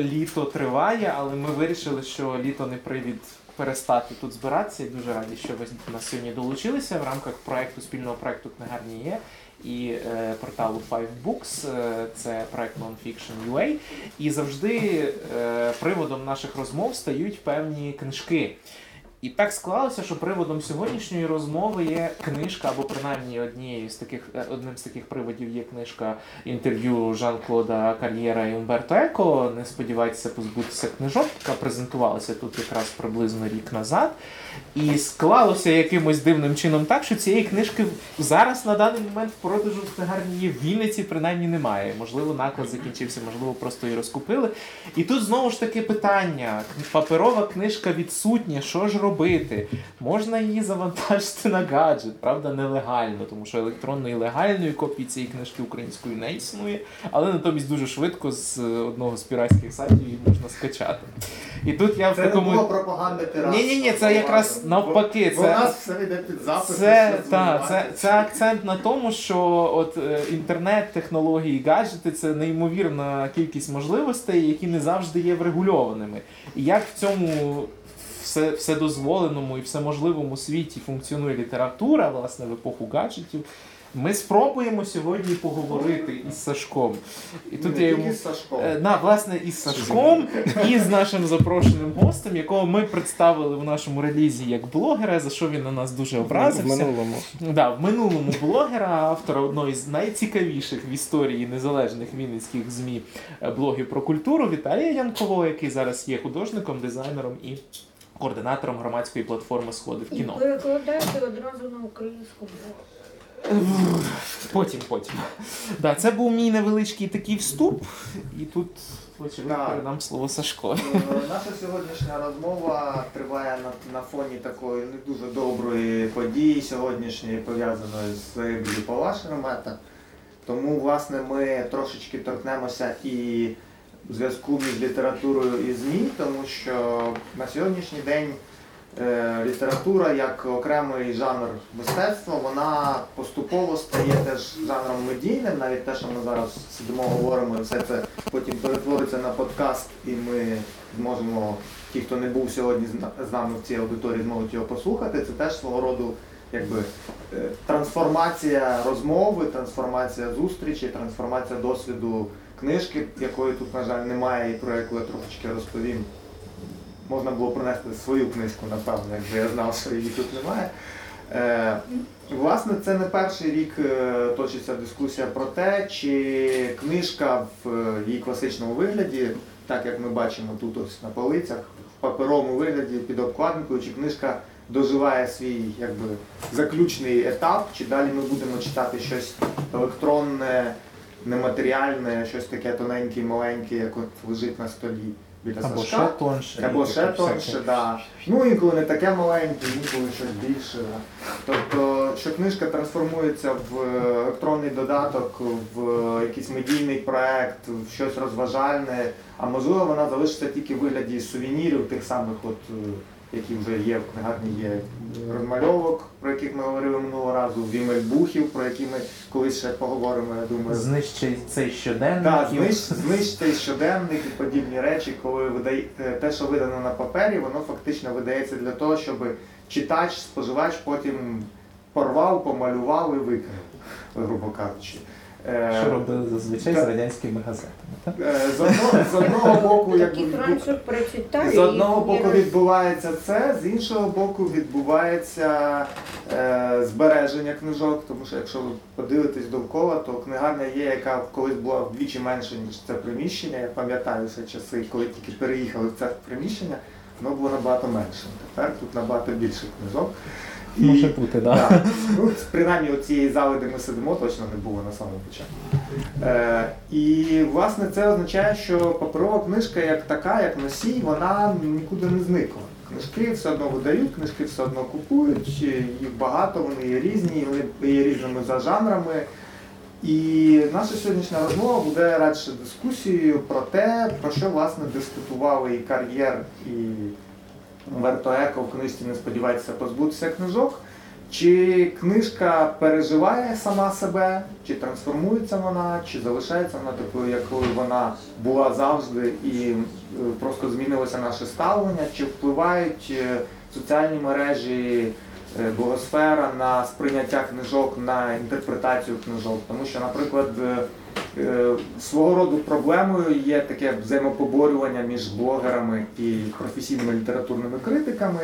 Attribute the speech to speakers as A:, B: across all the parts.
A: літо триває, але ми вирішили, що літо не привід перестати тут збиратися. І дуже раді, що ви нас сьогодні долучилися в рамках проекту спільного проекту Книгарні є і е, порталу Five Books. Е, це проект Nonfiction UA. І завжди е, приводом наших розмов стають певні книжки. І так склалося, що приводом сьогоднішньої розмови є книжка, або принаймні однією з таких е, одним з таких приводів є книжка інтерв'ю Жан-Клода Кар'єра і Умберто Еко. Не сподівайтеся позбутися книжок, яка презентувалася тут якраз приблизно рік назад. І склалося якимось дивним чином так, що цієї книжки зараз на даний момент в продажу в книгарні в Вінниці принаймні немає. Можливо, наклад закінчився, можливо, просто її розкупили. І тут знову ж таки питання: паперова книжка відсутня, що ж робити? Можна її завантажити на гаджет, правда, нелегально, тому що електронної легальної копії цієї книжки українською не існує, але натомість дуже швидко з одного з піратських сайтів її можна скачати. І тут я в
B: Це
A: такому.
B: не було пропаганди піратства.
A: Ні, ні, ні, це якраз навпаки.
B: Бо
A: Це...
B: у нас все йде під запис.
A: Це, та, це, це акцент на тому, що от е, інтернет, технології, гаджети це неймовірна кількість можливостей, які не завжди є врегульованими. І як в цьому все, вседозволеному і всеможливому світі функціонує література, власне, в епоху гаджетів, ми спробуємо сьогодні поговорити із Сашком. І тут я йому
B: Сашком.
A: Е, На, власне, із Сашком, і з нашим запрошеним гостем, якого ми представили в нашому релізі як блогера, за що він на нас дуже
C: В минулому.
A: Да, в минулому блогера, автора одної з найцікавіших в історії незалежних вінницьких ЗМІ е, блогів про культуру Віталія Янкового, який зараз є художником, дизайнером і координатором громадської платформи Сходи в
D: І
A: кіно.
D: перекладайте одразу на українську мову.
A: Потім, потім. Да, це був мій невеличкий такий вступ, і тут, передам слово Сашко.
B: Е, Наша сьогоднішня розмова триває на, на фоні такої не дуже доброї події сьогоднішньої, пов'язаної з загибелью Павла Тому, власне, ми трошечки торкнемося і зв'язку між літературою і ЗМІ, тому що на сьогоднішній день література як окремий жанр мистецтва, вона поступово стає теж жанром медійним, навіть те, що ми зараз сидимо, говоримо, все це потім перетвориться на подкаст, і ми зможемо, ті, хто не був сьогодні з нами в цій аудиторії, зможуть його послухати. Це теж свого роду якби е, трансформація розмови, трансформація зустрічі, трансформація досвіду книжки, якої тут, на жаль, немає, і про яку я трошечки розповім. Можна було принести свою книжку, напевно, якби я знав, що її тут немає. Е, власне, це не перший рік е, точиться дискусія про те, чи книжка в е, її класичному вигляді, так як ми бачимо тут ось на полицях, в паперовому вигляді під обкладинкою, чи книжка доживає свій якби, заключний етап, чи далі ми будемо читати щось електронне, нематеріальне, щось таке тоненьке і маленьке, як от лежить на столі біля
A: Або
B: Сашка.
A: ще тонше.
B: Або
A: і
B: ще
A: таке
B: тонше,
A: всяке.
B: да. Ну інколи не таке маленьке, інколи щось більше. Тобто, що книжка трансформується в електронний додаток, в якийсь медійний проект, в щось розважальне, а можливо вона залишиться тільки в вигляді сувенірів, тих самих, от, е, які вже є в книгарні, є розмальовок, про яких ми говорили минулого разу, вімельбухів, про які ми колись ще поговоримо, я думаю.
A: Знищить цей щоденник.
B: Так,
A: і-
B: знищ, знищити щоденник і подібні речі, коли видає, те, що видано на папері, воно фактично видається для того, щоб читач, споживач потім порвав, помалював і викинув, грубо кажучи. Е,
A: Що робили зазвичай з радянськими газетами. Так?
B: е, З одного, з одного боку,
D: Таких
B: з одного боку відбувається це, з іншого боку відбувається е, збереження книжок, тому що якщо ви подивитесь довкола, то книгарня є, яка колись була вдвічі менше, ніж це приміщення. Я пам'ятаю ще часи, коли тільки переїхали в це приміщення, воно було набагато менше. Тепер тут набагато більше книжок.
A: Може бути, так.
B: Ну, принаймні у цієї зали, де ми сидимо, точно не було на самому початку. Е, і власне це означає, що паперова книжка як така, як носій, вона нікуди не зникла. Книжки все одно видають, книжки все одно купують, їх багато, вони є різні, вони є різними за жанрами. І наша сьогоднішня розмова буде радше дискусією про те, про що власне дискутували і кар'єр, і Умберто Еко в книжці Не сподівайтеся позбутися книжок. Чи книжка переживає сама себе, чи трансформується вона, чи залишається вона такою, якою вона була завжди, і е, просто змінилося наше ставлення, чи впливають е, соціальні мережі, е, блогосфера на сприйняття книжок, на інтерпретацію книжок. Тому що, наприклад, свого роду проблемою є таке взаємопоборювання між блогерами і професійними літературними критиками.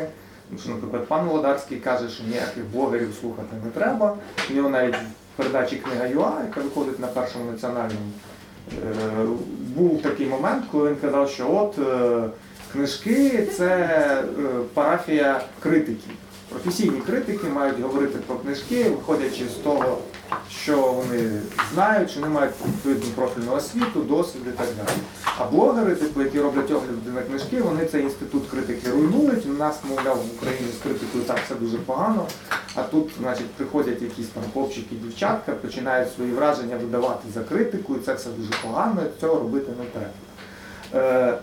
B: Тому що, наприклад, пан Володарський каже, що ніяких блогерів слухати не треба. У нього навіть в передачі Книга ЮА, яка виходить на першому національному, е, був такий момент, коли він казав, що от е, книжки це е, парафія критиків. Професійні критики мають говорити про книжки, виходячи з того, що вони знають, що вони мають відповідну профільну освіту, досвід і так далі. А блогери, типу, які роблять огляди на книжки, вони цей інститут критики руйнують. У нас, мовляв, в Україні з критикою так все дуже погано. А тут, значить, приходять якісь там хлопчики, дівчатка, починають свої враження видавати за критику, і це все дуже погано, і цього робити не треба. Е,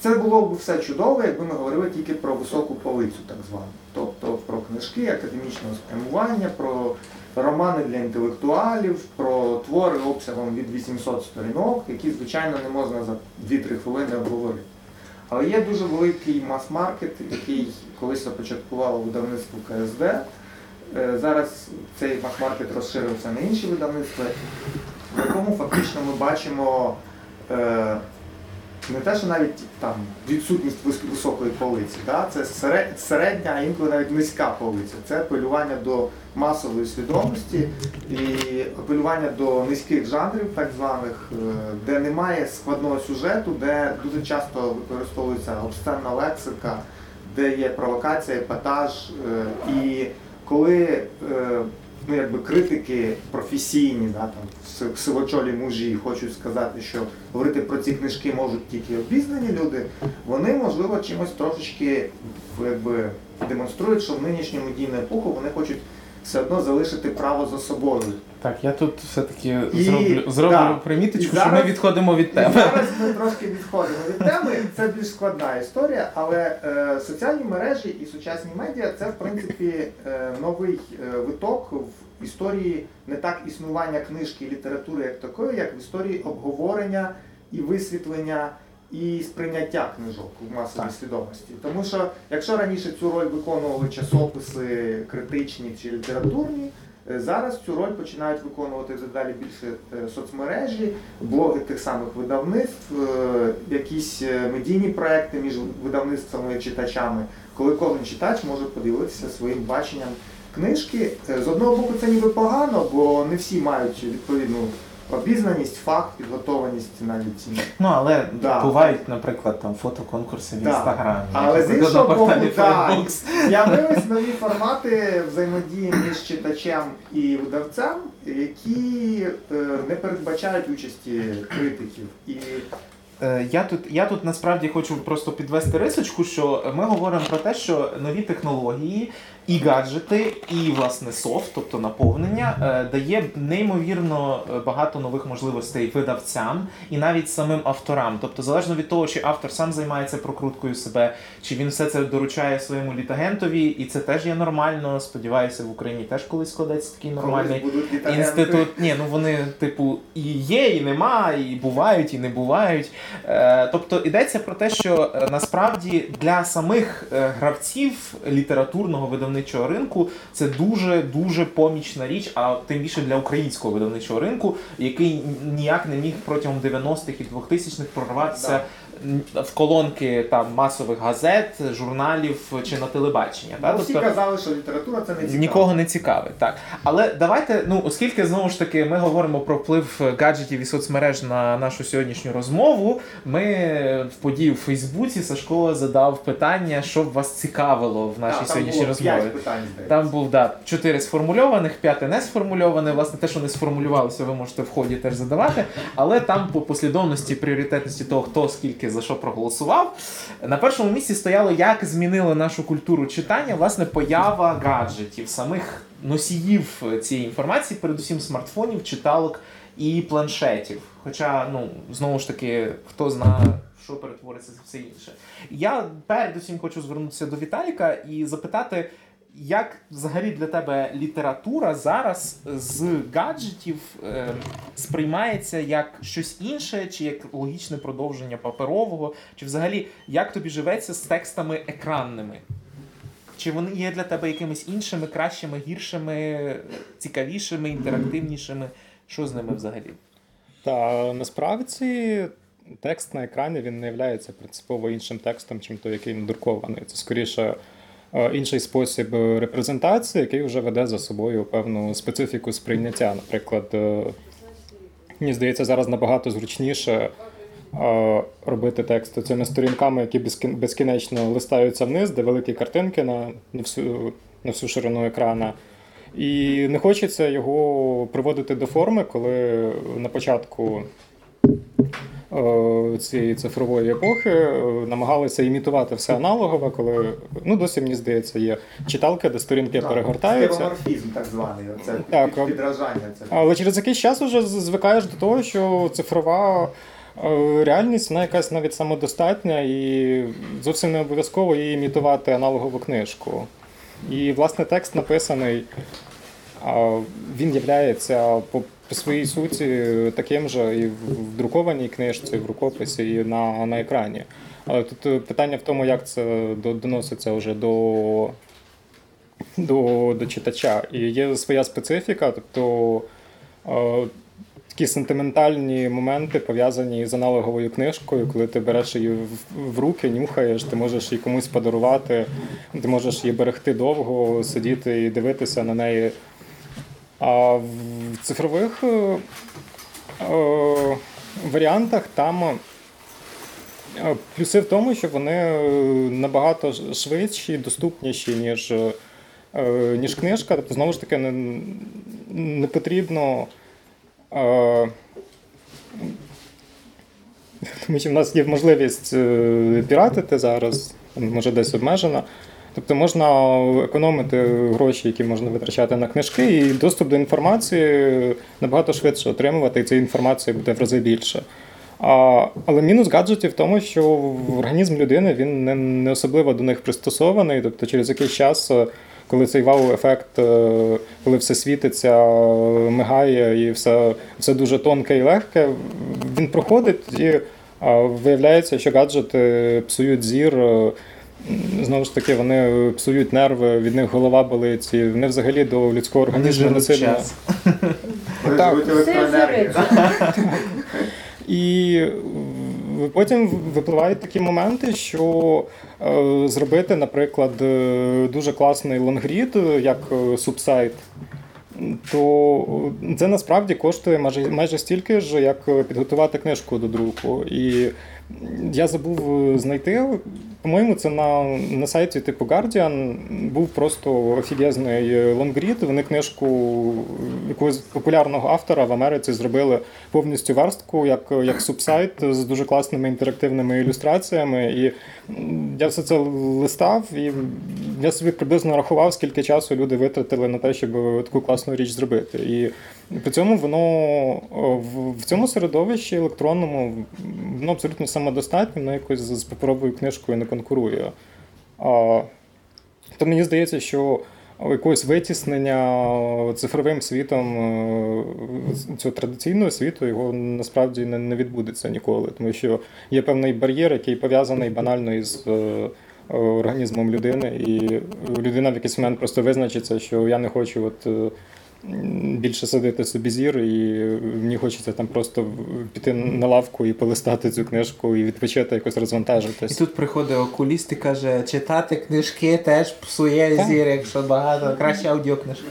B: Це було б все чудово, якби ми говорили тільки про високу полицю, так звану. Тобто про книжки академічного спрямування, про романи для інтелектуалів, про твори обсягом від 800 сторінок, які, звичайно, не можна за 2-3 хвилини обговорити. Але є дуже великий мас-маркет, який колись започаткувало видавництво КСД. Е, Зараз цей мас-маркет розширився на інші видавництва, в якому фактично ми бачимо е, не те, що навіть там відсутність високої полиці, да? це середня, а інколи навіть низька полиця. Це апелювання до масової свідомості і апелювання до низьких жанрів, так званих, е, де немає складного сюжету, де дуже часто використовується обсценна лексика, де є провокація, епатаж. е, І коли е, ну, якби критики професійні, да, там, сивочолі мужі хочуть сказати, що говорити про ці книжки можуть тільки обізнані люди, вони, можливо, чимось трошечки якби, демонструють, що в нинішню медійну епоху вони хочуть все одно залишити право за собою.
A: Так, я тут все-таки
B: І-
A: зроблю, зроблю
B: да.
A: приміточку, що ми відходимо від
B: І
A: теми.
B: зараз ми трошки відходимо від теми. Це більш складна історія, але е, соціальні мережі і сучасні медіа це в принципі е, новий е, виток в історії не так існування книжки і літератури як такої, як в історії обговорення і висвітлення. І сприйняття книжок у масовій свідомості. Тому що якщо раніше цю роль виконували часописи критичні чи літературні, Зараз цю роль починають виконувати дедалі більше е, соцмережі, блоги тих самих видавництв, е, якісь е, медійні проекти між видавництвами і читачами, коли кожен читач може поділитися своїм баченням книжки. Е, З одного боку, це ніби погано, бо не всі мають відповідну обізнаність, факт, підготованість навіть.
A: Ну, але
B: Да.
A: бувають, наприклад, там фотоконкурси в
B: Да.
A: інстаграмі.
B: Але з іншого боку, да. З'явились нові формати взаємодії між читачем і видавцем, які е, не передбачають участі критиків. І
A: Е, Я тут, я тут насправді хочу просто підвести рисочку, що ми говоримо про те, що нові технології і гаджети, і власне софт, тобто наповнення, е, дає неймовірно е, багато нових можливостей видавцям і навіть самим авторам. Тобто, залежно від того, чи автор сам займається прокруткою себе, чи він все це доручає своєму літагентові, і це теж є нормально. Сподіваюся, в Україні теж колись складеться такий нормальний
B: колись.
A: Інститут, ні, ну вони, типу, і є, і нема, і бувають, і не бувають. Е, тобто йдеться про те, що насправді для самих гравців літературного видавничого ринку. Це дуже дуже помічна річ, а тим більше для українського видавничого ринку, який ніяк не міг протягом 90-х і 2000-х прорватися м, в колонки там масових газет, журналів чи на телебачення.
B: Бо
A: Та?
B: всі
A: Тобто,
B: казали, що література це не цікаво.
A: Нікого не цікавить, так. Але давайте, ну, оскільки знову ж таки ми говоримо про вплив гаджетів і соцмереж на нашу сьогоднішню розмову, ми в події в Фейсбуці Сашко задав питання, що б вас цікавило в нашій
B: Так, там
A: сьогоднішній розмові.
B: питань.
A: Там був да, чотири сформульованих, п'яте не сформульоване. Власне, те, що не сформулювалося, ви можете в ході теж задавати. Але там по послідовності пріоритетності того, хто скільки за що проголосував. На першому місці стояло, як змінили нашу культуру читання, власне, поява гаджетів, самих носіїв цієї інформації, передусім смартфонів, читалок і планшетів. Хоча, ну, знову ж таки, хто знає, що перетвориться це все інше. Я передусім хочу звернутися до Віталіка і запитати. Як взагалі для тебе література зараз з гаджетів е, сприймається як щось інше, чи як логічне продовження паперового, чи взагалі як тобі живеться з текстами екранними? Чи вони є для тебе якимись іншими, кращими, гіршими, цікавішими, інтерактивнішими? Що з ними взагалі?
C: Та насправді текст на екрані він не є принципово іншим текстом, чим той, який надрукований. Це скоріше інший спосіб репрезентації, який вже веде за собою певну специфіку сприйняття. Наприклад, е, мені здається, зараз набагато зручніше е, робити текст цими сторінками, які безкінечно листаються вниз, де великі картинки на, на, всю, на всю ширину екрана. І не хочеться його приводити до форми, коли на початку е, цієї цифрової епохи е, намагалися імітувати все аналогове, коли ну досі мені здається, є читалки, де сторінки
B: Так,
C: перегортаються.
B: Скероморфізм так званий. Це
C: Так,
B: підражання. Це.
C: Але через якийсь час вже звикаєш до того, що цифрова е, реальність вона якась навіть самодостатня і зовсім не обов'язково її імітувати аналогову книжку. І, власне, текст написаний, він являється по, своїй суті таким же і в друкованій книжці, і в рукописі, і на, на екрані. Але тут е, питання в тому, як це доноситься вже до, до, до читача. І є своя специфіка, тобто е, такі сентиментальні моменти пов'язані з аналоговою книжкою, коли ти береш її в руки, нюхаєш, ти можеш її комусь подарувати, ти можеш її берегти довго, сидіти і дивитися на неї. А в цифрових е, е, варіантах там е, плюси в тому, що вони набагато швидші, доступніші, ніж, ніж книжка. Тобто, знову ж таки, не, не потрібно. Тому що в нас є можливість піратити зараз, може десь обмежена. Тобто можна економити гроші, які можна витрачати на книжки, і доступ до інформації набагато швидше отримувати, і цієї інформації буде в рази більше. А, але мінус гаджетів в тому, що організм людини він не, не особливо до них пристосований. Тобто через якийсь час, е, коли цей вау-ефект, е, коли все світиться, е, мигає і все, все дуже тонке і легке, він проходить і виявляється, що гаджети псують зір. Знову ж таки, вони псують нерви, від них голова болить, і вони взагалі до людського організму не сильно. так. І потім випливають такі моменти, що е, зробити, наприклад, е, дуже класний лонгрід, як е, субсайт, то це насправді коштує майже, майже стільки ж, як підготувати книжку до друку. І я забув знайти. По-моєму, це на, на сайті типу Guardian був просто офігезний лонгрід. Вони книжку якогось популярного автора в Америці зробили повністю верстку, як, як субсайт з дуже класними інтерактивними ілюстраціями. І я все це листав, і я собі приблизно рахував, скільки часу люди витратили на те, щоб таку класну річ зробити. І при цьому воно в, цьому середовищі електронному воно абсолютно самодостатньо, воно якось з паперовою книжкою не конкурує. То мені здається, що якогось витіснення цифровим світом е, цього традиційного світу його насправді не, відбудеться ніколи, тому що є певний бар'єр, який пов'язаний банально із е, організмом людини, і людина в якийсь момент просто визначиться, що я не хочу от. Більше садити собі зір, і мені хочеться там просто піти на лавку і полистати цю книжку і відпочити, якось розвантажитись.
A: І тут приходить окуліст і каже, читати книжки теж псує
C: Так.
A: зір, якщо багато, краще аудіокнижки.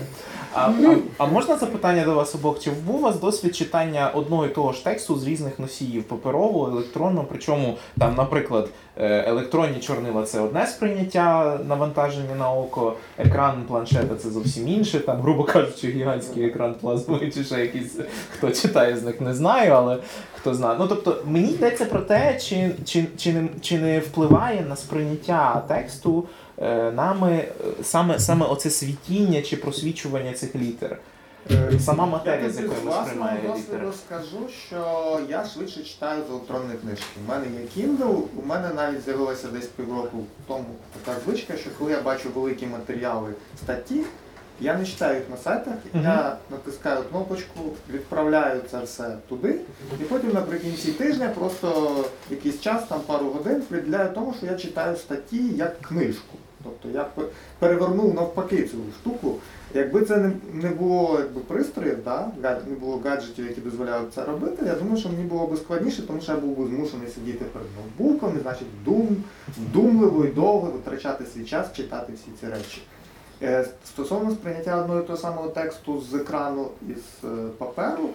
A: А, а, а можна запитання до вас обох? Чи був у вас досвід читання одного і того ж тексту з різних носіїв паперового, електронного? Причому там, наприклад, е, електронні чорнила це одне сприйняття навантаження на око, екран планшета це зовсім інше. Там, грубо кажучи, гігантський екран плазмовий, чи ще якийсь хто читає з них, не знаю, але хто знає. Ну тобто мені йдеться про те, чи, чи, чи, не, чи не впливає на сприйняття тексту нами е, саме, саме оце світіння чи просвічування цих літер.
B: Е,
A: Сама матерія, з якою ми сприймає літери.
B: скажу, що я швидше читаю з електронної книжки. У мене є Kindle, у мене навіть з'явилася десь півроку тому така звичка, що коли я бачу великі матеріали статті, я не читаю їх на сайтах, я натискаю кнопочку, відправляю це все туди, і потім наприкінці тижня просто якийсь час, там пару годин, приділяю тому, що я читаю статті як книжку. Тобто я пе- перевернув навпаки цю штуку. Якби це не, було якби, пристроїв, да, не було гаджетів, які дозволяють це робити, я думаю, що мені було б складніше, тому що я був би змушений сидіти перед ноутбуком і, значить, дум, вдумливо і довго витрачати свій час, читати всі ці речі. Е, Стосовно сприйняття одного і того самого тексту з екрану і з е, паперу,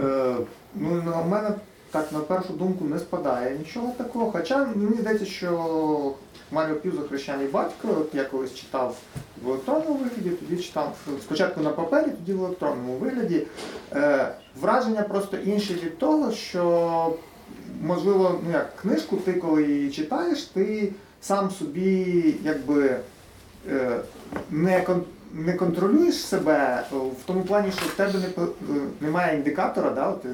B: е, ну, на мене так на першу думку не спадає нічого такого. Хоча мені здається, що Маріо Пюзо хрещений батько, от я колись читав в електронному вигляді, тоді читав спочатку на папері, тоді в електронному вигляді. Е, враження просто інше від того, що можливо, ну як книжку, ти коли її читаєш, ти сам собі якби е, не, кон, не контролюєш себе е, в тому плані, що в тебе не, е, немає індикатора, да, от, е,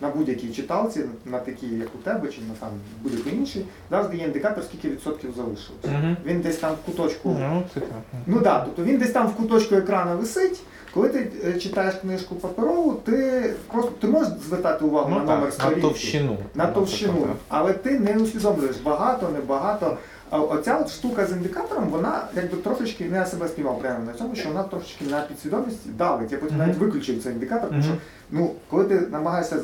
B: на будь-якій читалці, на такій, як у тебе, чи на там будь-якій іншій, завжди є індикатор, скільки відсотків залишилось.
A: Мгм.
B: Він десь там в куточку.
A: Ну, це так.
B: Ну так, да, тобто він десь там в куточку екрана висить. Коли ти е, читаєш книжку паперову, ти просто ти можеш звертати увагу
A: Ну
B: на номер
A: так, на
B: сторінки,
A: товщину.
B: на товщину, але ти не усвідомлюєш багато, небагато. А оця от штука з індикатором, вона якби трошечки не я себе спіймав прямо на цьому, що вона трошечки на підсвідомість давить. Я потім
A: Мгм.
B: навіть виключив цей індикатор, тому
A: Мгм.
B: що ну, коли ти намагаєшся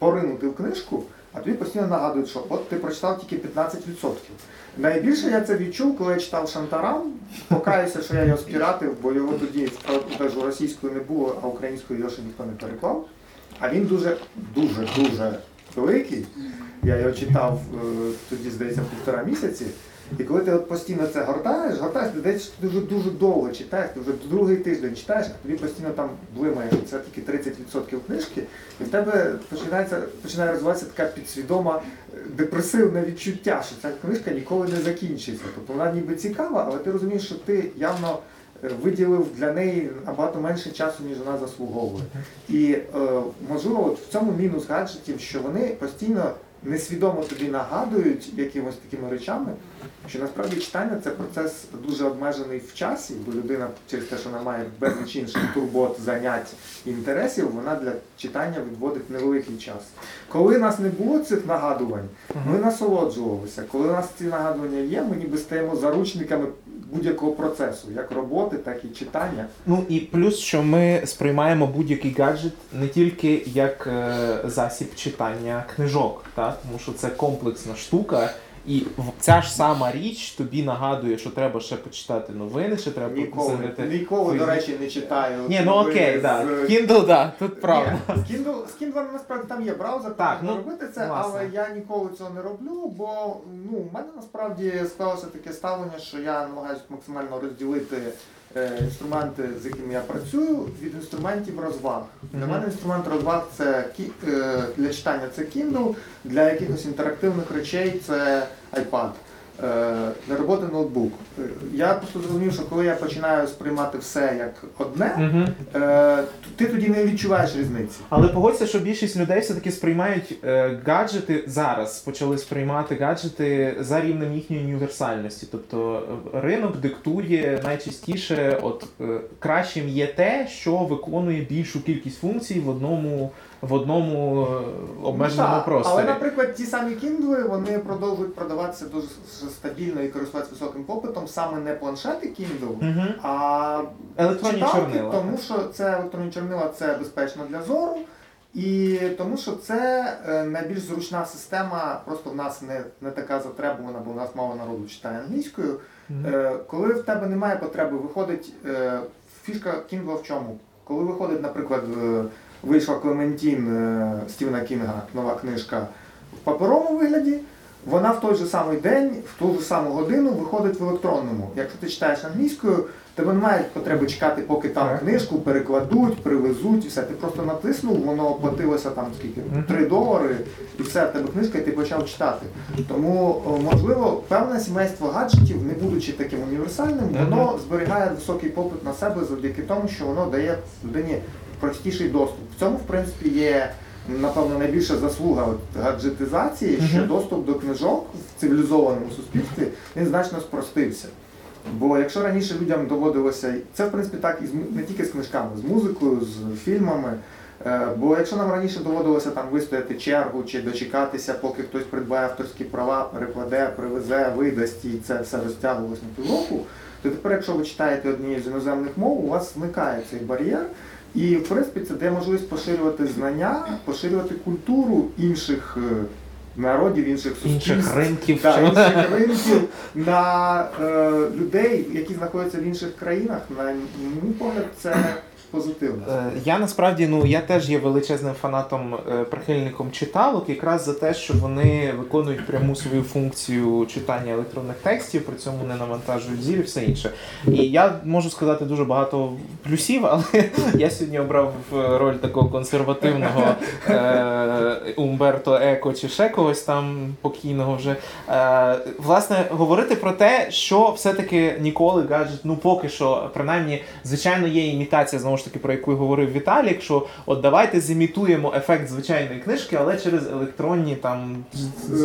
B: поринути в книжку, а тобі постійно нагадують, що от ти прочитав тільки 15%. Найбільше я це відчув, коли я читав Шантарам. Покаюся, що я його спіратив, бо його тоді кажу, російською не було, а українською його ще ніхто не переклав. А він дуже, дуже, дуже великий. Я його читав е, тоді, здається, півтора місяці. І коли ти от постійно це гортаєш, гортаєш, ти десь дуже дуже довго читаєш, ти вже другий тиждень читаєш, а тобі постійно там блимає, що це тільки 30% книжки, і в тебе починається починає розвиватися така підсвідома е, депресивне відчуття, що ця книжка ніколи не закінчиться. Тобто вона ніби цікава, але ти розумієш, що ти явно е, виділив для неї набагато менше часу, ніж вона заслуговує. І е, можливо, от в цьому мінус гаджетів, що вони постійно несвідомо тобі нагадують якимось такими речами, що насправді читання це процес дуже обмежений в часі, бо людина через те, що вона має безліч інших турбот, занять і інтересів, вона для читання відводить невеликий час. Коли нас не було цих нагадувань, ми насолоджувалися. Коли у нас ці нагадування є, ми ніби стаємо заручниками будь-якого процесу, як роботи, так і читання.
A: Ну і плюс, що ми сприймаємо будь-який гаджет не тільки як е, засіб читання книжок, та? тому що це комплексна штука. І ця ж сама річ тобі нагадує, що треба ще почитати новини, ще треба
B: Ніколи, ніколи, до речі, не читаю.
A: Ні, ну окей,
B: з-
A: да. Kindle, да, тут правда.
B: Ні, Kindle, з Kindle насправді там є браузер,
A: Так, ну,
B: робити це,
A: власне.
B: але я ніколи цього не роблю, бо ну, в мене насправді склалося таке ставлення, що я намагаюся максимально розділити інструменти, з якими я працюю, від інструментів розваг. Для мене інструмент розваг це е, для читання це Kindle, для якихось інтерактивних речей це iPad. Е, Для роботи ноутбук. Я просто зрозумів, що коли я починаю сприймати все як одне,
A: Угу.
B: Ти тоді не відчуваєш різниці.
A: Але погодься, що більшість людей все-таки сприймають е, гаджети зараз, почали сприймати гаджети за рівнем їхньої універсальності. Тобто ринок диктує найчастіше, от кращим є те, що виконує більшу кількість функцій в одному в одному е, обмеженому
B: Ну,
A: просторі.
B: Але, наприклад, ті самі Kindle, вони продовжують продаватися дуже стабільно і користуватися високим попитом, саме не планшети Kindle,
A: Угу.
B: а
A: Електронні
B: читалки,
A: чорнила.
B: тому що це електронні чорнила це безпечно для зору. І тому що це е, найбільш зручна система, просто в нас не, не така затребувана, бо у нас мало народу читає англійською. Е, Коли в тебе немає потреби, виходить е, фішка Кінгла в чому? Коли виходить, наприклад, вийшла Клементін е, Стівена Кінга, нова книжка в паперовому вигляді, вона в той же самий день, в ту ж саму годину виходить в електронному. Якщо ти читаєш англійською, тебе немає потреби чекати, поки там книжку перекладуть, привезуть і все. Ти просто натиснув, воно оплатилося там скільки? 3 долари, і все, в тебе книжка, і ти почав читати. Тому, можливо, певне сімейство гаджетів, не будучи таким універсальним, воно зберігає високий попит на себе завдяки тому, що воно дає людині простіший доступ. В цьому, в принципі, є. Напевно, найбільша заслуга от гаджетизації, що
A: Мгм.
B: доступ до книжок в цивілізованому суспільстві він значно спростився. Бо якщо раніше людям доводилося, це в принципі так і з не тільки з книжками, з музикою, з фільмами. Е, Бо якщо нам раніше доводилося там вистояти чергу чи дочекатися, поки хтось придбає авторські права, перекладе, привезе, видасть і це все розтягувалось на півроку, то тепер, якщо ви читаєте однією з іноземних мов, у вас зникає цей бар'єр. І в принципі це дає можливість поширювати знання, поширювати культуру інших е, народів, інших суспільств.
A: Інших ринків. та,
B: інших ринків на е, людей, які знаходяться в інших країнах, на мій погляд, це позитивно.
A: Е, Я насправді ну я теж є величезним фанатом е, прихильником читалок, якраз за те, що вони виконують пряму свою функцію читання електронних текстів, при цьому не навантажують зір і все інше. І я можу сказати дуже багато плюсів, але я сьогодні обрав е, роль такого консервативного е, Умберто Еко чи ще когось там покійного вже. Власне, говорити про те, що все-таки ніколи гаджет, ну поки що, принаймні, звичайно, є імітація, знову ж таки, про яку говорив Віталік, що от давайте зімітуємо ефект звичайної книжки, але через електронні там,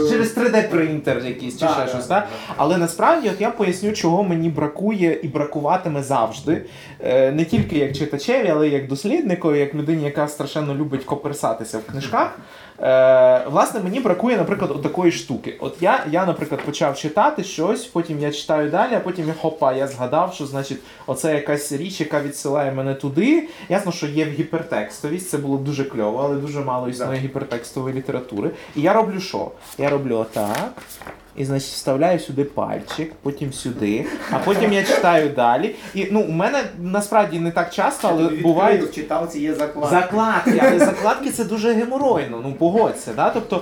A: через 3D-принтер якийсь чи
B: Да,
A: ще
B: да,
A: щось,
B: да,
A: так? Але насправді, от я поясню, чого мені бракує і бракуватиме завжди. Е, Не тільки як читачеві, але й як досліднику, як людині, яка страшенно любить коперсатися в книжках. Е, власне, мені бракує, наприклад, от такої штуки. От я, я, наприклад, почав читати щось, потім я читаю далі, а потім я хопа, я згадав, що значить, оце якась річ, яка відсилає мене туди. Ясно, що є в гіпертекстовість, це було дуже кльово, але дуже мало існує гіпертекстової літератури. І я роблю що? Я роблю отак. І значить вставляю сюди пальчик, потім сюди, а потім я читаю далі. І ну, у мене насправді не так часто, але
B: буває
A: бувають
B: в читалці є закладки.
A: закладки, але закладки це дуже геморойно. Ну погодься, да? Тобто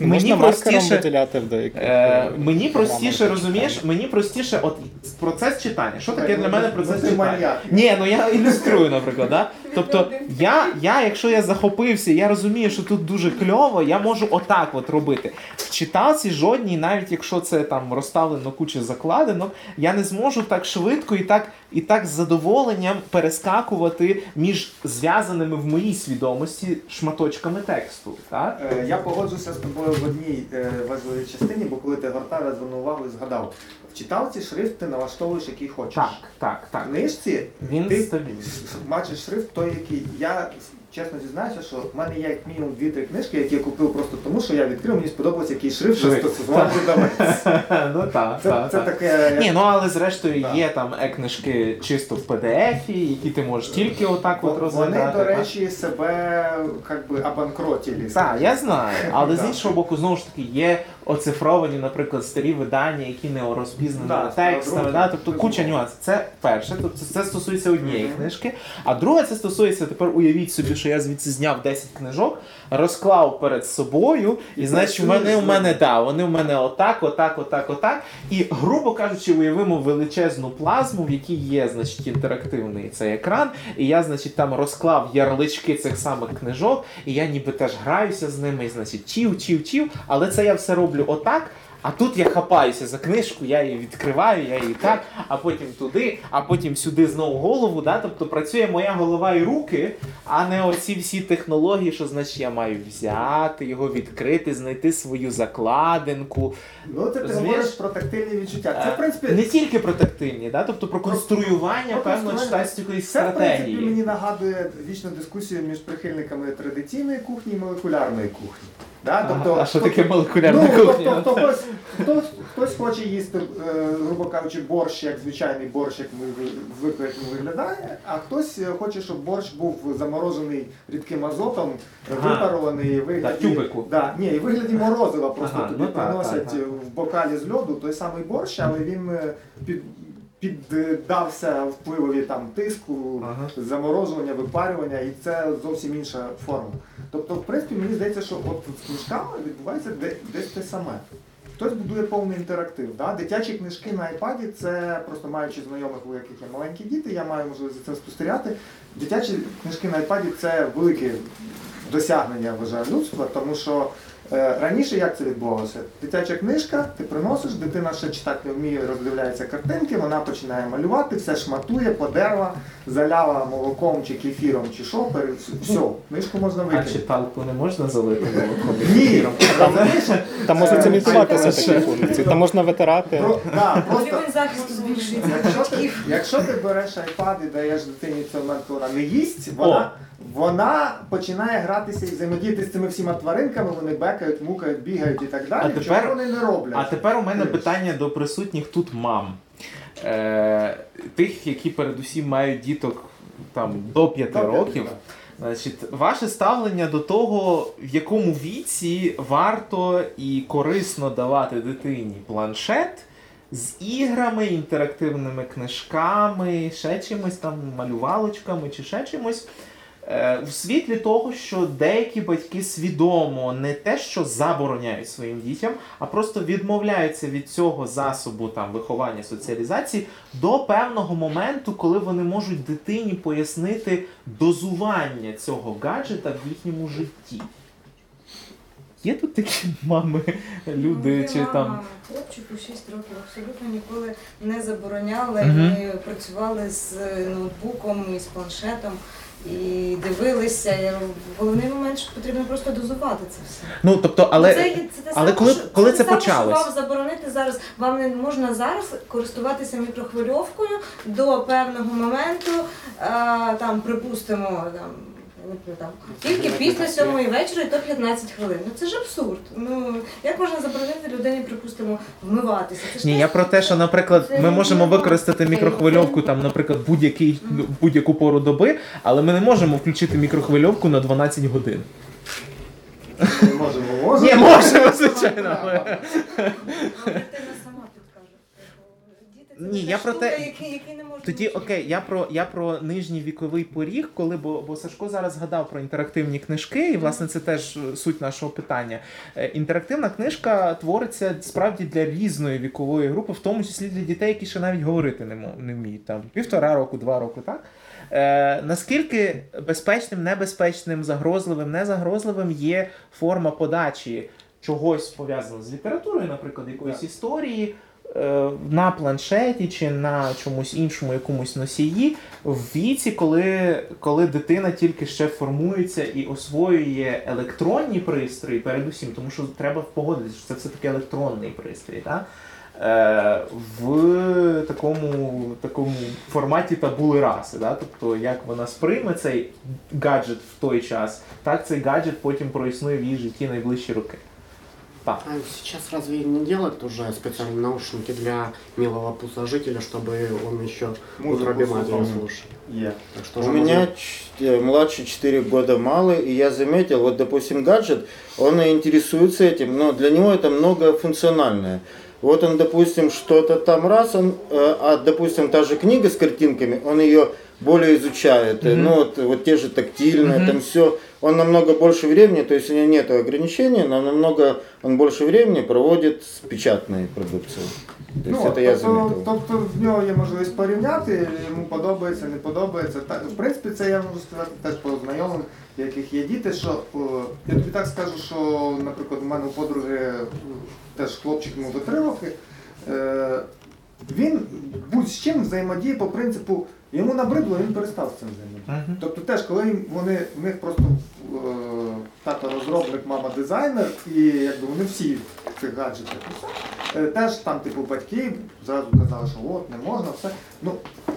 A: мені
C: Можна
A: простіше.
C: виділяти в деяких.
A: Е, мені простіше, розумієш, мені простіше, от процес читання. Що таке
B: Ну,
A: для мене
B: ну,
A: процес читання? Ні, ну я ілюструю, наприклад. Да? Тобто, я, я, якщо я захопився, я розумію, що тут дуже кльово, я можу отак от робити. В читалці жодній, навіть якщо це там розставлено куча закладинок, я не зможу так швидко і так, і так з задоволенням перескакувати між зв'язаними в моїй свідомості шматочками тексту. Так?
B: Е, Я погоджуся з тобою в одній е, важливій частині, бо коли ти гортав, я звернув увагу і згадав. В читалці шрифт ти налаштовуєш, який хочеш.
A: Так, так,
B: В книжці
A: Він
B: ти бачиш шрифт той, який. Я чесно зізнаюся, що в мене є як мінімум дві-три книжки, які я купив просто тому, що я відкрив, мені сподобався який шрифт застосував продавець.
A: ну так,
B: Це,
A: так.
B: це
A: так.
B: таке.
A: Ні, ну але зрештою є там е-книжки чисто в PDF, які ти можеш тільки отак от
B: Вони, до речі, себе как би обанкротили.
A: Так, я знаю, але з іншого боку, знову ж таки, є оцифровані, наприклад, старі видання, які не розпізнані
B: Да,
A: текстами. Да? Тобто куча нюансів. Це перше, тобто це стосується однієї книжки. А друге, це стосується тепер уявіть собі, що я звідси зняв 10 книжок, розклав перед собою, і,
B: І
A: значить, вони у мене да, вони у мене отак, отак, отак, отак. І, грубо кажучи, уявимо величезну плазму, в якій є, значить, інтерактивний цей екран. І я, значить, там розклав ярлички цих самих книжок, і я ніби теж граюся з ними, і, значить, чів, чів, чів. Але це я все роблю отак. А тут я хапаюся за книжку, я її відкриваю, я її так, а потім туди, а потім сюди знову голову. Да? Тобто працює моя голова і руки, а не оці всі технології, що значить я маю взяти, його відкрити, знайти свою закладинку.
B: Ну, ти
A: Розумієш?
B: говориш про тактильні відчуття. Це, в принципі,
A: не тільки про тактильні, да? тобто про конструювання
B: про
A: певно
B: конструювання.
A: читацької
B: Це, в принципі,
A: стратегії.
B: мені нагадує вічну дискусію між прихильниками традиційної кухні і молекулярної кухні. Да? Тобто,
A: а що таке молекулярна
B: ну,
A: кухня?
B: Тобто, хтось, хтось, хтось хоче їсти, е, грубо кажучи, борщ, як звичайний борщ, як ми звикли, виглядає, а хтось е, хоче, щоб борщ був заморожений рідким азотом,
A: Ага.
B: випарований вигляді.
A: Да, тюбику.
B: Да, ні, і вигляді морозива просто
A: Ага,
B: тобі
A: ну
B: приносять
A: так, так.
B: в бокалі з льоду той самий борщ, але він е, під. Піддався впливові там тиску,
A: Ага.
B: заморожування, випарювання, і це зовсім інша форма. Тобто, в принципі, мені здається, що от з книжками відбувається де- десь те саме. Хтось будує повний інтерактив. Да? Дитячі книжки на iPad це просто маючи знайомих, у яких є маленькі діти, я маю можливість за цим спостерігати. Дитячі книжки на iPad це велике досягнення вважаю людства, тому що раніше як це відбувалося? Дитяча книжка, ти приносиш, дитина ще читати не вміє, роздивляється картинки, вона починає малювати, все шматує, подерла, заляла молоком чи кефіром, чи що, все, книжку можна
A: А читалку не можна залити молоком?
B: Ні?
C: Там можна
B: Е,
C: цементуватися такі функції, там можна витирати.
B: Якщо, ти, якщо ти береш iPad і даєш дитині момент, вона не їсть, вона, вона починає гратися і взаємодіяти з цими всіма тваринками, вони бекають, мукають, бігають і так далі.
A: А тепер-
B: чого вони не роблять.
A: А тепер у мене питання до присутніх тут мам. Е, тих, які передусім мають діток там, до 5
B: До
A: років. Значить, ваше ставлення до того, в якому віці варто і корисно давати дитині планшет з іграми, інтерактивними книжками, ще чимось там, малювалочками чи ще чимось. Е, В світлі того, що деякі батьки свідомо не те, що забороняють своїм дітям, а просто відмовляються від цього засобу там виховання соціалізації до певного моменту, коли вони можуть дитині пояснити дозування цього гаджета в їхньому житті. Є тут такі мами, люди
E: Моя
A: чи
E: мама
A: там.
E: хлопчику 6 років абсолютно ніколи не забороняли.
A: Мгм.
E: Ми працювали з ноутбуком і з планшетом. І дивилися. Головний момент, що потрібно просто дозувати це все.
A: Ну тобто, але
E: це, це те
A: але
E: саме,
A: коли-
E: що-
A: коли це,
E: це
A: почалось?
E: Що вам заборонити зараз, вам не можна зараз користуватися мікрохвильовкою до певного моменту, а, там, припустимо, там. Там, тільки після сьомої вечора і то 15 хвилин. Ну це ж абсурд. Ну як можна заборонити людині, припустимо, вмиватися? Це ж
A: Ні, я про те, що, наприклад,
E: Це
A: ми можемо використати мікрохвильовку там, наприклад, будь-який будь-яку пору доби, але ми не можемо включити мікрохвильовку на 12 годин.
B: Ми можемо, можемо.
A: Ні, можемо, звичайно. але-
E: А дитина сама підкаже. Діти це
A: Ні, я про те-
E: який- який не можна
A: Тоді окей, я про я про нижній віковий поріг, коли бо, бо Сашко зараз згадав про інтерактивні книжки, і власне це теж е, суть нашого питання. Е, Інтерактивна книжка твориться справді для різної вікової групи, в тому числі для дітей, які ще навіть говорити не, мо- не вміють. Там півтора року, два роки, так? Е, наскільки безпечним, небезпечним, загрозливим, незагрозливим є форма подачі чогось пов'язаного з літературою, наприклад, якоїсь
B: Так.
A: історії, на планшеті чи на чомусь іншому якомусь носії в віці, коли, коли дитина тільки ще формується і освоює електронні пристрої, передусім, тому що треба погодитися, що це все-таки електронний пристрій. Так? Е, в такому, такому форматі табули раси. Да? Тобто, як вона сприйме цей гаджет в той час, так цей гаджет потім проіснує в її житті найближчі роки. Так.
F: А сейчас разве не делают уже специальные наушники для милого пуссожителя, чтобы он еще
B: Музыку
F: утробе матери
B: слушал. Є.
F: Так что
G: У меня
F: можно-
G: ч- э, младший 4 года малый, и я заметил, вот, допустим, гаджет, он и интересуется этим, но для него это многофункциональное. Вот он, допустим, что-то там раз, он, э, а, допустим, та же книга с картинками, он ее более изучает.
A: Мгм.
G: Ну, вот, вот те же тактильные,
A: Мгм.
G: там все. Он намного больше времени, то есть у него нет ограничений, но намного он больше времени проводит с печатной продукцией. То есть это я
B: тобто,
G: заметил.
B: тобто в нього є можливість порівняти, йому подобається, не подобається. Так, в принципі, це я можу сказати теж по знайомим, в яких є діти, що о, я тобі так скажу, що, наприклад, у мене у подруги теж хлопчик йому до три роки. Е, він будь-з чим взаємодіє по принципу, йому набридло, він перестав з цим взаємодіяти. Тобто теж, коли вони, в них просто тато розробник, мама дизайнер, і якби вони всі в цих. Е, Теж там, типу, батьки зразу казали, що от не можна, все. Ну,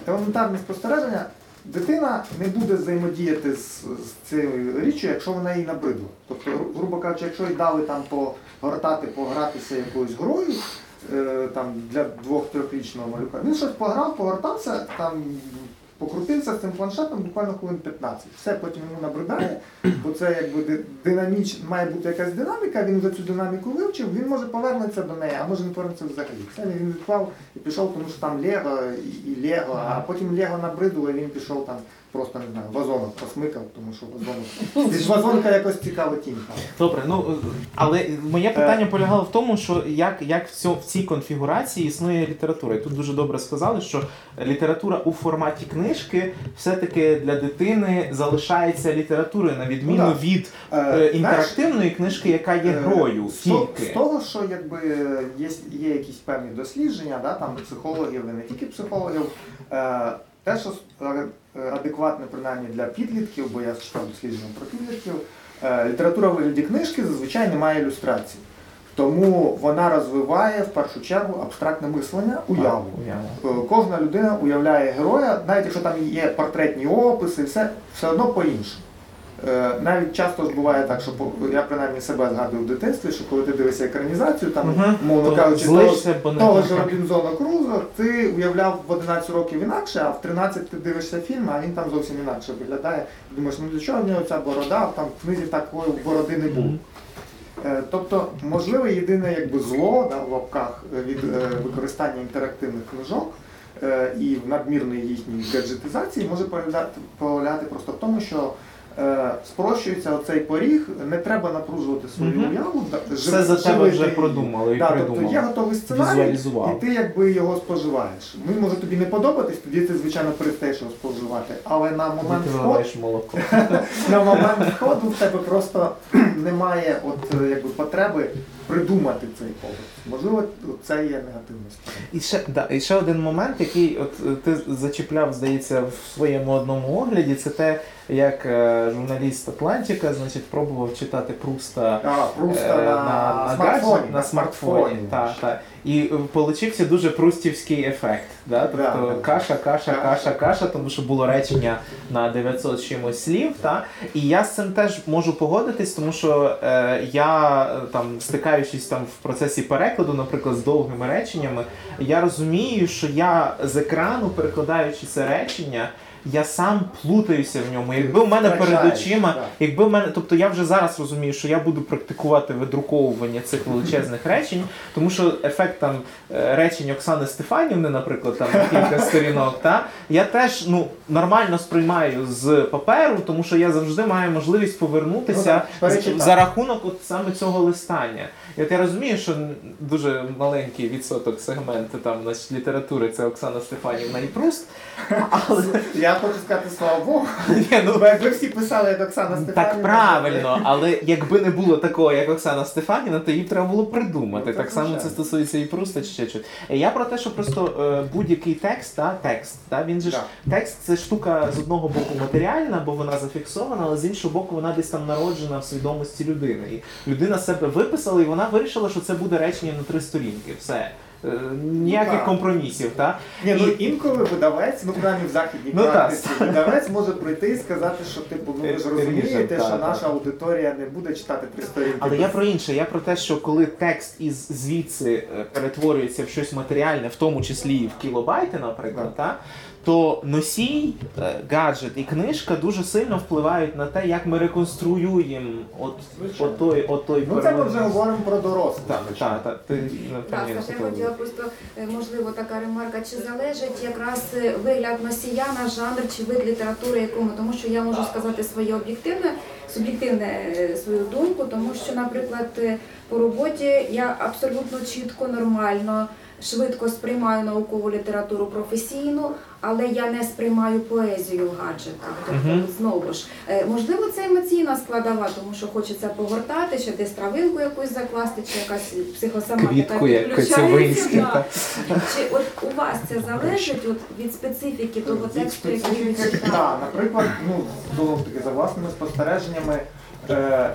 B: елементарне спостереження, дитина не буде взаємодіяти з, з цією річчю, якщо вона їй набридла. Тобто, грубо кажучи, якщо їй дали там погортати, погратися якоюсь грою, е, там для двох-трьохрічного малюка. Він щось пограв, погортався, там покрутився з цим планшетом буквально хвилин 15. Все потім йому набридає, бо це якби динаміч, має бути якась динаміка, він вже цю динаміку вивчив, він може повернутися до неї, а може не повернутися взагалі. Все він відклав і пішов, тому що там Лего і Лего, а потім Лего набридло, і він пішов там просто не знаю, вазонок посмикав, тому що ж вазонка якось цікаво тінька.
A: Добре, ну е, але моє питання полягало в тому, що як, як в, цьо, в цій конфігурації існує література. І тут дуже добре сказали, що література у форматі книжки все-таки для дитини залишається літературою, на відміну
B: Ну,
A: від
B: Е,
A: е,
B: знаєш,
A: інтерактивної книжки, яка є
B: Е,
A: грою
B: З того, що якби є, є якісь певні дослідження, да, там психологів, і не тільки психологів, е, те, що е, адекватне принаймні для підлітків, бо я читав дослідження про підлітків, е, література в вигляді книжки зазвичай не має ілюстрацій. Тому вона розвиває в першу чергу абстрактне мислення, уяву. Е, Кожна людина уявляє героя, навіть якщо там є портретні описи, все, все одно по-іншому. Е, Навіть часто ж буває так, що я принаймні себе згадую в дитинстві, що коли ти дивишся екранізацію, там,
A: Мгм.
B: мовно
A: То
B: кажучи, того, того ж Робінзона Крузо, ти уявляв в 11 років інакше, а в 13 ти дивишся фільм, а він там зовсім інакше виглядає. Думаєш, ну для чого в нього ця борода, там в книзі такої бороди не було. Е, Тобто, можливе єдине якби зло да, в лапках е, від використання інтерактивних книжок і в надмірної їхньої гаджетизації може полягати, просто в тому, що спрощується оцей поріг, не треба напружувати свою
A: Мгм.
B: уяву. Жив,
A: Все за тебе вже продумали і
B: Да, тобто
A: придумали.
B: є готовий сценарій, і ти якби його споживаєш. Він може тобі не подобатись, тоді ти, звичайно, перестаєш його споживати. Але на момент входу
A: молоко.
B: на момент входу в тебе просто немає от, е, якби, потреби придумати цей побут. Можливо, це є негативна сторона.
A: І ще, да, і ще один момент, який от е, ти зачіпляв, здається, в своєму одному огляді, це те, як е, журналіст Атлантика, значить, пробував читати Пруста
B: А, Пруста
A: е,
B: на, смартфоні.
A: На смартфоні. смартфоні. Та, та. І е, получився дуже прустівський ефект. Да? Тобто
B: Да, да.
A: каша, каша,
B: Каша.
A: каша, каша, тому що було речення на 900 чимось слів. Та? І я з цим теж можу погодитись, тому що е, я е, там стикаючись там в процесі перекладу, наприклад, з довгими реченнями, я розумію, що я з екрану, перекладаючи це речення, я сам плутаюся в ньому. Якби в мене перед очима, якби в мене, тобто я вже зараз розумію, що я буду практикувати видруковування цих величезних речень, тому що ефект там е, речень Оксани Стефанівни, наприклад, там кілька сторінок, та я теж ну нормально сприймаю з паперу, тому що я завжди маю можливість
B: Ну,
A: повернутися
B: так,
A: за рахунок от саме цього листання. І от я розумію, що дуже маленький відсоток сегменту там значить, літератури це Оксана Стефанівна і Пруст. Але
B: Я хочу сказати слава Богу.
A: ні, ну
B: Бо якби всі писали, як Оксана Стефанівна.
A: так правильно, але якби не було такого, як Оксана Стефаніна, то їй треба було придумати.
B: Ну,
A: так
B: так,
A: само це стосується і Пруста чи ще щось. Я про те, що просто е, будь-який текст, та, текст, та, він же ж текст це штука з одного боку матеріальна, бо вона зафіксована, але з іншого боку, вона десь там народжена в свідомості людини. І людина себе виписала, і вона вирішила, що це буде речення на три сторінки. Все. Е, Ніяких
B: так.
A: компромісів, та?
B: Ні, ну
A: І-
B: інколи видавець, ну принаймні в західній
A: Ну, так.
B: практиці, видавець може прийти і сказати, що типу, ну ви ж розумієте,
A: так,
B: що
A: так.
B: наша аудиторія не буде читати три сторінки.
A: Але я про інше, я про те, що коли текст із звідси е, перетворюється в щось матеріальне, в тому числі і в кілобайти, наприклад, та, то носій, е, гаджет і книжка дуже сильно впливають на те, як ми реконструюємо от,
B: Звичайно.
A: от той, от той
B: Ну це ми вже говоримо про дорослих.
A: Так, так, так. Ти
H: Так,
A: напевно,
H: я хотіла просто е, можливо така ремарка, чи залежить якраз е, вигляд носія на жанр чи вид літератури якому, тому що я можу сказати своє об'єктивне, суб'єктивне е, свою думку, тому що, наприклад, е, по роботі я абсолютно чітко, нормально. Швидко сприймаю наукову літературу професійну, але я не сприймаю поезію в гаджетах. Тобто,
A: Мгм.
H: знову ж, е, можливо, це емоційна складова, тому що хочеться погортати, ще десь травинку якусь закласти, чи якась психосоматика підключається, да. Чи от у вас це залежить от від специфіки того
B: Від
H: тексту, який ви читали?
B: Так, наприклад, ну, знову таки, за власними спостереженнями, е,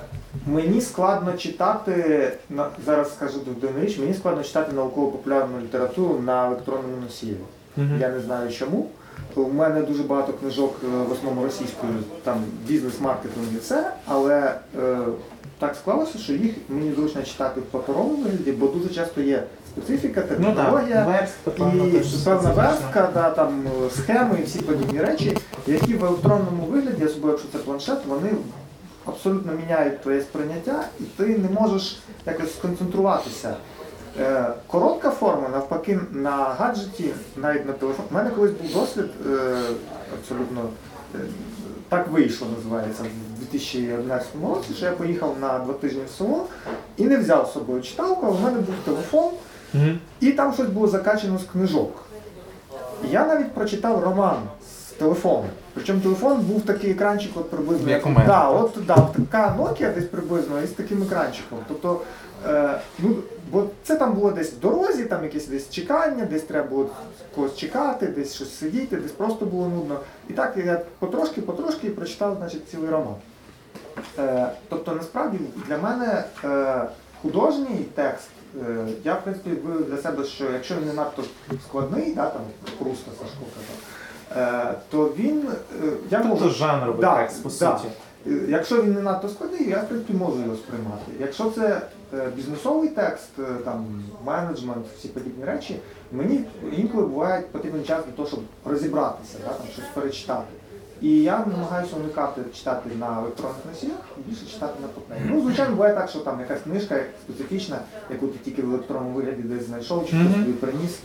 B: мені складно читати, на, зараз скажу дивну річ, мені складно читати науково-популярну літературу на електронному носії.
A: Мгм.
B: Я не знаю чому. У мене дуже багато книжок е, в основному російською, там бізнес-маркетинг і все, але е, так склалося, що їх мені зручно читати в паперовому вигляді, бо дуже часто є специфіка,
A: Ну так,
B: І певна верстка, да, там схеми і всі подібні речі, які в електронному вигляді, особливо якщо це планшет, вони абсолютно міняють твоє сприйняття, і ти не можеш якось сконцентруватися. Е, коротка форма, навпаки, на гаджеті, навіть на телефоні. У мене колись був досвід е, абсолютно е, так вийшло, називається, в 2011 році, що я поїхав на два тижні в село і не взяв з собою читалку, а в мене був телефон, і там щось було закачано з книжок. І я навіть прочитав роман з телефону. Причому телефон був такий екранчик, от приблизно.
A: Як у мене.
B: Да, от, да, така Nokia десь приблизно і з таким екранчиком. Тобто, е, ну, бо це там було десь в дорозі, там якесь десь чекання, десь треба було когось чекати, десь щось сидіти, десь просто було нудно. І так я потрошки, потрошки прочитав, значить, цілий роман. Е, тобто, насправді для мене е, художній текст, е, я в принципі вивів для себе, що якщо він не надто складний, да, там Пруста Сашко казав, то він е, я
A: Тобто
B: можу.
A: жанровий
B: Да,
A: текст, по
B: да.
A: суті.
B: Е, Якщо він не надто складний, я в принципі можу його сприймати. Якщо це е, бізнесовий текст, е, там менеджмент, всі подібні речі, мені інколи буває потрібен час для того, щоб розібратися, да, там, щось перечитати. І я намагаюся уникати читати на електронних носіях, більше читати на папері. Ну, звичайно, буває так, що там якась книжка специфічна, яку ти тільки в електронному вигляді десь знайшов, чи хтось тобі приніс,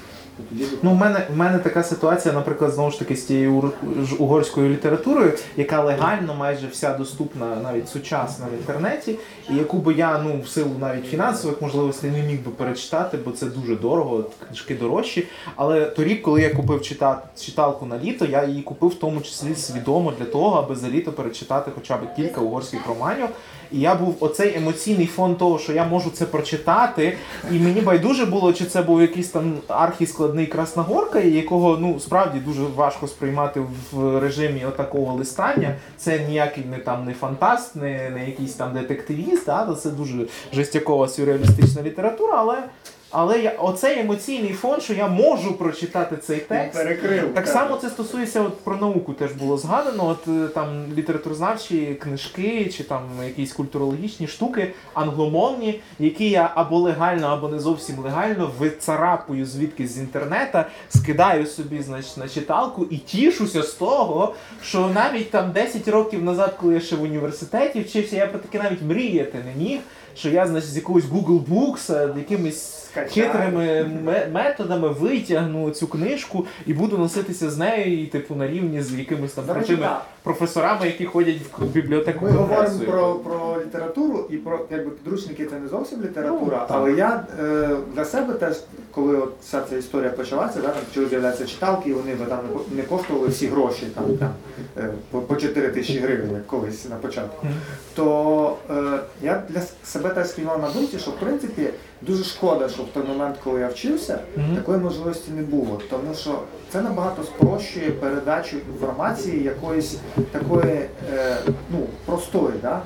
A: Ну, в мене, в мене така ситуація, наприклад, знову ж таки з тією угорською літературою, яка легально майже вся доступна навіть сучасна в інтернеті, і яку би я ну в силу навіть фінансових можливостей не міг би перечитати, бо це дуже дорого, книжки дорожчі. Але торік, коли я купив чита- читалку на літо, я її купив в тому числі свідомо для того, аби за літо перечитати хоча б кілька угорських романів. І я був оцей емоційний фон того, що я можу це прочитати, і мені байдуже було, чи це був якийсь там архіскладний Краснагоркаї, якого ну справді дуже важко сприймати в режимі отакого листання. Це ніякий не там не фантаст, не, не якийсь там детективіст, да? це дуже жестякова сюрреалістична література, але. Але я оцей емоційний фон, що я можу прочитати цей текст.
B: перекрив.
A: Так само це стосується от про науку теж було згадано. От е, там літературознавчі книжки чи там якісь культурологічні штуки англомовні, які я або легально, або не зовсім легально вицарапую звідки з інтернета, скидаю собі значить, на читалку і тішуся з того, що навіть там 10 років назад, коли я ще в університеті вчився, я про таке навіть мріяти не міг. Що я значить, з якогось Google Books, е, якимись хитрими методами витягну цю книжку і буду носитися з нею, і типу на рівні з якимись там крутими професорами, які ходять в бібліотеку.
B: Ми говоримо про, про літературу і про якби підручники це не зовсім література,
A: Ну,
B: але я е, для себе теж, коли от вся ця історія почалася, да, там почали з'являтися читалки, і вони там не коштували всі гроші там, там е, по, по 4 тисячі гривень, як колись на початку. То е, я для себе теж спіймав на думці, що в принципі дуже шкода, що в той момент, коли я вчився,
A: Мгм.
B: такої можливості не було, тому що це набагато спрощує передачу інформації якоїсь такої е, ну, простої. Да?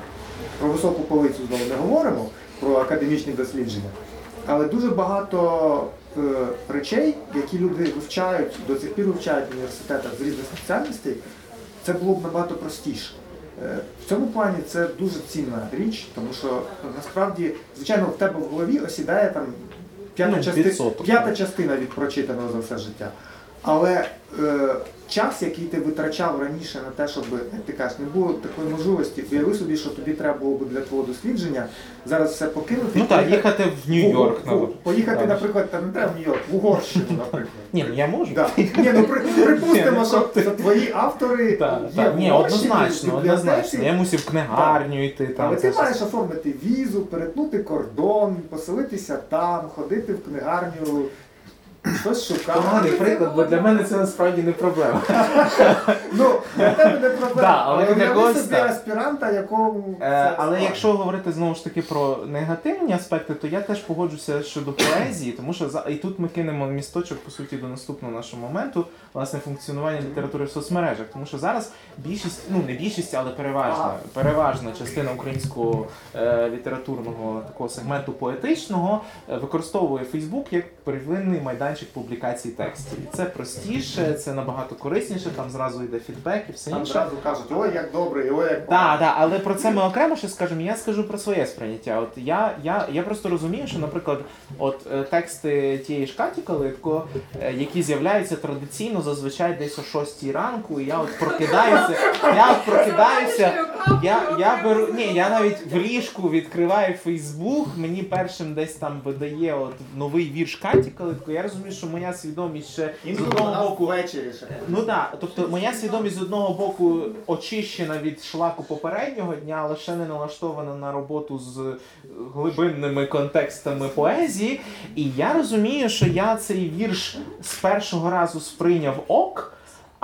B: Про високу полицю знову не говоримо, про академічні дослідження. Але дуже багато е, речей, які люди вивчають, до цих пір вивчають в університетах з різних спеціальностей, це було б набагато простіше. Е, В цьому плані це дуже цінна річ, тому що насправді, звичайно, в тебе в голові осідає там п'ята,
A: Ну,
B: части- п'ята частина від прочитаного за все життя. Але е, час, який ти витрачав раніше на те, щоб як ти кажеш, не було такої можливості, уяви собі, що тобі треба було б для твого дослідження зараз все покинути.
A: Ну так, їхати в Нью-Йорк. ну,
B: Поїхати,
A: так.
B: наприклад, там не треба в Нью-Йорк, в Угорщину, наприклад.
A: Ні, ну я можу.
B: Да. Ні, ну припустимо,
A: ну,
B: що, твої автори
A: Так,
B: є
A: так.
B: в
A: Ні,
B: Угорщині,
A: однозначно, однозначно. Я мусив в книгарню йти там.
B: але ти
A: все.
B: маєш оформити візу, перетнути кордон, поселитися там, ходити в книгарню, щось шукати.
A: Поганий приклад, бо для мене це насправді не проблема.
B: Ну, для тебе не проблема.
A: Але для когось
B: собі аспіранта, якому
A: Е, але якщо говорити знову ж таки про негативні аспекти, то я теж погоджуся щодо поезії, тому що за і тут ми кинемо місточок по суті до наступного нашого моменту, власне, функціонування літератури в соцмережах. Тому що зараз більшість, ну не більшість, але переважна, переважна частина українського е, літературного такого сегменту поетичного е, використовує Фейсбук як первинний майданчик публікації текстів. І це простіше, це набагато корисніше, там зразу йде фідбек і все
B: Там
A: інше.
B: зразу кажуть, ой, як добре, ой, як
A: Так, так, але про це ми окремо ще скажемо. Я скажу про своє сприйняття. От я, я, я просто розумію, що, наприклад, от е, тексти тієї ж Каті Калитко, е, які з'являються традиційно зазвичай десь о 6 ранку, і я от прокидаюся. Я от прокидаюся. Я, я беру. Ні, я навіть в ліжку відкриваю Фейсбук, мені першим десь там видає от новий вірш Каті Калитко. Я розумію. Розумію, що моя свідомість ще з одного боку
B: ввечері ще.
A: Ну так, тобто моя свідомість з одного боку очищена від шлаку попереднього дня, але ще не налаштована на роботу з глибинними контекстами поезії. І я розумію, що я цей вірш з першого разу сприйняв ок.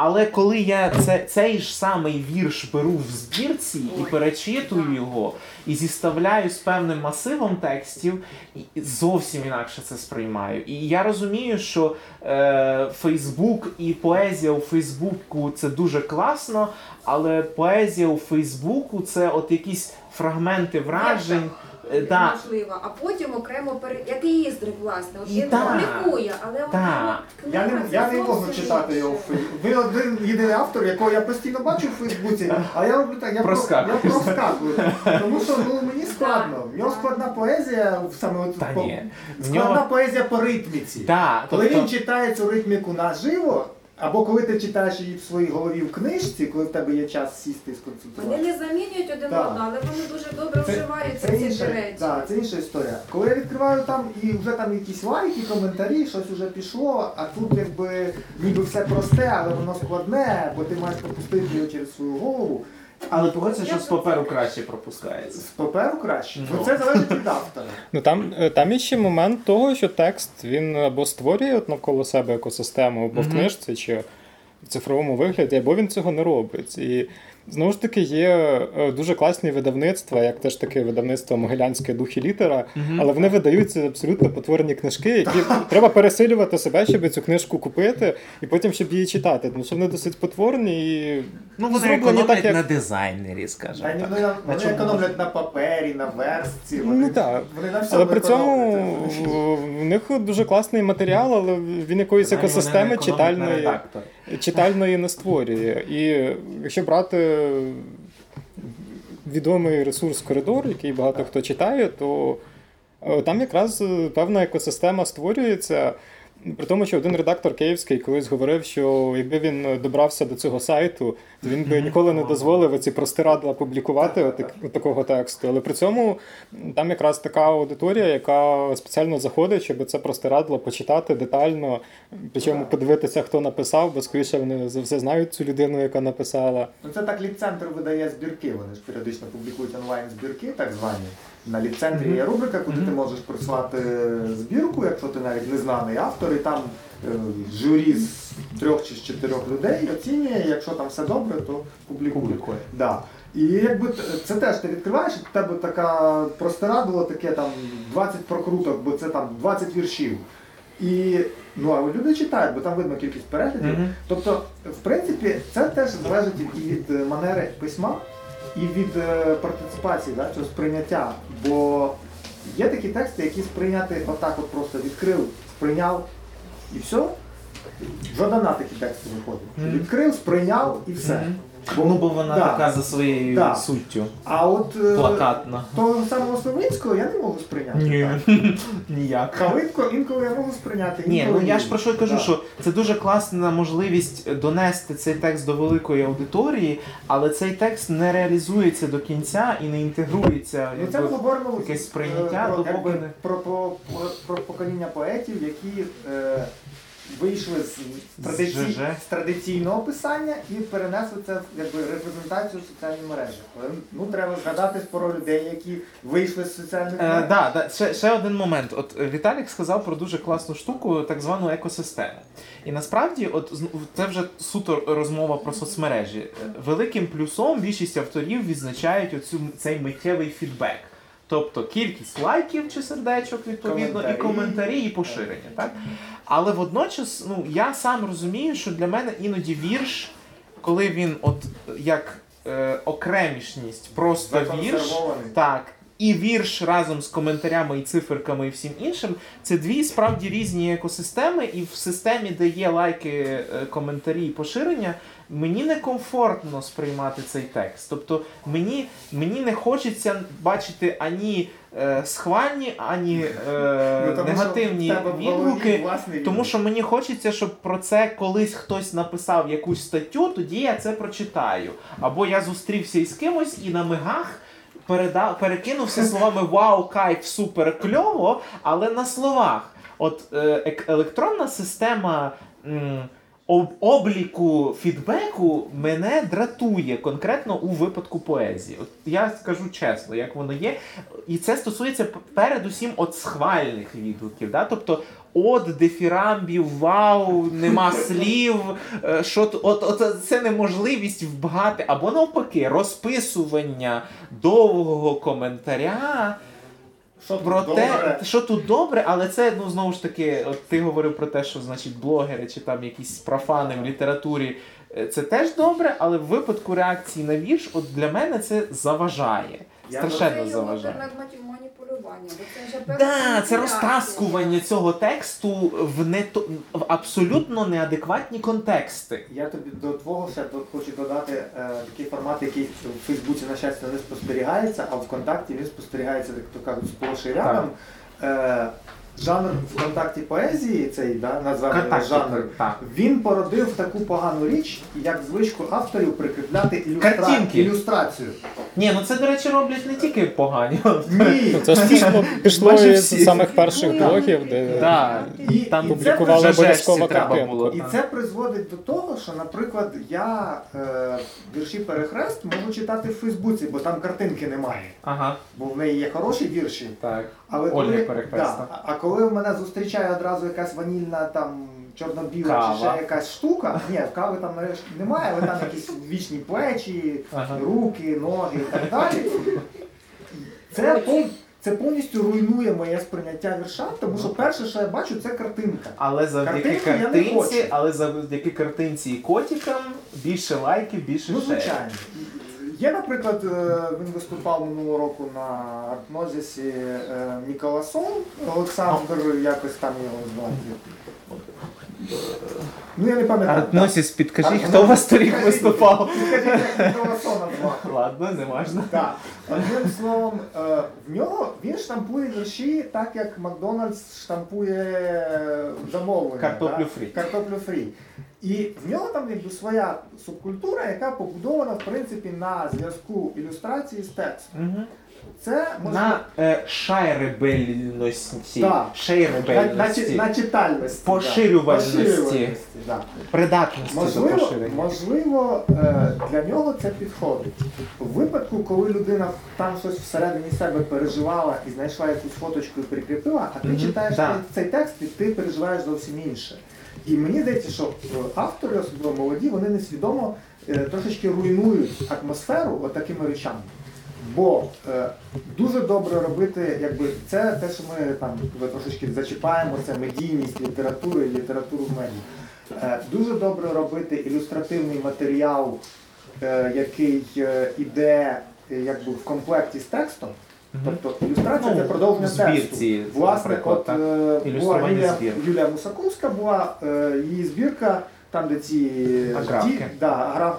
A: Але коли я це, цей ж самий вірш беру в збірці і перечитую його, і зіставляю з певним масивом текстів, і зовсім інакше це сприймаю. І я розумію, що е, Фейсбук і поезія у Фейсбуку це дуже класно, але поезія у Фейсбуку це от якісь фрагменти вражень. Е, да,
H: Можливо, а потім окремо пере... як і Іздрик, власне. От він
A: так.
H: публікує, але
A: Так.
H: от
B: Я не, я не можу читати його в. Фейсбуці. Він один єдиний автор, якого я постійно бачу в Фейсбуці, а я роблю так, я, про,
A: Проскакую.
B: я проскакую. Тому що ну, мені складно. В нього складна поезія, саме от,
A: Та
B: по-
A: ні. В
B: складна
A: нього
B: поезія по ритміці.
A: та,
B: Коли
A: тобто,
B: він читає цю ритміку наживо, або коли ти читаєш її в своїй голові в книжці, коли в тебе є час сісти і
H: Вони не замінюють один
B: Так.
H: одного, але вони дуже добре
B: Це-
H: вживаються
B: Це
H: ці
B: інша,
H: дві речі.
B: да, це інша історія. Коли я відкриваю там і вже там якісь лайки, коментарі, щось вже пішло, а тут якби ніби все просте, але воно складне, бо ти маєш пропустити його через свою голову.
A: Але погодься, що з паперу краще пропускається.
B: З паперу краще.
A: Ну.
B: Це залежить від автора.
C: Ну там, е, там є ще момент того, що текст він або створює от навколо себе екосистему, або в книжці, чи в цифровому вигляді, або він цього не робить. І знову ж таки є е, дуже класні видавництва, як теж таке видавництво Могилянське дух і літера, але вони видаються абсолютно потворні книжки, які треба пересилювати себе, щоб цю книжку купити, і потім щоб її читати. Тому що вони досить потворні і
A: Ну, вони
C: зроблені
A: економлять
C: так, як
A: на дизайнері, скажімо
B: Вони,
A: так.
B: вони, вони економлять на папері, на верстці. Вони,
C: Ну, так.
B: вони на всьому
C: Але при цьому в них дуже класний матеріал, але він якоїсь екосистеми
A: економлять на
C: читальної,
A: редакторі.
C: Читальної не створює. І якщо брати відомий ресурс коридор, який багато хто читає, то е, там якраз певна екосистема створюється. При тому, що один редактор київський колись говорив, що якби він добрався до цього сайту, то він би ніколи не дозволив ці простирадла публікувати отак- такого тексту. Але при цьому там якраз така аудиторія, яка спеціально заходить, щоб це простирадло почитати детально, причому подивитися, хто написав, бо скоріше вони за все знають цю людину, яка написала.
B: Ну це так ліпцентр видає збірки. Вони ж періодично публікують онлайн збірки, так звані. На ліпцентрі є рубрика, куди ти можеш прислати збірку, якщо ти навіть незнаний автор, і там е, журі з трьох чи з чотирьох людей оцінює, якщо там все добре, то публікує.
A: Публікує.
B: Да. І якби це теж ти відкриваєш, в тебе така простирадило таке там 20 прокруток, бо це там 20 віршів. І ну а люди читають, бо там видно кількість переглядів.
A: Мгм.
B: Тобто, в принципі, це теж залежить і від манери письма, і від е, партиципації, да, цього сприйняття. Бо є такі тексти, які сприйняти отак от просто відкрив, сприйняв і все. Жодана такі тексти виходить. Відкрив, сприйняв і все.
A: Ну, бо вона
B: Да.
A: така за своєю
B: Да.
A: суттю.
B: А от е,
A: Плакатна.
B: того самого Словинського я не можу сприйняти.
A: Ні,
B: так.
A: ніяк.
B: Калитко інколи я можу сприйняти.
A: Ні, ну я ж про що й кажу,
B: Да.
A: що це дуже класна можливість донести цей текст до великої аудиторії, але цей текст не реалізується до кінця і не інтегрується.
B: Ну, це ми говоримо
A: якесь
B: е,
A: сприйняття,
B: якби,
A: не-
B: про, про, про, про покоління поетів, які е, вийшли з, традиці...
A: З ЖЖ.
B: з традиційного писання і перенесли це в якби, репрезентацію в соціальні мережі. Але, Ну, треба згадати про людей, які вийшли з соціальних
A: Е, да, да, ще, ще один момент. От е, Віталік сказав про дуже класну штуку, так звану екосистему. І насправді, от з- це вже суто розмова про соцмережі. Е, Великим плюсом більшість авторів відзначають оцю цей миттєвий фідбек. Тобто кількість лайків чи сердечок, відповідно,
B: Коментарі.
A: і коментарі, і поширення. Так? Але водночас, ну я сам розумію, що для мене іноді вірш, коли він от як е, окремішність, просто вірш. Так. І вірш разом з коментарями і циферками і всім іншим це дві справді різні екосистеми, і в системі, де є лайки, е, коментарі і поширення, мені некомфортно сприймати цей текст. Тобто мені, мені не хочеться бачити ані е, схвальні, ані е,
B: Ну, тому
A: негативні відгуки. Тому що мені хочеться, щоб про це колись хтось написав якусь статтю, тоді я це прочитаю. Або я зустрівся із кимось і на мигах переда... перекинувся словами Вау, кайф, супер кльово, але на словах. от е, електронна система. м, об- Обліку фідбеку мене дратує конкретно у випадку поезії. От я скажу чесно, як воно є. І це стосується передусім от схвальних відгуків. Да? Тобто, от дифірамбів, вау, нема слів. е, Що т- от, от це неможливість вбгати, або навпаки, розписування довгого коментаря.
B: Що тут
A: Про те,
B: добре?
A: що тут добре, але це ну знову ж таки, от ти говорив про те, що значить блогери чи там якісь профани в літературі. е, Це теж добре, але в випадку реакції на вірш, от для мене це заважає.
B: Я
A: Страшенно
H: Це
A: заважає.
H: предмет маніпулювання, бо це вже певна
A: Да, це розтаскування цього тексту в не в абсолютно неадекватні контексти.
B: Я тобі до твого ще хочу додати е, такий формат, який в Фейсбуці, на щастя, не спостерігається, а в ВКонтакті він спостерігається, як то кажуть, сплош і рядом. Е, жанр ВКонтакті поезії, цей да, названий жанр,
A: так.
B: він породив таку погану річ, як звичку авторів прикріпляти ілюстра...
A: Картинки.
B: ілюстрацію.
A: Ні, ну це, до речі, роблять не тільки погані.
B: Ні.
C: Це ж пішло, пішло
A: Майже
C: із самих перших блогів, де
A: Да.
B: І,
A: Там
B: і це
C: публікували
A: вже
C: обов'язково
A: жесті треба
C: картинку.
A: було.
B: І це призводить до того, що, наприклад, я е, вірші перехрест можу читати в Фейсбуці, бо там картинки немає.
A: Ага,
B: Бо в неї є хороші вірші.
A: так.
B: Але коли, да, а коли в мене зустрічає одразу якась ванільна там чорно-біла чи ще якась штука, ні, кави там нарешті немає, але там якісь вічні плечі,
A: Ага.
B: руки, ноги і так далі. Це, це повністю руйнує моє сприйняття вірша, тому що перше, що я бачу, це картинка.
A: Але завдяки
B: Картинку я не
A: картинці,
B: хочу.
A: але завдяки картинці і котикам більше лайків, більше
B: Ну,
A: шеї.
B: звичайно. Є, наприклад, е, він виступав минулого року на артнозісі е, Ніколасон, Олександр, якось там його звати. Ну, я не пам'ятаю.
A: Артносіс, підкажіть, хто у вас торік виступав?
B: Підкажіть, як Ніколасона звати.
A: Ладно, не важно.
B: Так. Одним словом, е, в нього він штампує вірші так, як Макдональдс штампує замовлення.
A: Картоплю фрі.
B: Картоплю фрі. І в нього там якби своя субкультура, яка побудована в принципі на зв'язку ілюстрації з текстом.
A: Угу.
B: Це може
A: На е, шайребельності,
B: Так. на, на, на читальності.
A: Поширювальності.
B: Да. Поширювальності, да.
A: придатності до
B: Можливо,
A: поширення.
B: можливо, е, для нього це підходить. У випадку, коли людина там щось всередині себе переживала і знайшла якусь фоточку і прикріпила, а ти
A: Мгм,
B: читаєш
A: да.
B: цей текст і ти переживаєш зовсім інше. І мені здається, що автори, особливо молоді, вони несвідомо е, трошечки руйнують атмосферу отакими речами. Бо е, дуже добре робити, якби це те, що ми там трошечки зачіпаємо, це медійність літератури літературу в медіа. Е, дуже добре робити ілюстративний матеріал, е, який е, іде е, якби в комплекті з текстом. Тобто ілюстрація
A: Ну,
B: це продовження
A: збірці,
B: тексту. Власне, от е, була Юлія. Юлія Мусаковська була е, її збірка, там де ці ді- да, аграф,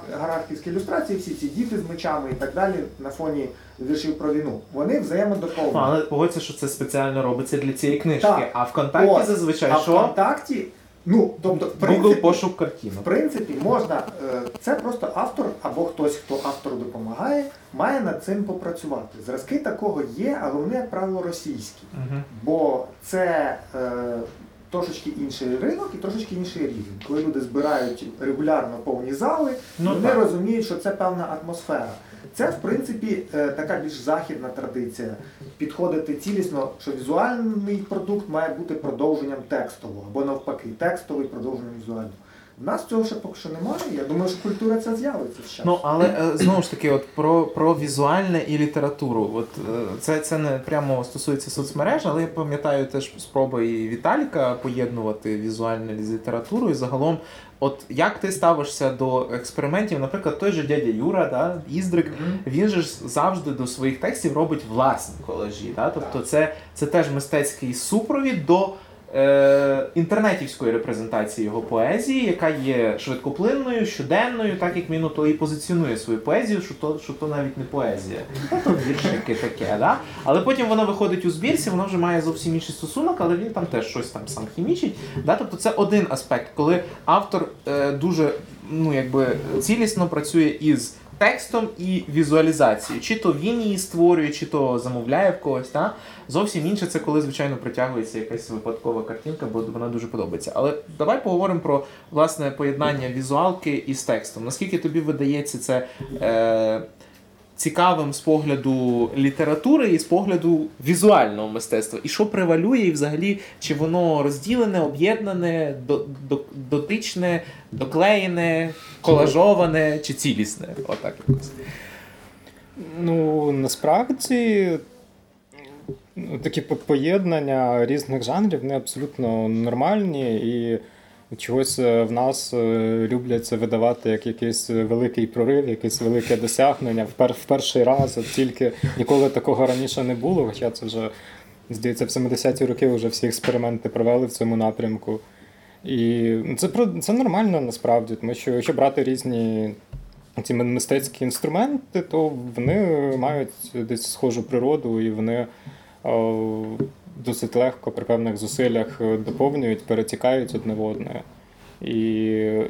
B: ілюстрації, всі ці діти з мечами і так далі на фоні віршів про війну. Вони взаємодоповнюють.
A: Ну, але погодься, що це спеціально робиться для цієї книжки.
B: Так.
A: А ВКонтакті
B: От.
A: зазвичай
B: а
A: що?
B: ВКонтакті, ну тобто, в
A: Google
B: принципі,
A: пошук
B: В принципі, можна, е, це просто автор або хтось, хто автору допомагає, має над цим попрацювати. Зразки такого є, але вони, як правило, російські.
A: Мгм.
B: Бо це е, трошечки інший ринок і трошечки інший рівень. Коли люди збирають регулярно повні зали,
A: Ну,
B: вони
A: так.
B: розуміють, що це певна атмосфера. Це, в принципі, е, така більш західна традиція. Підходити цілісно, що візуальний продукт має бути продовженням текстового, або навпаки, текстовий продовженням візуального. У нас цього ще поки що немає. Я думаю, що культура ця з'явиться часом.
A: Ну, але е, знову ж таки, от про, про візуальне і літературу. От е, це, це не прямо стосується соцмереж, але я пам'ятаю теж спроби і Віталіка поєднувати візуальне з літературою. Загалом, от як ти ставишся до експериментів, наприклад, той же дядя Юра, да, Іздрик, він же ж завжди до своїх текстів робить власні колажі. Да? Тобто це, це теж мистецький супровід до е, інтернетівської репрезентації його поезії, яка є швидкоплинною, щоденною, так як він ото і позиціонує свою поезію, що то, що то навіть не поезія. То віршики таке, да? Але потім воно виходить у збірці, воно вже має зовсім інший стосунок, але він там теж щось там сам хімічить. Да? Тобто це один аспект, коли автор е, дуже ну, якби, цілісно працює із текстом і візуалізацією. Чи то він її створює, чи то замовляє в когось. Та? Зовсім інше це коли, звичайно, притягується якась випадкова картинка, бо вона дуже подобається. Але давай поговоримо про власне поєднання візуалки із текстом. Наскільки тобі видається це е, цікавим з погляду літератури і з погляду візуального мистецтва? І що превалює, і взагалі, чи воно розділене, об'єднане, до, до, дотичне, доклеєне, колажоване чи цілісне? Отак якось.
C: Ну, насправді такі поєднання різних жанрів вони абсолютно нормальні і чогось е, в нас е, люблять це видавати як якийсь великий прорив, якесь велике досягнення. В, пер, в перший раз, от тільки ніколи такого раніше не було, хоча це вже, здається, в 70-ті роки вже всі експерименти провели в цьому напрямку. І ну, це, це нормально насправді, тому що якщо брати різні ці мистецькі інструменти, то вони мають десь схожу природу, і вони досить легко при певних зусиллях е, доповнюють, перетікають одне в одне. І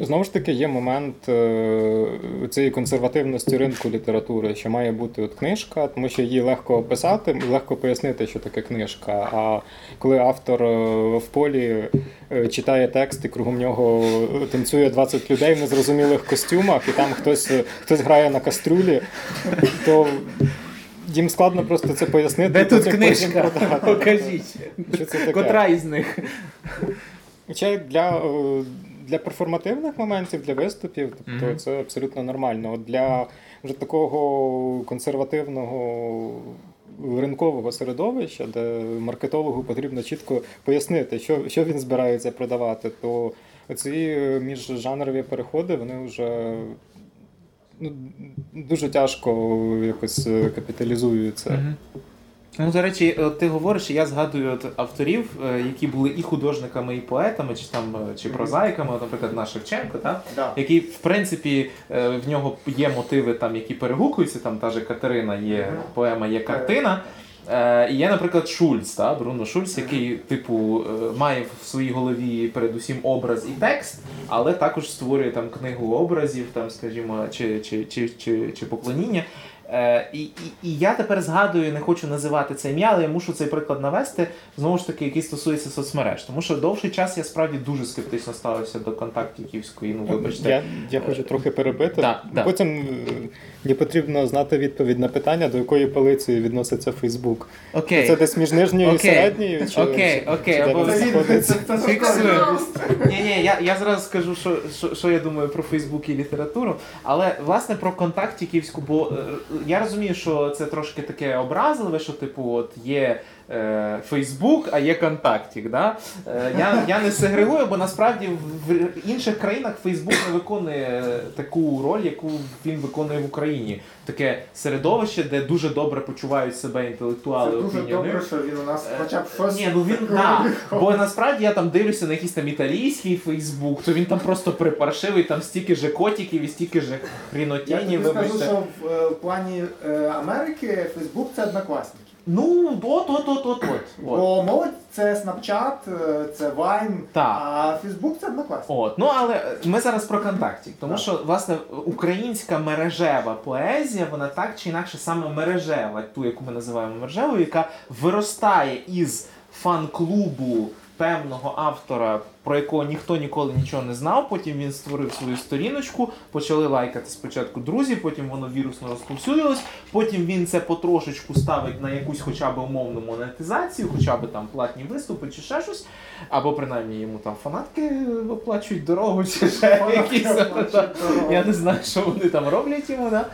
C: знову ж таки є момент е, цієї консервативності ринку літератури, що має бути от книжка, тому що її легко описати, легко пояснити, що таке книжка. А коли автор е, в полі читає текст і кругом нього танцює 20 людей в незрозумілих костюмах, і там хтось, хтось грає на кастрюлі, то їм складно просто це пояснити.
A: Де тут книжка? Покажіть.
C: Що це таке?
A: Котра із них?
C: Хоча для, для перформативних моментів, для виступів, тобто
A: Мгм.
C: це абсолютно нормально. От для вже такого консервативного ринкового середовища, де маркетологу потрібно чітко пояснити, що, що він збирається продавати, то ці міжжанрові переходи вони вже ну, дуже тяжко якось капіталізую капіталізуються.
A: Мгм. Ну, до речі, от ти говориш, і я згадую от авторів, е, які були і художниками, і поетами, чи там е, чи прозаїками, от, наприклад, наш Шевченко, та?
B: Да.
A: який, в принципі, е, в нього є мотиви, там, які перегукуються, там та же Катерина є поема, є картина. Е, і є, наприклад, Шульц, та, Бруно Шульц, який, типу, е, має в своїй голові передусім образ і текст, але також створює там книгу образів, там, скажімо, чи, чи, чи, чи, чи поклоніння. Е, і, і, і я тепер згадую, не хочу називати це ім'я, але я мушу цей приклад навести, знову ж таки, який стосується соцмереж. Тому що довший час я справді дуже скептично ставився до контактів київської, ну вибачте.
C: Я, я хочу трохи перебити.
A: Да, да.
C: Потім е, мені потрібно знати відповідь на питання, до якої полиції відноситься Фейсбук.
A: Окей.
C: Це десь між нижньою і середньою? Чи,
A: Окей, окей? Фіксую. Ні, ні, я, я зараз скажу, що, що, що я думаю про Фейсбук і літературу. Але власне про контакт київську, бо е, я розумію, що це трошки таке образливе, що типу, от є. Е, Фейсбук, а є контактік. Да? Е, Я, я не сегрегую, бо насправді в інших країнах Фейсбук не виконує таку роль, яку він виконує в Україні. Таке середовище, де дуже добре почувають себе
B: Це
A: інтелектуали.
B: дуже
A: опіньонери.
B: добре, що він у нас хоча б щось.
A: Ні, ну він да. Бо насправді я там дивлюся на якийсь там італійський Фейсбук, то він там просто припаршивий, там стільки же котиків і стільки же
B: Я
A: хрінотєнів,
B: тобі скажу, що в, е, в плані е, Америки Фейсбук це однокласники.
A: Ну, от, от, от, от, от. от.
B: Бо молодь це Snapchat, е, це Vine,
A: Так.
B: а Фейсбук це однокласник.
A: От, ну але ми зараз про контактів, тому
B: Так.
A: що власне українська мережева поезія, вона так чи інакше саме мережева, ту, яку ми називаємо мережевою, яка виростає із фан-клубу певного автора, про якого ніхто ніколи нічого не знав. Потім він створив свою сторіночку, почали лайкати спочатку друзі, потім воно вірусно розповсюдилось. Потім він це потрошечку ставить на якусь хоча б умовну монетизацію, хоча б там платні виступи чи ще щось. Або принаймні йому там фанатки оплачують дорогу, чи ще якісь. Я не знаю, що вони там роблять йому, да?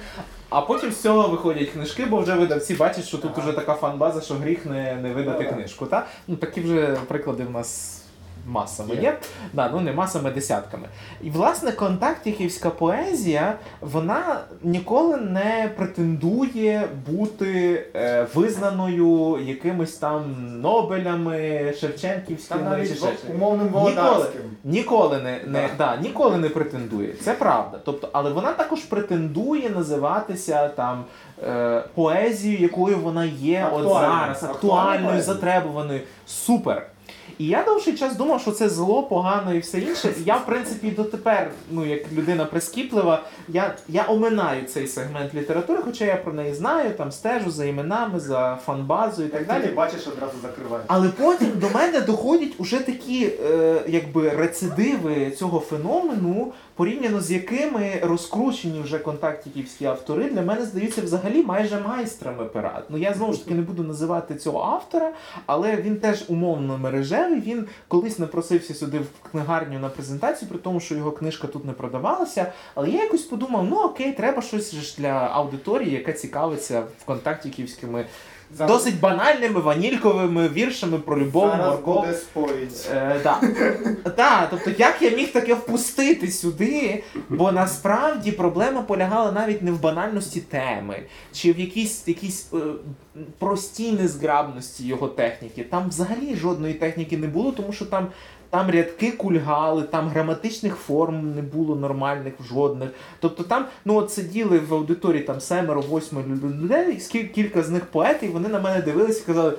A: А потім з цього виходять книжки, бо вже видавці бачать, що тут уже така фан-база, що гріх не, не видати
B: Ну,
A: книжку. Та? Ну, такі вже приклади в нас масами
B: Є.
A: є. Да, ну не масами, десятками. І власне контактіківська поезія, вона ніколи не претендує бути е, визнаною якимись там Нобелями, Шевченківськими чи
B: навіть
A: ще
B: умовним володарським.
A: ніколи не, не,
B: Да.
A: да, ніколи не претендує. Це правда. Тобто, але вона також претендує називатися там е, поезією, якою вона є от зараз,
B: Актуальною
A: актуальною, затребуваною. Супер. І я довший час думав, що це зло, погано і все інше. І я, в принципі, дотепер, ну як людина прискіплива, я, я оминаю цей сегмент літератури, хоча я про неї знаю, там стежу за іменами, за фанбазою і так
B: Як
A: далі.
B: Ти бачиш, одразу закриваєш.
A: Але потім до мене доходять уже такі е, якби рецидиви цього феномену, порівняно з якими розкручені вже контактівські автори для мене здаються взагалі майже майстрами пера. Ну я знову ж таки не буду називати цього автора, але він теж умовно мережевий. Він колись напросився сюди в книгарню на презентацію, при тому, що його книжка тут не продавалася. Але я якось подумав: ну окей, треба щось для аудиторії, яка цікавиться вконтактівськими
B: Зараз-
A: досить банальними ванільковими віршами про любов,
B: Зараз
A: морков.
B: буде сповідь.
A: Е, да. да, тобто, як я міг таке впустити сюди? Бо насправді проблема полягала навіть не в банальності теми, чи в якійсь, якійсь е, простій незграбності його техніки. Там взагалі жодної техніки не було, тому що там. Там рядки кульгали, там граматичних форм не було нормальних жодних. Тобто там, ну от сиділи в аудиторії там семеро, восьмеро людей, кілька з них поети, і вони на мене дивилися і казали: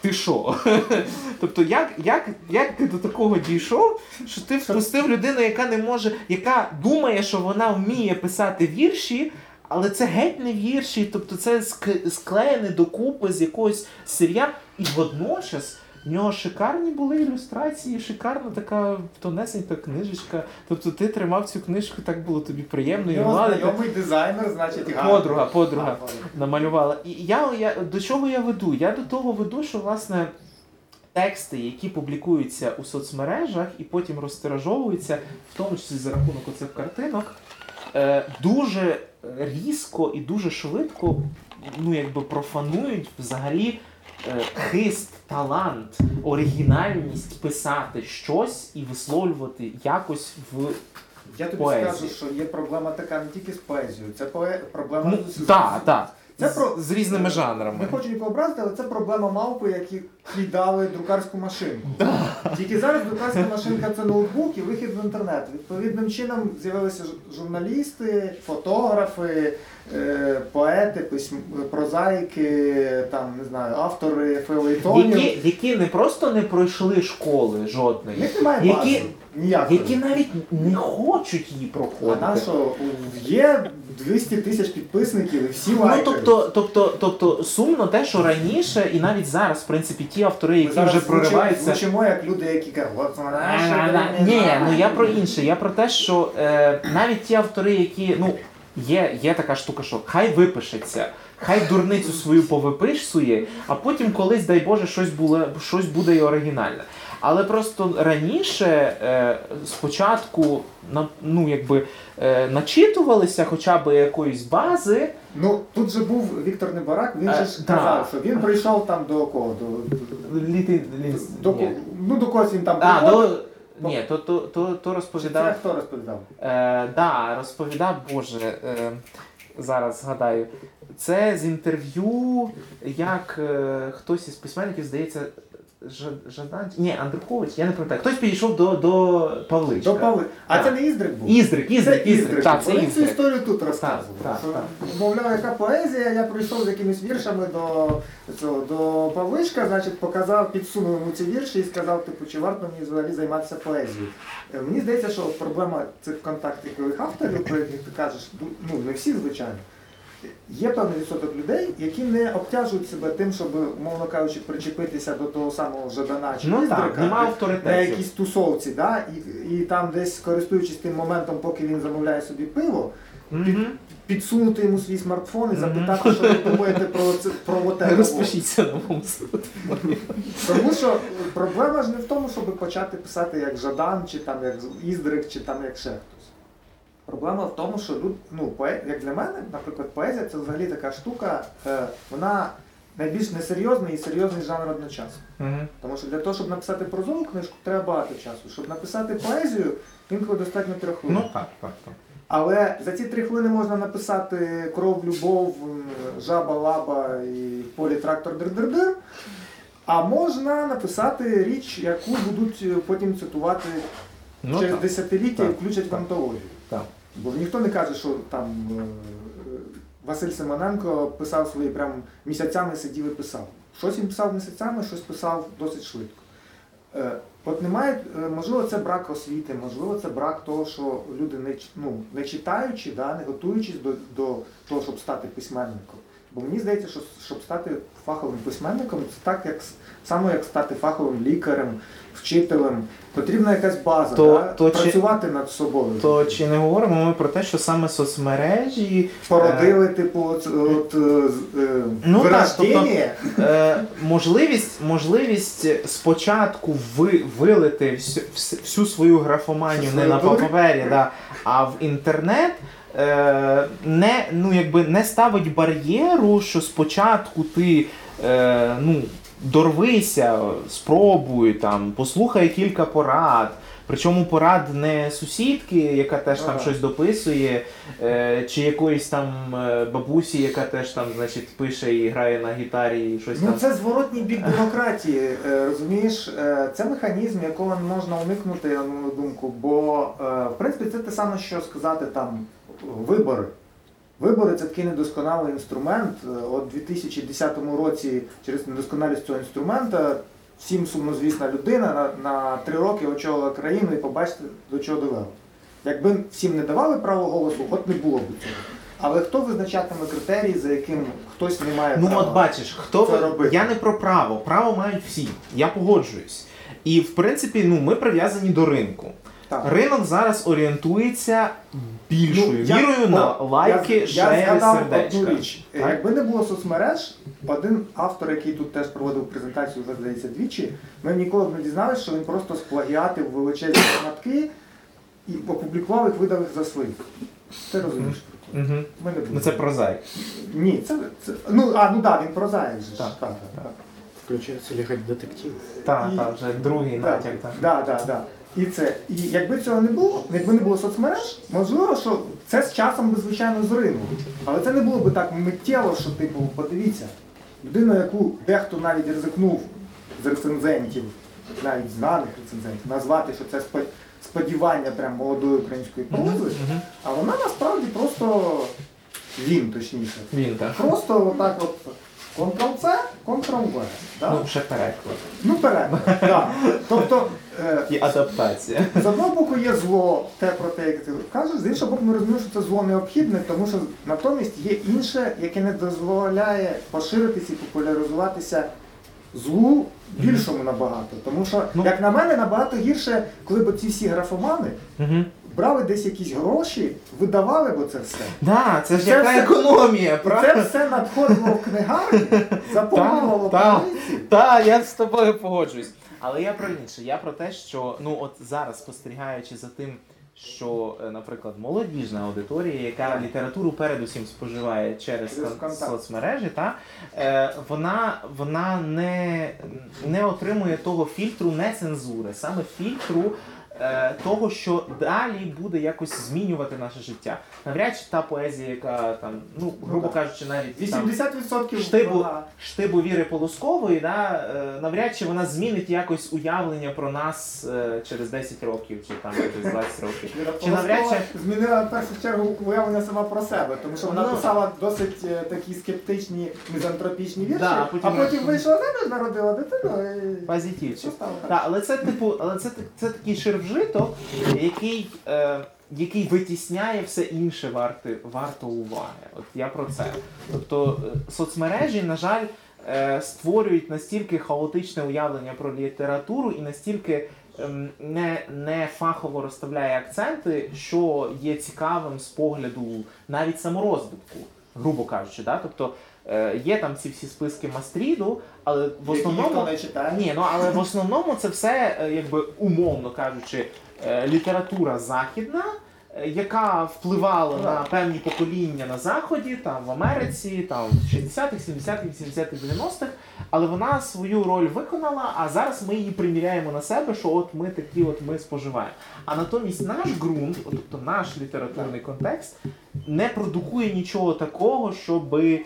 A: ти що? Тобто, як, як, як ти до такого дійшов, що ти впустив людину, яка не може, яка думає, що вона вміє писати вірші, але це геть не вірші, тобто це склеєне докупи з якогось сир'я, і водночас. В нього шикарні були ілюстрації, шикарна така тонесенька книжечка. Тобто ти тримав цю книжку, так було тобі приємно
B: Його знайомий дизайнер, значить.
A: Подруга, подруга
B: А,
A: намалювала. І я, я до чого я веду? Я до того веду, що власне тексти, які публікуються у соцмережах і потім розтиражовуються, в тому числі за рахунок оцих картинок, е, дуже різко і дуже швидко ну, якби профанують взагалі е, хист, талант, оригінальність писати щось і висловлювати якось в
B: Я тобі
A: Поезії.
B: скажу, що є проблема така не тільки з поезією, це проблема
A: ну,
B: з,
A: та, так.
B: Це
A: З,
B: про-
A: з різними жанрами.
B: Не хочу нікого образити, але це проблема мавпи, які кидали друкарську машинку. Тільки зараз друкарська машинка це ноутбук і вихід в інтернет. Відповідним чином з'явилися журналісти, фотографи, е, поети, письм... прозаїки, там, не знаю, автори фейлетонів.
A: Які, які не просто не пройшли школи жодної,
B: В них немає
A: які-
B: бази. Ніякої.
A: які навіть не хочуть її
B: А
A: проходити.
B: на що? Є 200 тисяч підписників і всі
A: Ну, тобто, тобто, тобто сумно те, що раніше, і навіть зараз, в принципі, ті автори, які
B: зараз
A: вже прориваються.
B: звучимо як люди, які кажуть, от вона.
A: Ні, ну я про інше. Я про те, що е, навіть ті автори, які ну є, є така штука, що хай випишеться, хай дурницю свою повиписує, а потім колись, дай Боже, щось було, щось буде і оригінальне. Але просто раніше е, спочатку ну, якби, е, начитувалися хоча б якоїсь бази.
B: Ну тут же був Віктор Небарак, він
A: Е,
B: же ж казав, що він прийшов там до кого? До,
A: Літи,
B: до, ну до когось він там
A: А, до, ні, то, то, то, то розповідав.
B: Це хто розповідав?
A: Е, да, розповідав, Боже, е, зараз згадаю. Це з інтерв'ю, як е, хтось із письменників, здається, Жа- Жадан. Ні, Андрухович, я не пам'ятаю. Хтось підійшов до, до Павличка.
B: До Павли. А
A: Так.
B: це не Іздрик був?
A: Іздрик, Іздрик, Іздрик. Так, це
B: Вони цю
A: Іздрик.
B: історію тут розказували.
A: так,
B: що,
A: так.
B: Мовляв, яка поезія, я прийшов з якимись віршами до, цього, до Павличка, значить, показав, підсунув йому ці вірші і сказав, типу, чи варто мені взагалі займатися поезією. Е, Мені здається, що проблема цих контактикових авторів, про яких ти кажеш, ну не всі, звичайно. Є певний відсоток людей, які не обтяжують себе тим, щоб, умовно кажучи, причепитися до того самого Жадана чи
A: Ну
B: Іздрика, на якійсь тусовці, да? і, і там десь користуючись тим моментом, поки він замовляє собі пиво,
A: Мгм.
B: підсунути йому свій смартфон і запитати, що ви думаєте про це про оте.
A: Розпишіться на моєму
B: Тому що проблема ж не в тому, щоб почати писати як Жадан, чи там як Іздрик, чи там як ще хтось. Проблема в тому, що люд, ну, поe- як для мене, наприклад, поезія це взагалі така штука, е, вона найбільш несерйозний і серйозний жанр одночасно.
A: Мгм.
B: Тому що для того, щоб написати прозову книжку, треба багато часу. Щоб написати поезію, інколи достатньо трьох хвилин.
A: Ну так, так, так.
B: Але за ці три хвилини можна написати кров, любов, жаба, лаба і в полі трактор дир-дир-дир. А можна написати річ, яку будуть потім цитувати
A: Ну,
B: через
A: так.
B: десятиліття і
A: Так,
B: включать в антологію.
A: Так.
B: Бо ніхто не каже, що там е, Василь Симоненко писав свої прям місяцями сидів і писав. Щось він писав місяцями, щось писав досить швидко. Е, От немає, е, можливо, це брак освіти, можливо, це брак того, що люди не, ну, не читаючи, да, не готуючись до, до того, щоб стати письменником. Бо мені здається, що щоб стати фаховим письменником, це так, як с- саме як стати фаховим лікарем, вчителем. Потрібна якась база,
A: То-
B: да?
A: то чи-
B: працювати над собою.
A: То чи не говоримо ми про те, що саме соцмережі
B: Породили, типу, от, от, е, е,
A: Ну, так,
B: вирождення.
A: е, можливість, можливість спочатку ви, вилити всю, всю- свою графоманію не на папері, да, а в інтернет. Е, не, ну, якби не ставить бар'єру, що спочатку ти е, ну, дорвися, спробуй, там, послухай кілька порад. Причому порад не сусідки, яка теж там
B: Ага.
A: щось дописує, е, чи якоїсь там е, бабусі, яка теж там, значить, пише і грає на гітарі, і щось
B: Ну
A: там.
B: це зворотній бік демократії. е, Розумієш, це механізм, якого не можна уникнути, на мою думку. Бо в принципі це те саме, що сказати там вибори. Вибори це такий недосконалий інструмент. Е, От у 2010 році через недосконалість цього інструмента всім сумнозвісна людина на, на три роки очолила країну і побачите, до чого довела. Якби всім не давали право голосу, от не було б цього. Але хто визначатиме критерії, за яким хтось не має
A: Ну
B: права?
A: от бачиш, хто
B: це
A: ви...
B: робити.
A: я не про право, право мають всі. Я погоджуюсь. І в принципі, ну ми прив'язані до ринку.
B: Так.
A: Ринок зараз орієнтується більшою
B: Ну, я-
A: вірою на
B: о,
A: лайки,
B: я,
A: шери,
B: я згадав
A: сердечка.
B: одну річ.
A: Так?
B: Якби не було соцмереж, один автор, який тут теж проводив презентацію, вже здається, двічі, ми ніколи б не дізналися, що він просто сплагіатив величезні шматки і опублікував їх, видав їх за свої. Ти розумієш?
A: Угу.
B: Ми не
A: Ну це прозаїк.
B: Ні, це, це. Ну, а, ну так, да, він прозаїк же.
A: Так,
B: так, так.
F: Включается ли хоть детектив?
A: Так,
B: І-
A: так, вже другий
B: Так,
A: натяк. Так.
B: да, да, да. І це. І якби цього не було, якби не було соцмереж, можливо, що це з часом би звичайно зринуло. Але це не було б так миттєво, що типу, подивіться, людина, яку дехто навіть ризикнув з рецензентів, навіть знаних рецензентів, назвати, що це сподівання прям молодої української прози, а вона насправді просто він, точніше.
A: Він так.
B: Просто отак от Ctrl-C, Ctrl-V. Да?
A: Ну, ще переклад.
B: Ну, переклад. Да. Тобто,
A: І адаптація.
B: з одного боку є зло, те про те, як ти кажеш, з іншого боку, ми розуміємо, що це зло необхідне, тому що натомість є інше, яке не дозволяє поширитися і популяризуватися злу більшому набагато. Тому що,
A: Ну.
B: як на мене, набагато гірше, коли б ці всі графомани
A: Угу.
B: брали десь якісь гроші, видавали б це все.
A: Да, це ж
B: Це
A: яка
B: все-
A: економія, правда?
B: це все надходило в книгарні, заповнювало полиці.
A: Так, я з тобою погоджуюсь. Але я про інше. Я про те, що ну от зараз спостерігаючи за тим, що, е, наприклад, молодіжна аудиторія, яка літературу передусім споживає через, соцмережі, та, е, вона, вона не, не отримує того фільтру не цензури, саме фільтру. Е, Того, що далі буде якось змінювати наше життя. Навряд чи та поезія, яка там, ну, грубо
B: так.
A: кажучи, навіть там,
B: 80%
A: Штибу, штибу Віри Полоскової, да, е, навряд чи вона змінить якось уявлення про нас е, через 10 років чи там через 20 років. Чи навряд чи-
B: змінила в першу чергу уявлення сама про себе, тому що вона
A: Ну.
B: писала досить такі скептичні мізантропічні вірші,
A: Да, а
B: а
A: потім-
B: потім, вийшла заміж, народила дитину і
A: Позитивчик.
B: так?
A: Але це типу, але це, це такий ширвжиток, який, е, який витісняє все інше варте, варто уваги. От я про це. Тобто е, соцмережі, на жаль, е, створюють настільки хаотичне уявлення про літературу і настільки ем, не, не фахово розставляє акценти, що є цікавим з погляду навіть саморозвитку, грубо кажучи. Да? Тобто є там ці всі списки Мастріду, але в основному.
B: ніхто не читає.
A: Ні, ну але в основному це все, е, якби умовно кажучи, е, література західна, е, яка впливала на певні покоління на заході, там в Америці, там в 60-х, 70-х, 80-х, 90-х, але вона свою роль виконала, а зараз ми її приміряємо на себе, що от ми такі, от ми споживаємо. А натомість наш ґрунт, тобто наш літературний контекст, не продукує нічого такого, щоби е,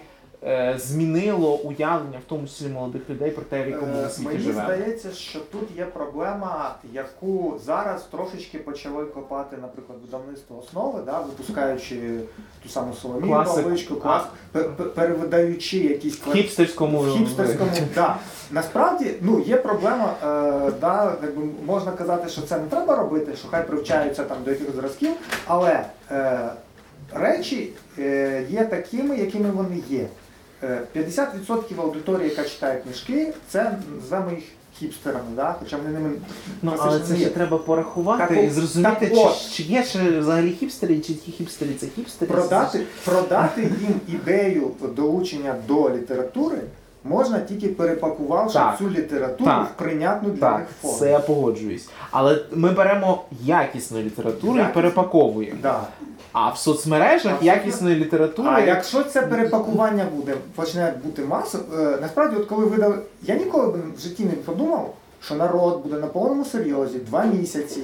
A: змінило уявлення, в тому числі молодих людей, про те, в якому
B: Е,
A: світі
B: Мені
A: живемо.
B: здається, що тут є проблема, яку зараз трошечки почали копати, наприклад, видавництво основи, да, випускаючи ту саму Соломію. Павличку, клас, пе- пе- перевидаючи якісь
A: В
B: кла-
A: хіпстерському
B: в хіпстерському. Да. Насправді, ну є проблема, е, да, якби можна казати, що це не треба робити, що хай привчаються там до якихось зразків, але е, речі е, є такими, якими вони є. Е, 50% аудиторії, яка читає книжки, це називаємо їх хіпстерами, да? хоча вони ними
A: Ну, але це ще треба порахувати
B: Так,
A: і зрозуміти,
B: так от.
A: чи, чи є ще взагалі хіпстери, чи ті хіпстери це хіпстери.
B: Продати, продати їм ідею долучення до літератури можна тільки перепакувавши
A: Так.
B: цю літературу
A: Так.
B: в прийнятну для
A: Так,
B: них форму.
A: це я погоджуюсь. Але ми беремо якісну літературу і
B: Якісну.
A: перепаковуємо.
B: Да.
A: А в соцмережах
B: Абсолютно.
A: якісної літератури.
B: А якщо це перепакування буде, почне бути масово, е, насправді, от коли видали, я ніколи б в житті не подумав, що народ буде на повному серйозі два місяці,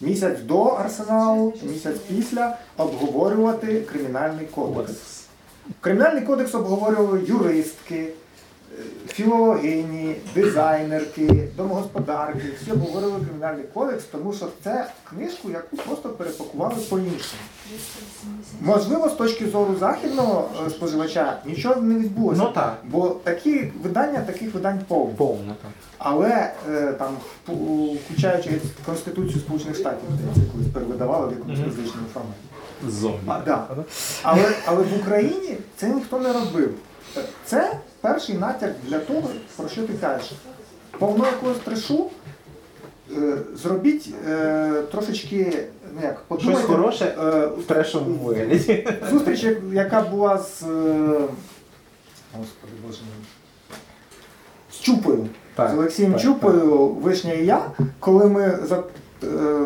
B: місяць до арсеналу, місяць після обговорювати кримінальний кодекс. Кримінальний кодекс обговорювали юристки, філологині, дизайнерки, домогосподарки. Всі обговорювали кримінальний кодекс, тому що це книжку, яку просто перепакували по-іншому. Можливо, з точки зору західного е, споживача нічого не відбулося.
A: Ну так.
B: Бо такі видання, таких видань повно.
A: Повно так.
B: Але е, там, включаючи Конституцію Сполучених Штатів, здається, колись перевидавали в якомусь фізичному форматі.
A: Зомбі.
B: А, да. але, але в Україні це ніхто не робив. Це перший натяк для того, про що ти кажеш. Повно якогось трешу е, зробіть е, трошечки, ну як,
A: Щось хороше
B: е,
A: в трешовому вигляді.
B: Зустріч, яка була з. е, Господи, боже мій. З Чупою.
A: Так,
B: з Олексієм
A: так,
B: Чупою, Вишня і я, коли ми за, е,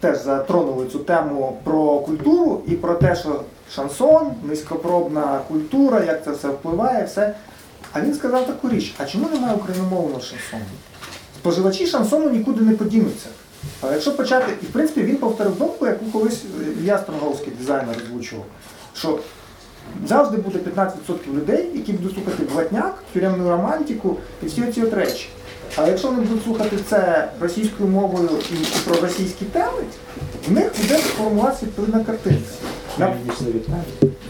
B: теж затронули цю тему про культуру і про те, що шансон, низькопробна культура, як це все впливає, все. А він сказав таку річ: а чому немає україномовного шансону? Споживачі шансону нікуди не подінуться. Але якщо почати, і в принципі він повторив думку, яку колись Ілля Стронговський дизайнер озвучував, що завжди буде 15% людей, які будуть слухати блатняк, тюремну романтику і всі ці от речі. А якщо вони будуть слухати це російською мовою і, і про російські теми, в них буде формуватися відповідна картинка. На-.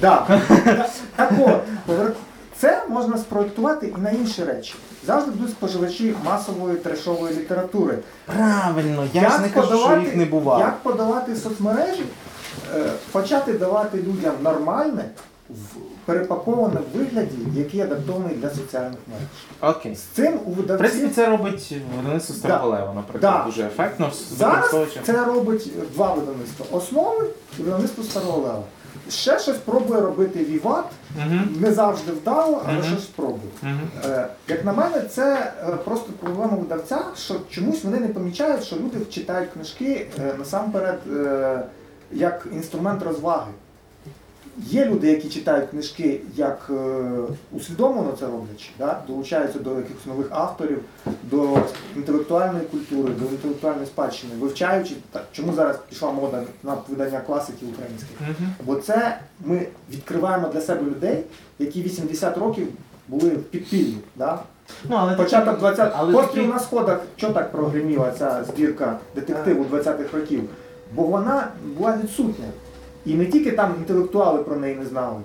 B: Да. Так от, це можна спроектувати і на інші речі. Завжди будуть споживачі масової трешової літератури.
A: Правильно, я ж не кажу, що їх не бувало.
B: як подавати соцмережі, е, почати давати людям нормальне, в перепаковане в вигляді, який адаптований для соціальних мереж.
A: Окей.
B: З цим у
A: В принципі, це робить видавництво Староголева, наприклад,
B: Да.
A: дуже ефектно.
B: зараз
A: використовуючи-
B: це робить два видавництва. Основи і видавництво старого лева. Ще щось пробує робити Віват,
A: Мгм.
B: не завжди вдало, але
A: Мгм.
B: щось пробує.
A: Мгм.
B: Е, Як на мене, це е, просто проблема видавця, що чомусь вони не помічають, що люди читають книжки е, насамперед е, як інструмент розваги. Є люди, які читають книжки як е, усвідомлено це роблячи, да? долучаються до якихось нових авторів, до інтелектуальної культури, до інтелектуальної спадщини, вивчаючи, так, чому зараз пішла мода на видання класиків українських. Бо це ми відкриваємо для себе людей, які 80 років були в підпіллі. Да?
A: Ну, але
B: Початок 20
A: але
B: Постріл
A: такі-
B: на сходах, що так прогреміла ця збірка детективу 20-х років? Бо вона була відсутня. І не тільки там інтелектуали про неї не знали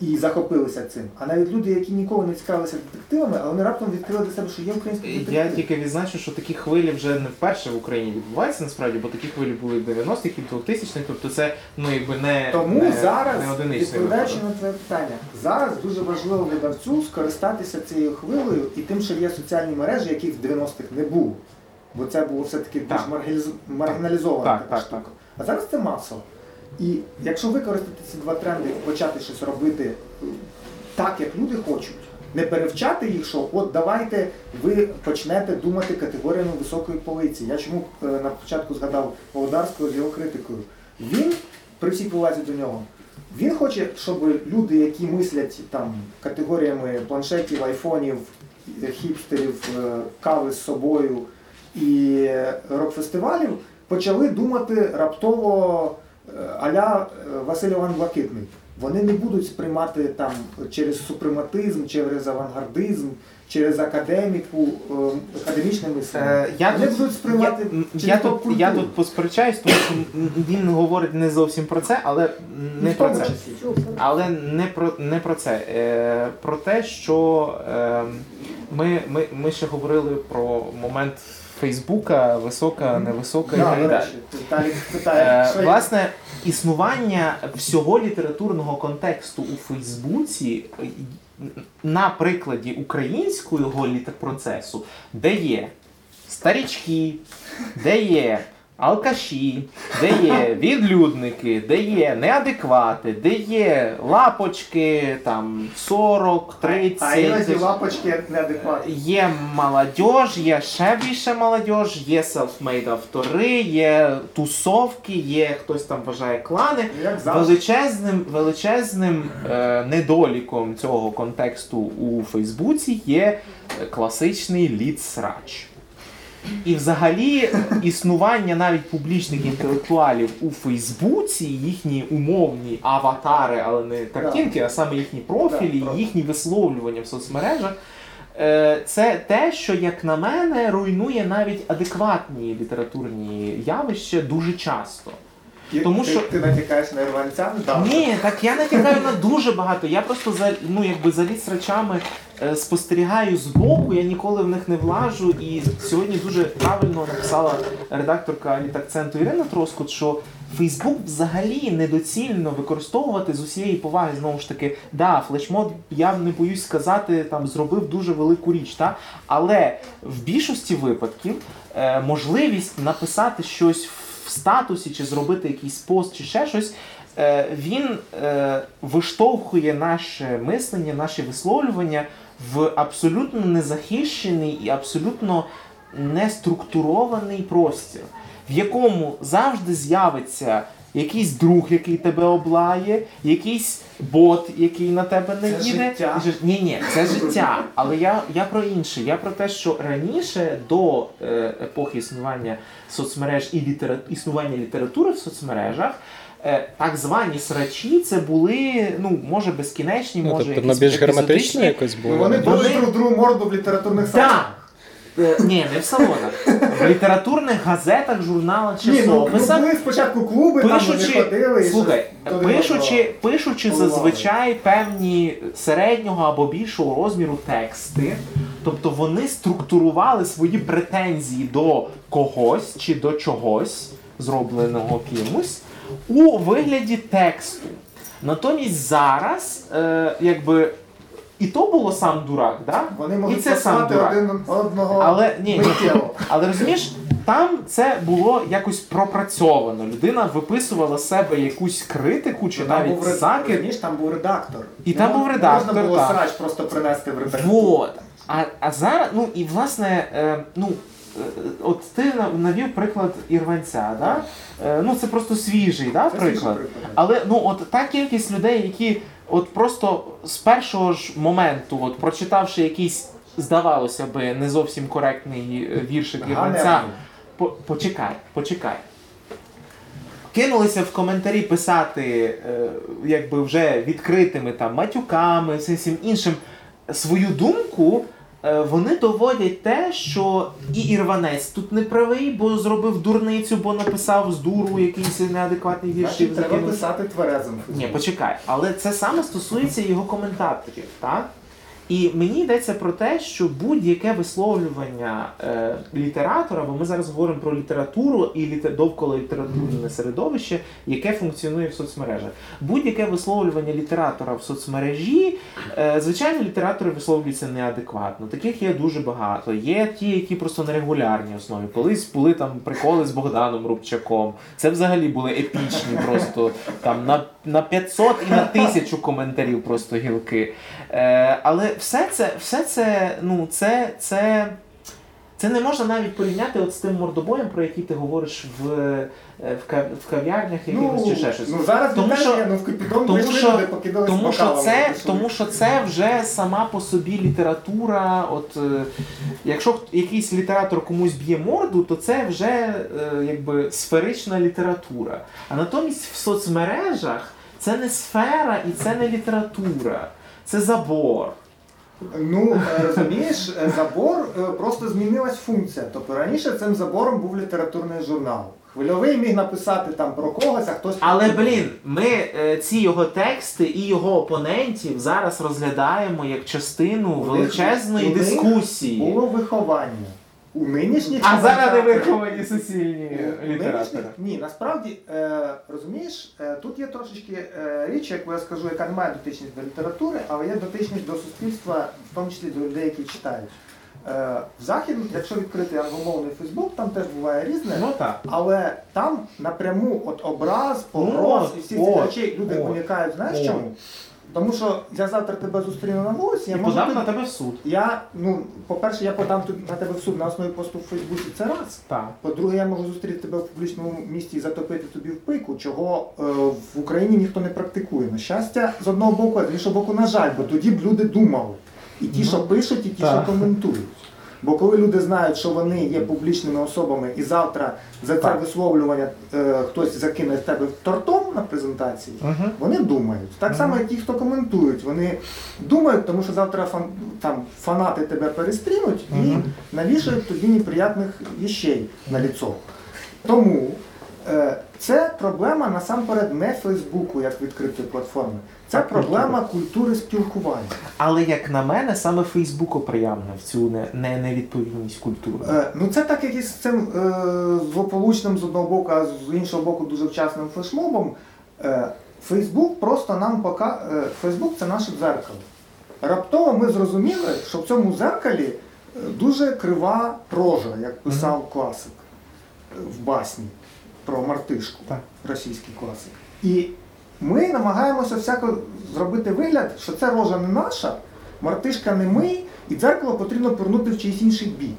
B: і, захопилися цим, а навіть люди, які ніколи не цікавилися детективами, але вони раптом відкрили для себе, що є українські детективи.
A: Я тільки відзначу, що такі хвилі вже не вперше в Україні відбуваються насправді, бо такі хвилі були в 90-х і 2000-х, тобто це ну якби не,
B: Тому
A: не,
B: зараз,
A: не
B: відповідаючи на твоє питання, зараз дуже важливо видавцю скористатися цією хвилею і тим, що є соціальні мережі, яких в 90-х не було. Бо це було все-таки більш
A: Так.
B: маргіналізована
A: Так,
B: така
A: так,
B: штука.
A: так.
B: А зараз це масово. І якщо використати ці два тренди почати щось робити так, як люди хочуть, не перевчати їх, що от давайте ви почнете думати категоріями високої полиці. Я чому е, на початку згадав Володарського з його критикою. Він, при всій повазі до нього, він хоче, щоб люди, які мислять там категоріями планшетів, айфонів, е, хіпстерів, е, кави з собою і рок-фестивалів, почали думати раптово аля е, Василь Іван Блакитний. вони не будуть сприймати там через супрематизм, через авангардизм, через академіку, е, академічне мислення.
A: Е, я
B: вони
A: тут-
B: будуть сприймати
A: Я,
B: через
A: я, тут, я тут посперечаюсь, тому що він говорить не зовсім про це, але не про це. Але не про не про це. Е, про те, що е, ми, ми, ми ще говорили про момент Фейсбука, висока, невисока і так далі. Е, власне, існування всього літературного контексту у Фейсбуці на прикладі українського літерпроцесу, де є старічки, де є алкаші, де є відлюдники, де є неадеквати, де є лапочки там 40, 30.
B: А іноді лапочки неадекватні.
A: Є молодь, є ще більше молодь, є self-made автори, є тусовки, є хтось там вважає клани.
B: Як завжди.
A: Величезним, величезним е, недоліком цього контексту у Фейсбуці є класичний лід-срач. І взагалі існування навіть публічних інтелектуалів у Фейсбуці, їхні умовні аватари, але не картинки, а саме їхні профілі, їхні висловлювання в соцмережах. е, Це те, що, як на мене, руйнує навіть адекватні літературні явища дуже часто. Тому
B: ти,
A: що-
B: ти натякаєш на ірванця?
A: Ні, так я натякаю на дуже багато. Я просто за ну якби за ліс-речами е, спостерігаю збоку, я ніколи в них не влажу. І сьогодні дуже правильно написала редакторка літакценту Ірина Троскот, що Фейсбук взагалі недоцільно використовувати з усієї поваги. Знову ж таки, да, флешмоб, я не боюсь сказати, там зробив дуже велику річ, та? але в більшості випадків е, можливість написати щось в статусі, чи зробити якийсь пост, чи ще щось. е, Він е, виштовхує наше мислення, наші висловлювання в абсолютно незахищений і абсолютно неструктурований простір, в якому завжди з'явиться якийсь друг, який тебе облає, якийсь бот, який на тебе не
B: Це
A: їде.
B: життя.
A: Ні, ні, це життя. Але я, я про інше. Я про те, що раніше до е, епохи існування соцмереж і літера... існування літератури в соцмережах. е, Так звані срачі це були, ну, може безкінечні,
C: Ну,
A: може
C: тобто
A: якісь
C: воно більш герметично якось
B: Ну,
C: було.
B: вони друг другу морду в літературних
A: Так. Е, Ні, не в салонах. В літературних газетах, журналах,
B: Ні, ну, ну були спочатку клуби, там вони
A: Пишучи,
B: ходили і
A: слухай,
B: щось туди
A: пишучи, пишучи зазвичай певні середнього або більшого розміру тексти, тобто вони структурували свої претензії до когось чи до чогось, зробленого кимось, у вигляді тексту. Натомість зараз, е, якби, і то було сам дурак, да?
B: Вони
A: і це сам дурак.
B: один одного
A: Але ні, ні,
B: миттєво.
A: але розумієш, там це було якось пропрацьовано. Людина виписувала з себе якусь критику чи
B: Ну, Там
A: навіть
B: був ред-
A: закид.
B: розумієш, там був редактор.
A: І там був редактор,
B: можна було
A: так.
B: срач просто принести в редактор.
A: Вот. А, а зараз, ну і власне, е, ну. Е, От ти навів приклад ірванця, да? Е, ну це просто свіжий да,
B: Це
A: приклад.
B: свіжий приклад.
A: Але ну от та кількість людей, які от просто з першого ж моменту, от прочитавши якийсь, здавалося би, не зовсім коректний е, віршик Ірванця, по- почекай, почекай. Кинулися в коментарі писати, якби вже відкритими там матюками, всім іншим свою думку. Е, Вони доводять те, що і Ірванець тут не правий, бо зробив дурницю, бо написав з дуру якийсь неадекватний вірш.
B: треба писати тверезим.
A: Ні, почекай, але це саме стосується його коментаторів, так? І мені йдеться про те, що будь-яке висловлювання е, літератора, бо ми зараз говоримо про літературу і літер... довкола літературне середовище, яке функціонує в соцмережах. Будь-яке висловлювання літератора в соцмережі, е, звичайно, літератори висловлюються неадекватно. Таких є дуже багато. Є ті, які просто на регулярній основі. Колись були там приколи з Богданом Рубчаком. Це взагалі були епічні, просто там на, на 500 і на 1000 коментарів просто гілки. Е, але все це, все це, ну, це, це, це не можна навіть порівняти от з тим мордобоєм, про який ти говориш в, е, в, в кав'ярнях якихось
B: Ну,
A: чи ще щось.
B: ну зараз
A: Тому
B: тому,
A: що-
B: ну, в
A: тому що-
B: люди
A: Тому що, це, тому що це вже сама по собі література. От е, якщо якийсь літератор комусь б'є морду, то це вже е, якби сферична література. А натомість в соцмережах. це не сфера і це не література, це забор.
B: Ну, е, розумієш, е, забор е, просто змінилась функція. Тобто раніше цим забором був літературний журнал. Хвильовий міг написати там про когось, а хтось
A: Але блін, ми ці його тексти і його опонентів зараз розглядаємо як частину
B: У них-
A: величезної
B: у них
A: дискусії.
B: було виховання. У нинішніх
A: А зараз виховані суцільні літератори.
B: Ні, насправді е, розумієш, е, тут є трошечки е, річ, яку я скажу, яка не має дотичність до літератури, але є дотичність до суспільства, в тому числі до людей, які читають. Е, в захід, якщо відкрити англомовний Фейсбук, там теж буває різне.
A: Ну так.
B: Але там напряму от образ, погроз
A: Ну,
B: і всі ці речі люди уникають. Знаєш
A: от.
B: чому? Тому що я завтра тебе зустріну на вулиці, я
A: І
B: можу
A: подам
B: тобі-
A: на тебе в суд.
B: я, ну, по-перше, я подам тут на тебе в суд на основі посту в Фейсбуці. Це раз.
A: Так.
B: По-друге, я можу зустріти тебе в публічному місті і затопити тобі в пику, чого е, в Україні ніхто не практикує. На щастя, з одного боку, а з іншого боку, на жаль, бо тоді б люди думали. І ті,
A: Ну,
B: що пишуть, і ті,
A: так.
B: що коментують. Бо коли люди знають, що вони є публічними особами, і завтра за це
A: Так.
B: висловлювання е, хтось закине тебе тортом на презентації,
A: Угу.
B: вони думають. Так само, як ті, хто коментують. Вони думають, тому що завтра фан, там, фанати тебе перестрінуть і навішають тобі неприятних вещей на ліцо. Тому е, це проблема насамперед не Фейсбуку як відкритої платформи. Це проблема культури спілкування.
A: Але як на мене, саме Фейсбук оприявнив цю не, не, невідповідність культури.
B: Е, ну це так як і з цим е, злополучним з одного боку, а з іншого боку дуже вчасним флешмобом. Е, Фейсбук просто нам пока е, Фейсбук це наше дзеркало. Раптово ми зрозуміли, що в цьому дзеркалі е, дуже крива рожа, як писав класик е, в басні про мартишку,
A: Так.
B: російський класик. І ми намагаємося всяко зробити вигляд, що це рожа не наша, мартишка не ми, і дзеркало потрібно повернути в чийсь інший бік.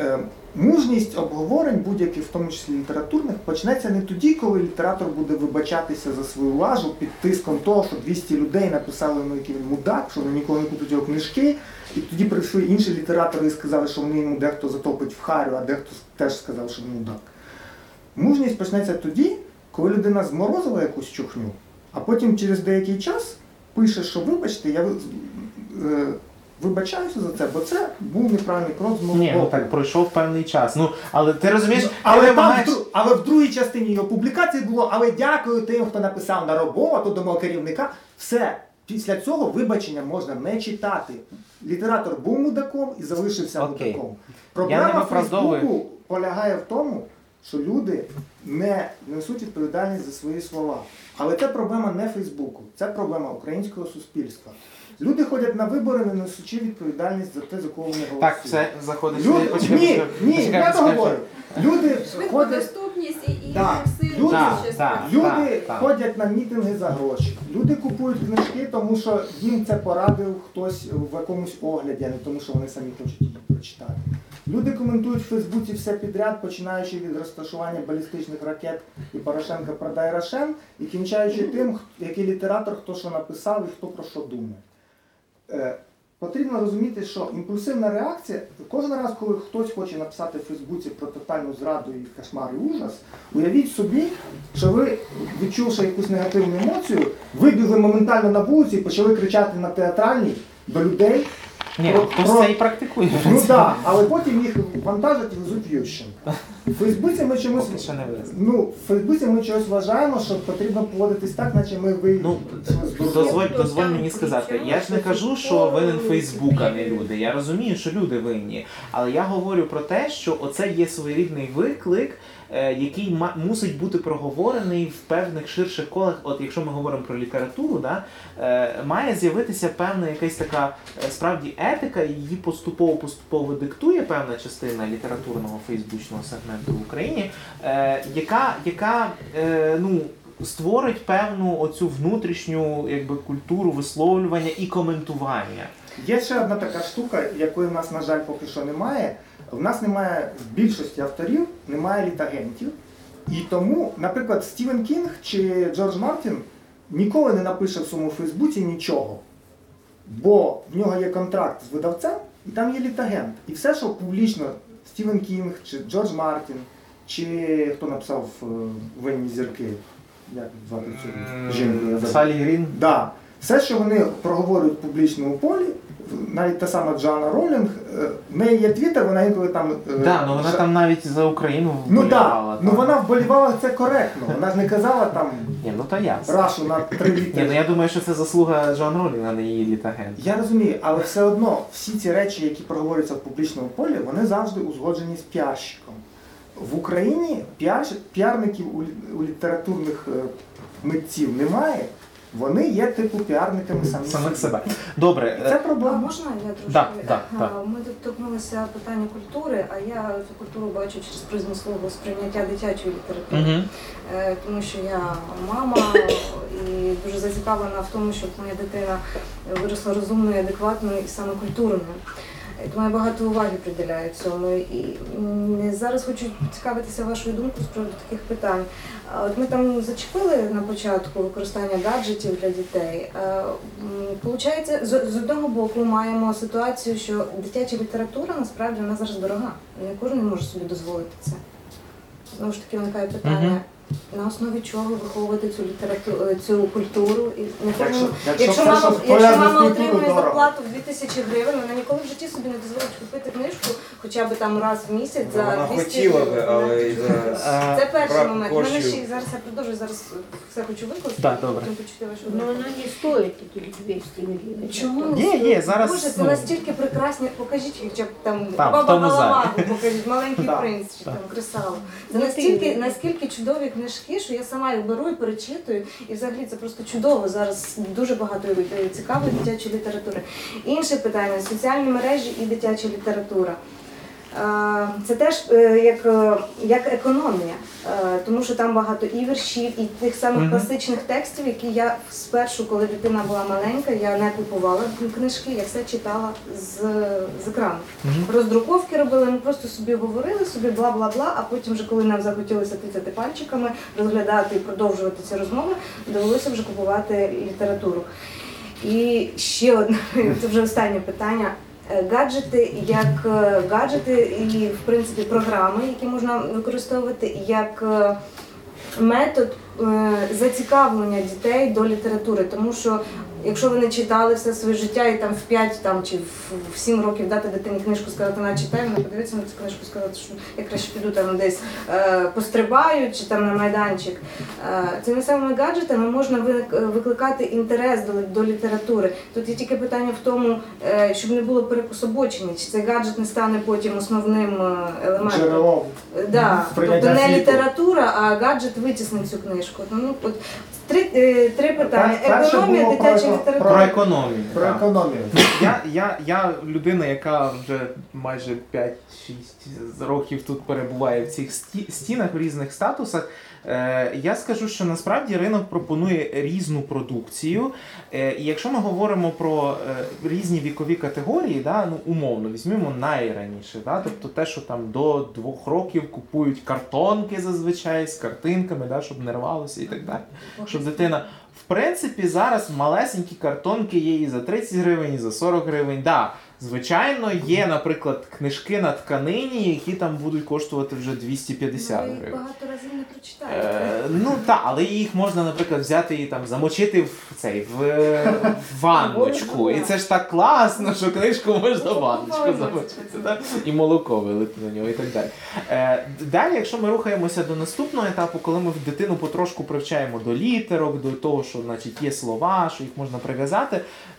B: Е, Мужність обговорень, будь-яких, в тому числі літературних, почнеться не тоді, коли літератор буде вибачатися за свою лажу під тиском того, що 200 людей написали, ну, який він мудак, що вони ніколи не купуть його книжки. І тоді прийшли інші літератори і сказали, що вони йому дехто затопить в харю, а дехто теж сказав, що він мудак. Мужність почнеться тоді, коли людина зморозила якусь чухню, а потім через деякий час пише, що вибачте, я е, вибачаюся за це, бо це був неправильний крок з мого
A: Ні, ну
B: боку.
A: так пройшов певний час. Ну, але ти розумієш,
B: Ну,
A: ти
B: але, там,
A: вимагаєш...
B: в дру- але в другій частині його публікації було, але дякую тим, хто написав на роботу до мого керівника. Все. Після цього вибачення можна не читати. Літератор був мудаком і залишився
A: Окей.
B: мудаком.
A: Я не
B: Проблема
A: виправдовую.
B: Фейсбуку полягає в тому, що люди не несуть відповідальність за свої слова. Але це проблема не Фейсбуку, це проблема українського суспільства. Люди ходять на вибори, не несучи відповідальність за те, за кого вони голосують.
A: Так, все, заходить
B: Люди,
A: сюди. Почекай,
B: ні,
A: почекай,
B: ні,
A: почекай,
B: я
A: почекай,
B: договорю. Люди ходять,
H: і,
B: Так. Люди-
A: Так, так.
B: люди
A: так.
B: ходять на мітинги за гроші. Люди купують книжки, тому що їм це порадив хтось в якомусь огляді, а не тому, що вони самі хочуть її прочитати. Люди коментують в Фейсбуці все підряд, починаючи від розташування балістичних ракет і Порошенка продай Рошен, і кінчаючи тим, який літератор, хто що написав і хто про що думає. Е, Потрібно розуміти, що імпульсивна реакція, кожен раз, коли хтось хоче написати в Фейсбуці про тотальну зраду і кошмар і ужас, уявіть собі, що ви, відчувши якусь негативну емоцію, вибігли моментально на вулиці і почали кричати на театральній до людей.
A: Ні,
B: Про-
A: хтось
B: про-
A: це і практикує.
B: Ну так, але потім їх вантажать і везуть в Ющенка. В Фейсбуці ми чомусь.
A: Поки що не везли.
B: Ну, в Фейсбуці ми чогось вважаємо, що потрібно поводитись так, наче ми ви.
A: Ну, дозволь, дозволь мені сказати, я ж не кажу, що винен Фейсбук, а не люди. Я розумію, що люди винні. Але я говорю про те, що оце є своєрідний виклик, який ма- мусить бути проговорений в певних ширших колах. От якщо ми говоримо про літературу, да, е, має з'явитися певна якась така е, справді етика, її поступово-поступово диктує певна частина літературного фейсбучного сегменту в Україні, е, яка, яка е, ну, створить певну оцю внутрішню якби, культуру висловлювання і коментування.
B: Є ще одна така штука, якої в нас, на жаль, поки що немає. В нас немає в більшості авторів, немає літагентів. І тому, наприклад, Стівен Кінг чи Джордж Мартін ніколи не напише в своєму Фейсбуці нічого. Бо в нього є контракт з видавцем, і там є літагент. І все, що публічно Стівен Кінг, чи Джордж Мартін, чи хто написав е, Винні зірки, як звати цю жінку?
A: Салі Грін.
B: Да. Все, що вони проговорюють в публічному полі, навіть та сама Джоанна Ролінг, е, в неї є твіттер, вона інколи там. е,
A: Да, ну вона
B: ша-
A: там навіть за Україну
B: Ну
A: вболівала.
B: ну вона вболівала це коректно. Вона ж не казала там
A: Ні, ну то ясно.
B: рашу на три
A: Ні, ну я думаю, що це заслуга Джоан Ролінг, а не її літагента.
B: Я розумію, але все одно всі ці речі, які проговорюються в публічному полі, вони завжди узгоджені з піарщиком. В Україні піар, піарників у, літературних е, митців немає. Вони є типу піарниками самі
A: Самих себе. Добре.
B: І це
A: е,
E: А
B: проблема.
E: можна я трошки?
A: Да, да, да.
E: Ми тут торкнулися питання культури, а я цю культуру бачу через призму свого сприйняття дитячої літератури. Е, тому що я мама і дуже зацікавлена в тому, щоб моя дитина виросла розумною, адекватною і саме культурною. Я багато уваги приділяю цьому. І зараз хочу цікавитися вашою думкою з приводу таких питань. От ми там зачепили на початку використання гаджетів для дітей. Получається, з одного боку маємо ситуацію, що дитяча література насправді вона зараз дорога. Не кожен може собі дозволити це. Знову ж таки виникає питання. На основі чого виховувати цю літературу, цю культуру і не
B: Якщо, якщо,
E: Якщо мама, якщо мама отримує зарплату в 2000 гривень, вона ніколи в житті собі не дозволить купити книжку хоча б там раз в місяць за
I: Вона
E: 200
I: хотіла
E: гривень.
I: би, але і зараз
A: Е,
E: Це перший
I: брак
E: момент. У мене
I: коштів.
E: ще зараз я продовжую зараз все хочу викласти,
A: Да, добре.
E: потім почути вашу
D: Но
E: думку.
D: она не стоит таких 200 гривен.
E: Чому
A: Є, є, зараз,
E: Боже, це
A: ну.
E: настільки прекрасні. Покажіть хоча б там,
A: Там, в
E: баба
A: тому залі.
E: Галамагу, покажіть маленький
B: Так,
E: принц чи там кресало. Це
D: Ну,
E: настільки, наскільки чудові книжки, що я сама їх беру і перечитую. І взагалі це просто чудово. Зараз дуже багато е, цікавої дитячої літератури. Інше питання соціальні мережі і дитяча література. Е, Це теж е, як, е, як економія, тому що там багато і віршів, і тих самих
A: Мгм.
E: класичних текстів, які я спершу, коли дитина була маленька, я не купувала книжки, я все читала з, з екрану.
A: Мгм.
E: Роздруковки робили, ми просто собі говорили, собі бла-бла-бла, а потім, вже коли нам захотілося тицяти пальчиками, розглядати і продовжувати ці розмови, довелося вже купувати літературу. І ще одне, це вже останнє питання. Е, Гаджети як е, гаджети і в принципі програми, які можна використовувати як е, метод зацікавлення дітей до літератури, тому що якщо вони читали все своє життя і там в 5 там, чи в, в 7 років дати дитині книжку, сказати, на читай, вона подивиться на цю книжку, сказати, що я краще піду там десь е, пострибаю чи там на майданчик. Е, цими самими гаджетами можна викликати інтерес до, до літератури. Тут є тільки питання в тому, е, щоб не було перекособочення, чи цей гаджет не стане потім основним е, елементом.
B: Джерелом.
E: Да, тобто не література, а гаджет витіснить цю книжку. Ну, от, три, е, три питання.
B: Пер- перше
E: Економія,
B: було
E: дитяча
B: про-
A: Про
E: література.
A: економію.
B: Про
A: так.
B: економію.
A: Я, я, я людина, яка вже майже 5-6 років тут перебуває в цих сті- стінах в різних статусах. Е, я скажу, що насправді ринок пропонує різну продукцію. Е, і якщо ми говоримо про е, різні вікові категорії, да, ну, умовно, візьмемо найраніше, да, тобто те, що там до двох років купують картонки зазвичай з картинками, да, щоб не рвалося і так далі. Щоб дитина. В принципі, зараз малесенькі картонки є і за 30 гривень, і за 40 гривень. Да, звичайно, є, наприклад, книжки на тканині, які там будуть коштувати вже 250
E: Ви їх
A: гривень.
E: багато разів не прочитаєте.
A: Е, ну так, але їх можна, наприклад, взяти і там замочити в цей в, в ванночку. І це ж так класно, що книжку можна в ванночку замочити. Так? І молоко вилити на нього і так далі. Е, далі, якщо ми рухаємося до наступного етапу, коли ми в дитину потрошку привчаємо до літерок, до того, що значить є слова, що їх можна прив'язати, е,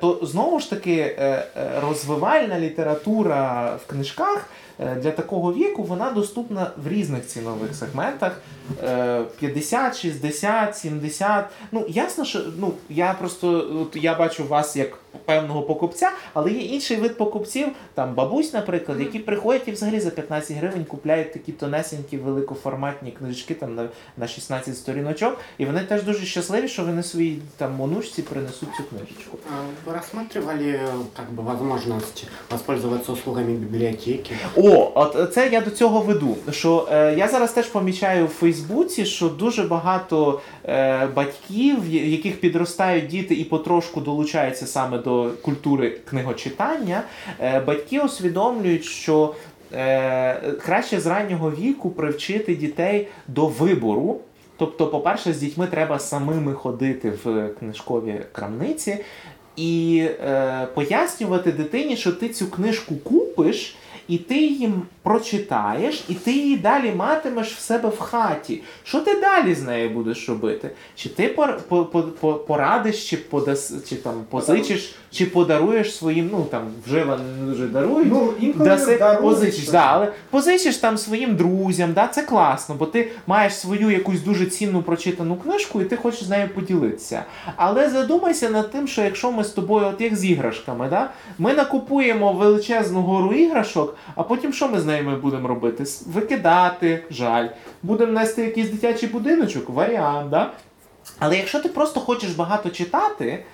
A: то знову ж таки е, е, розвивальна література в книжках. Е, Для такого віку вона доступна в різних цінових сегментах. Е, 50, 60, 70. Ну, ясно, що ну, я просто от, я бачу вас як певного покупця, але є інший вид покупців, там бабусь, наприклад, які приходять і взагалі за 15 гривень купляють такі тонесенькі великоформатні книжки там на, на 16 сторіночок, і вони теж дуже щасливі, що вони своїй там онучці принесуть цю книжечку.
F: Вы рассматривали как бы возможность воспользоваться услугами библиотеки?
A: О, от це я до цього веду. Що е, я зараз теж помічаю в Фейсбуці, що дуже багато е, батьків, яких підростають діти і потрошку долучаються саме до культури книгочитання, е, батьки усвідомлюють, що е, краще з раннього віку привчити дітей до вибору. Тобто, по-перше, з дітьми треба самими ходити в книжкові крамниці і е, пояснювати дитині, що ти цю книжку купиш. І ти їм прочитаєш, і ти її далі матимеш в себе в хаті. Що ти далі з нею будеш робити? Чи ти пор, по, по, по, порадиш, чи подас, чи там позичиш, чи подаруєш своїм, ну там вживано не дуже дарують.
B: Ну, інколи
A: Даси,
B: дарують
A: позичиш, да, але позичиш там своїм друзям, да, це класно, бо ти маєш свою якусь дуже цінну прочитану книжку і ти хочеш з нею поділитися. Але задумайся над тим, що якщо ми з тобою, от як з іграшками, да, ми накупуємо величезну гору іграшок, а потім що ми з нею будемо робити? Викидати, жаль. Будемо нести якийсь дитячий будиночок, варіант, да? Але якщо ти просто хочеш багато читати.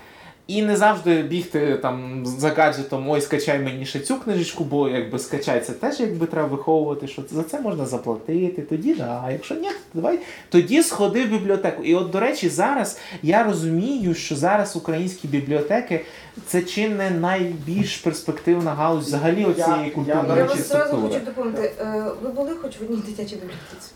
A: І не завжди бігти там за гаджетом, ой, скачай мені ще цю книжечку, бо якби скачай це теж якби треба виховувати, що за це можна заплатити. Тоді да. А якщо ні, то давай тоді сходи в бібліотеку. І от, до речі, зараз я розумію, що зараз українські бібліотеки це чи не найбільш перспективна галузь взагалі
B: Я-
A: оцієї
B: я,
E: Я
A: культурної
B: до
A: чи
E: вас зразу
A: структури.
E: хочу доповнити. Е, Ви були хоч в одній дитячій бібліотеці?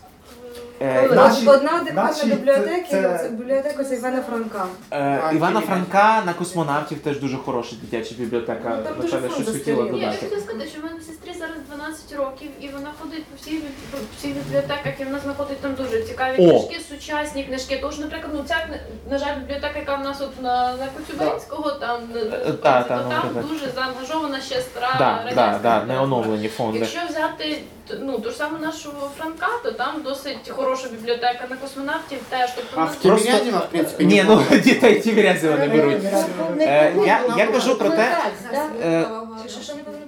A: Е,
B: Наші-
E: Одна адекватна
B: наші-
E: бібліотека,
B: це-
E: це бібліотека це Івана Франка.
A: Е, Івана Франка на космонавтів теж дуже хороша дитяча бібліотека.
E: Ну, там дуже
A: Наталя щось хотіла.
I: Ні, я
A: додати.
I: хотіла сказати, що в мене сестрі зараз 12 років, і вона ходить по всіх, по всіх бібліотеках, і вона знаходить там дуже цікаві
A: О!
I: книжки, сучасні книжки. Тож, наприклад, ну ця кни- на жаль, бібліотека, яка в нас от на, на Коцюбинського, там
A: Е,
I: е,
A: та,
I: то
A: та, ну,
I: там
A: та, та.
I: дуже заангажована ще стара
A: Да, да, да, не оновлені фонди.
I: Якщо взяти т- ну ту ж саму нашу Франка, то там досить хороша бібліотека на космонавтів теж. Тобто
F: А
I: в нас
F: в Тимирязево, в принципе,
A: Ні, ну дітей ті Тімірязева не беруть. Е, я, я кажу про те, е,
E: Що, що не повинно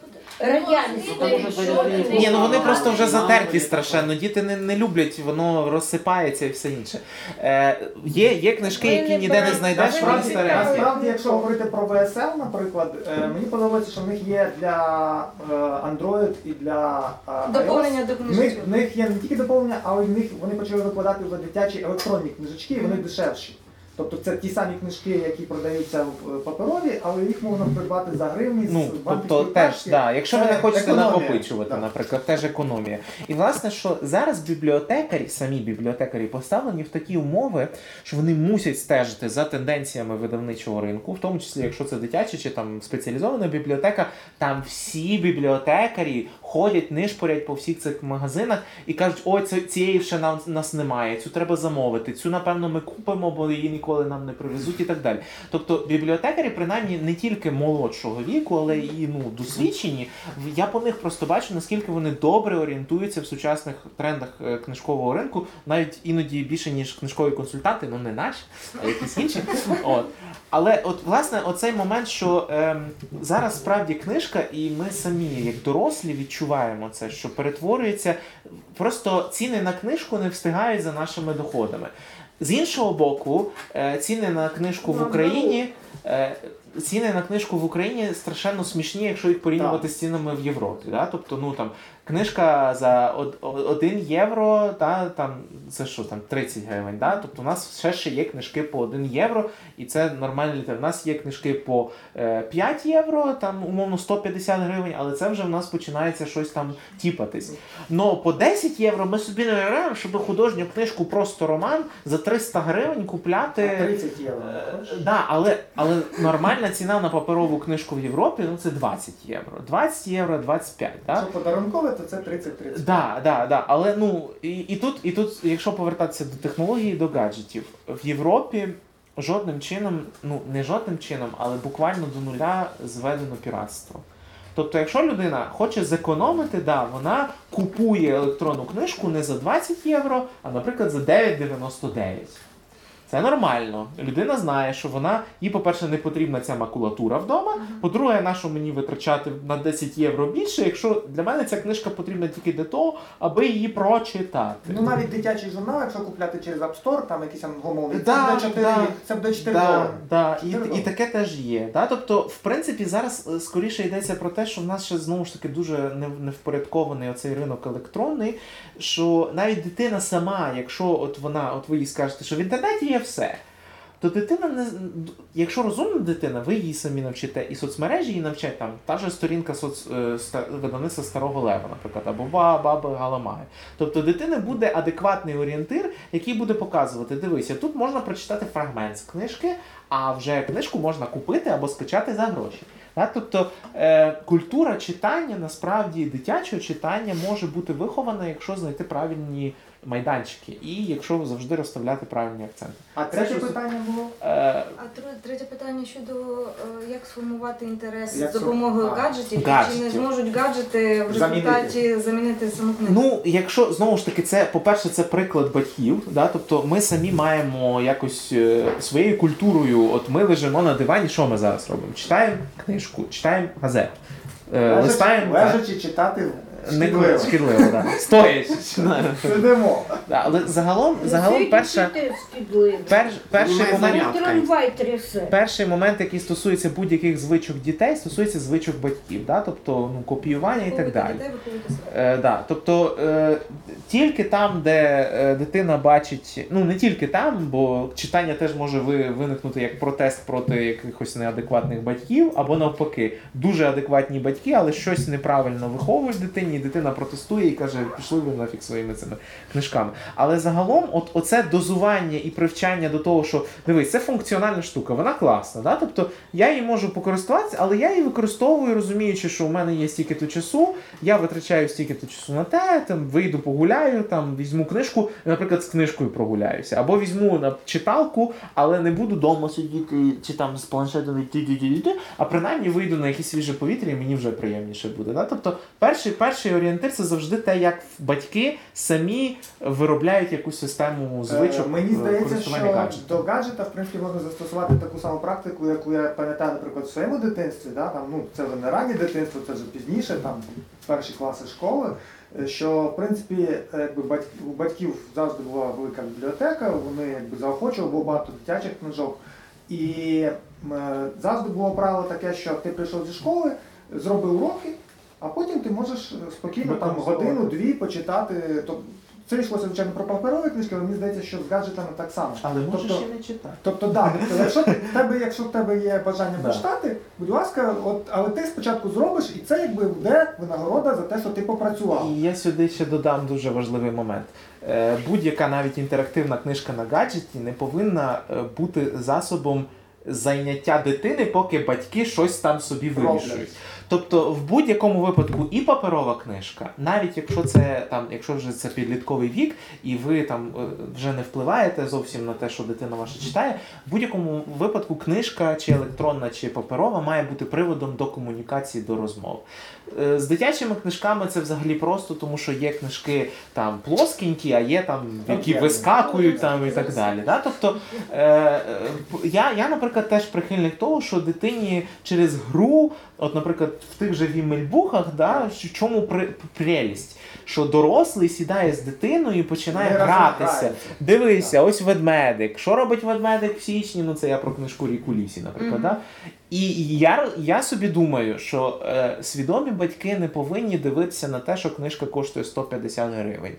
E: бути?
A: Ні, ну вони просто вже затерті страшенно. Діти не, не люблять, воно розсипається і все інше. Е, є, є книжки, які ніде не знайдеш, вони
B: Насправді,
A: старенькі.
B: насправді, якщо говорити про VSL, наприклад, е, мені подобається, що в них є для е, Android і для е, iOS.
E: Доповнення до
B: В них, в них є не тільки доповнення, але в них вони почали викладати вже дитячі електронні книжечки, і вони дешевші. Тобто це ті самі книжки, які продаються в е, паперові, але їх можна придбати за гривні
A: Ну, тобто теж, да, якщо ви не хочете накопичувати,
B: Да.
A: наприклад, теж економія. І власне, що зараз бібліотекарі, самі бібліотекарі поставлені в такі умови, що вони мусять стежити за тенденціями видавничого ринку, в тому числі, якщо це дитяча чи там спеціалізована бібліотека, там всі бібліотекарі ходять, нишпорять по всіх цих магазинах і кажуть, ой, це цієї ще нас немає, цю треба замовити, цю напевно ми купимо, бо її ніколи нам не привезуть і так далі. Тобто бібліотекарі, принаймні, не тільки молодшого віку, але і ну досвідчені. Я по них просто бачу, наскільки вони добре орієнтуються в сучасних трендах е, книжкового ринку, навіть іноді більше ніж книжкові консультанти, ну не наші, а якісь інші. От. Але от власне оцей момент, що ем, зараз справді книжка, і ми самі, як дорослі, відчуваємо це, що перетворюється. Просто ціни на книжку не встигають за нашими доходами. З іншого боку, е, ціни на книжку в Україні. е, Ціни на книжку в Україні страшенно смішні, якщо їх порівнювати з цінами в Європі. Да? Тобто, ну там книжка за 1 євро, та, там, це що там 30 гривень. Да? Тобто у нас ще ще є книжки по 1 євро, і це нормальна літера. У нас є книжки по е, 5 євро, там умовно 150 гривень, але це вже в нас починається щось там тіпатись. Но по 10 євро ми собі не уявляємо, щоб художню книжку просто роман за 300 гривень купляти.
B: 30 євро.
A: Е, Да, але, але нормальна ціна на паперову книжку в Європі ну це 20 євро. 20 євро, 25. Да?
B: Якщо подарункове, то це 30-30.
A: Да, да, да. Але ну і, і тут, і тут, якщо повертатися до технології, до гаджетів, в Європі жодним чином, ну не жодним чином, але буквально до нуля зведено піратство. Тобто, якщо людина хоче зекономити, да, вона купує електронну книжку не за 20 євро, а, наприклад, за 9,99. Це нормально. Людина знає, що вона їй, по-перше, не потрібна ця макулатура вдома. По-друге, на що мені витрачати на 10 євро більше, якщо для мене ця книжка потрібна тільки для того, аби її прочитати.
B: Ну навіть дитячий журнал, якщо купляти через App Store, там якісь англомовні,
A: Да,
B: це буде 4,
A: да.
B: це буде 4
A: Да, да. І,
B: Чотири
A: і
B: долари.
A: таке теж є. Да? Тобто, в принципі, зараз е, скоріше йдеться про те, що в нас ще знову ж таки дуже не, не оцей ринок електронний, що навіть дитина сама, якщо от вона, от ви їй скажете, що в інтернеті є все. то дитина не якщо розумна дитина, ви її самі навчите, і соцмережі її навчать там та ж сторінка соц, е, видавництва старого лева, наприклад, або ба, баби Галамаги. Тобто дитини буде адекватний орієнтир, який буде показувати: дивися, тут можна прочитати фрагмент з книжки, а вже книжку можна купити або скачати за гроші. Тобто е, культура читання, насправді дитячого читання може бути вихована, якщо знайти правильні майданчики, і якщо завжди розставляти правильні акценти.
B: А
A: Це
B: третє
A: щось-
B: питання було?
A: Е,
E: А тре- третє питання щодо е, як сформувати інтерес
B: Як
E: з допомогою
B: сформ- а,
E: гаджетів, чи не зможуть гаджети в результаті замінити саму книгу?
A: Ну, якщо знову ж таки, це, по-перше, це приклад батьків. Да? Тобто ми самі маємо якось е, своєю культурою. От ми лежимо на дивані, що ми зараз робимо? Читаємо книжку, читаємо газету. Е, листаємо.
B: Лежачи читати шкідливо.
A: шкідливо, да. Стоячи.
B: Сидимо.
A: Да, але загалом, загалом перша, перш, перший момент.
D: Трамвай трясе.
A: Перший момент, який стосується будь-яких звичок дітей, стосується звичок батьків, да? тобто ну, копіювання і так далі. Е, да. Тобто е, тільки там, де е, дитина бачить, ну не тільки там, бо читання теж може ви, виникнути як протест проти якихось неадекватних батьків, або навпаки, дуже адекватні батьки, але щось неправильно виховують дитині, і дитина протестує і каже, пішли ви нафіг своїми цими книжками. Але загалом, от оце дозування і привчання до того, що дивись, це функціональна штука, вона класна. Да? Тобто я її можу покористуватися, але я її використовую, розуміючи, що у мене є стільки-то часу, я витрачаю стільки-то часу на те, там вийду погуляю, там візьму книжку, наприклад, з книжкою прогуляюся, або візьму на читалку, але не буду вдома сидіти чи там з планшетом йти, а принаймні вийду на якесь свіже повітря, і мені вже приємніше буде. Да? Тобто, перший, перший орієнтир це завжди те, як батьки самі виробляють якусь систему звичок.
B: Е, Мені
A: е,
B: здається, що
A: гаджетом.
B: до гаджета в принципі можна застосувати таку саму практику, яку я пам'ятаю, наприклад, в своєму дитинстві. Да? Там, ну, це вже не раннє дитинство, це вже пізніше, там перші класи школи. е, Що в принципі якби у батьків завжди була велика бібліотека, вони якби заохочували, було багато дитячих книжок. І е, завжди було правило таке, що ти прийшов зі школи, зробив уроки, а потім ти можеш е, спокійно там годину-дві почитати. Тобто, це йшлося, звичайно, про паперові книжки, але мені здається, що з гаджетами так само.
A: Але можеш
B: тобто,
A: і не читати.
B: Тобто, да, тобто, якщо ти в тебе, якщо в тебе є бажання почитати, будь ласка, от, але ти спочатку зробиш, і це якби буде винагорода за те, що ти попрацював.
A: І я сюди ще додам дуже важливий момент. Е, Будь-яка навіть інтерактивна книжка на гаджеті не повинна е, бути засобом зайняття дитини, поки батьки щось там собі вирішують. Тобто, в будь-якому випадку і паперова книжка, навіть якщо це там, якщо вже це підлітковий вік, і ви там е, вже не впливаєте зовсім на те, що дитина ваша читає, в будь-якому випадку книжка, чи електронна, чи паперова, має бути приводом до комунікації, до розмов. Е, З дитячими книжками це взагалі просто, тому що є книжки там плоскенькі, а є там, які вискакують там і так далі. Да? Тобто е, е, я, я, наприклад, теж прихильник того, що дитині через гру, от, наприклад, в тих же вімельбухах, да, в чому прелість? Що дорослий сідає з дитиною і починає
B: Вони
A: гратися. Дивися, ось ведмедик. Що робить ведмедик в січні? Ну це я про книжку Ріку Лісі, наприклад. Да? І я, я собі думаю, що е, свідомі батьки не повинні дивитися на те, що книжка коштує 150 гривень.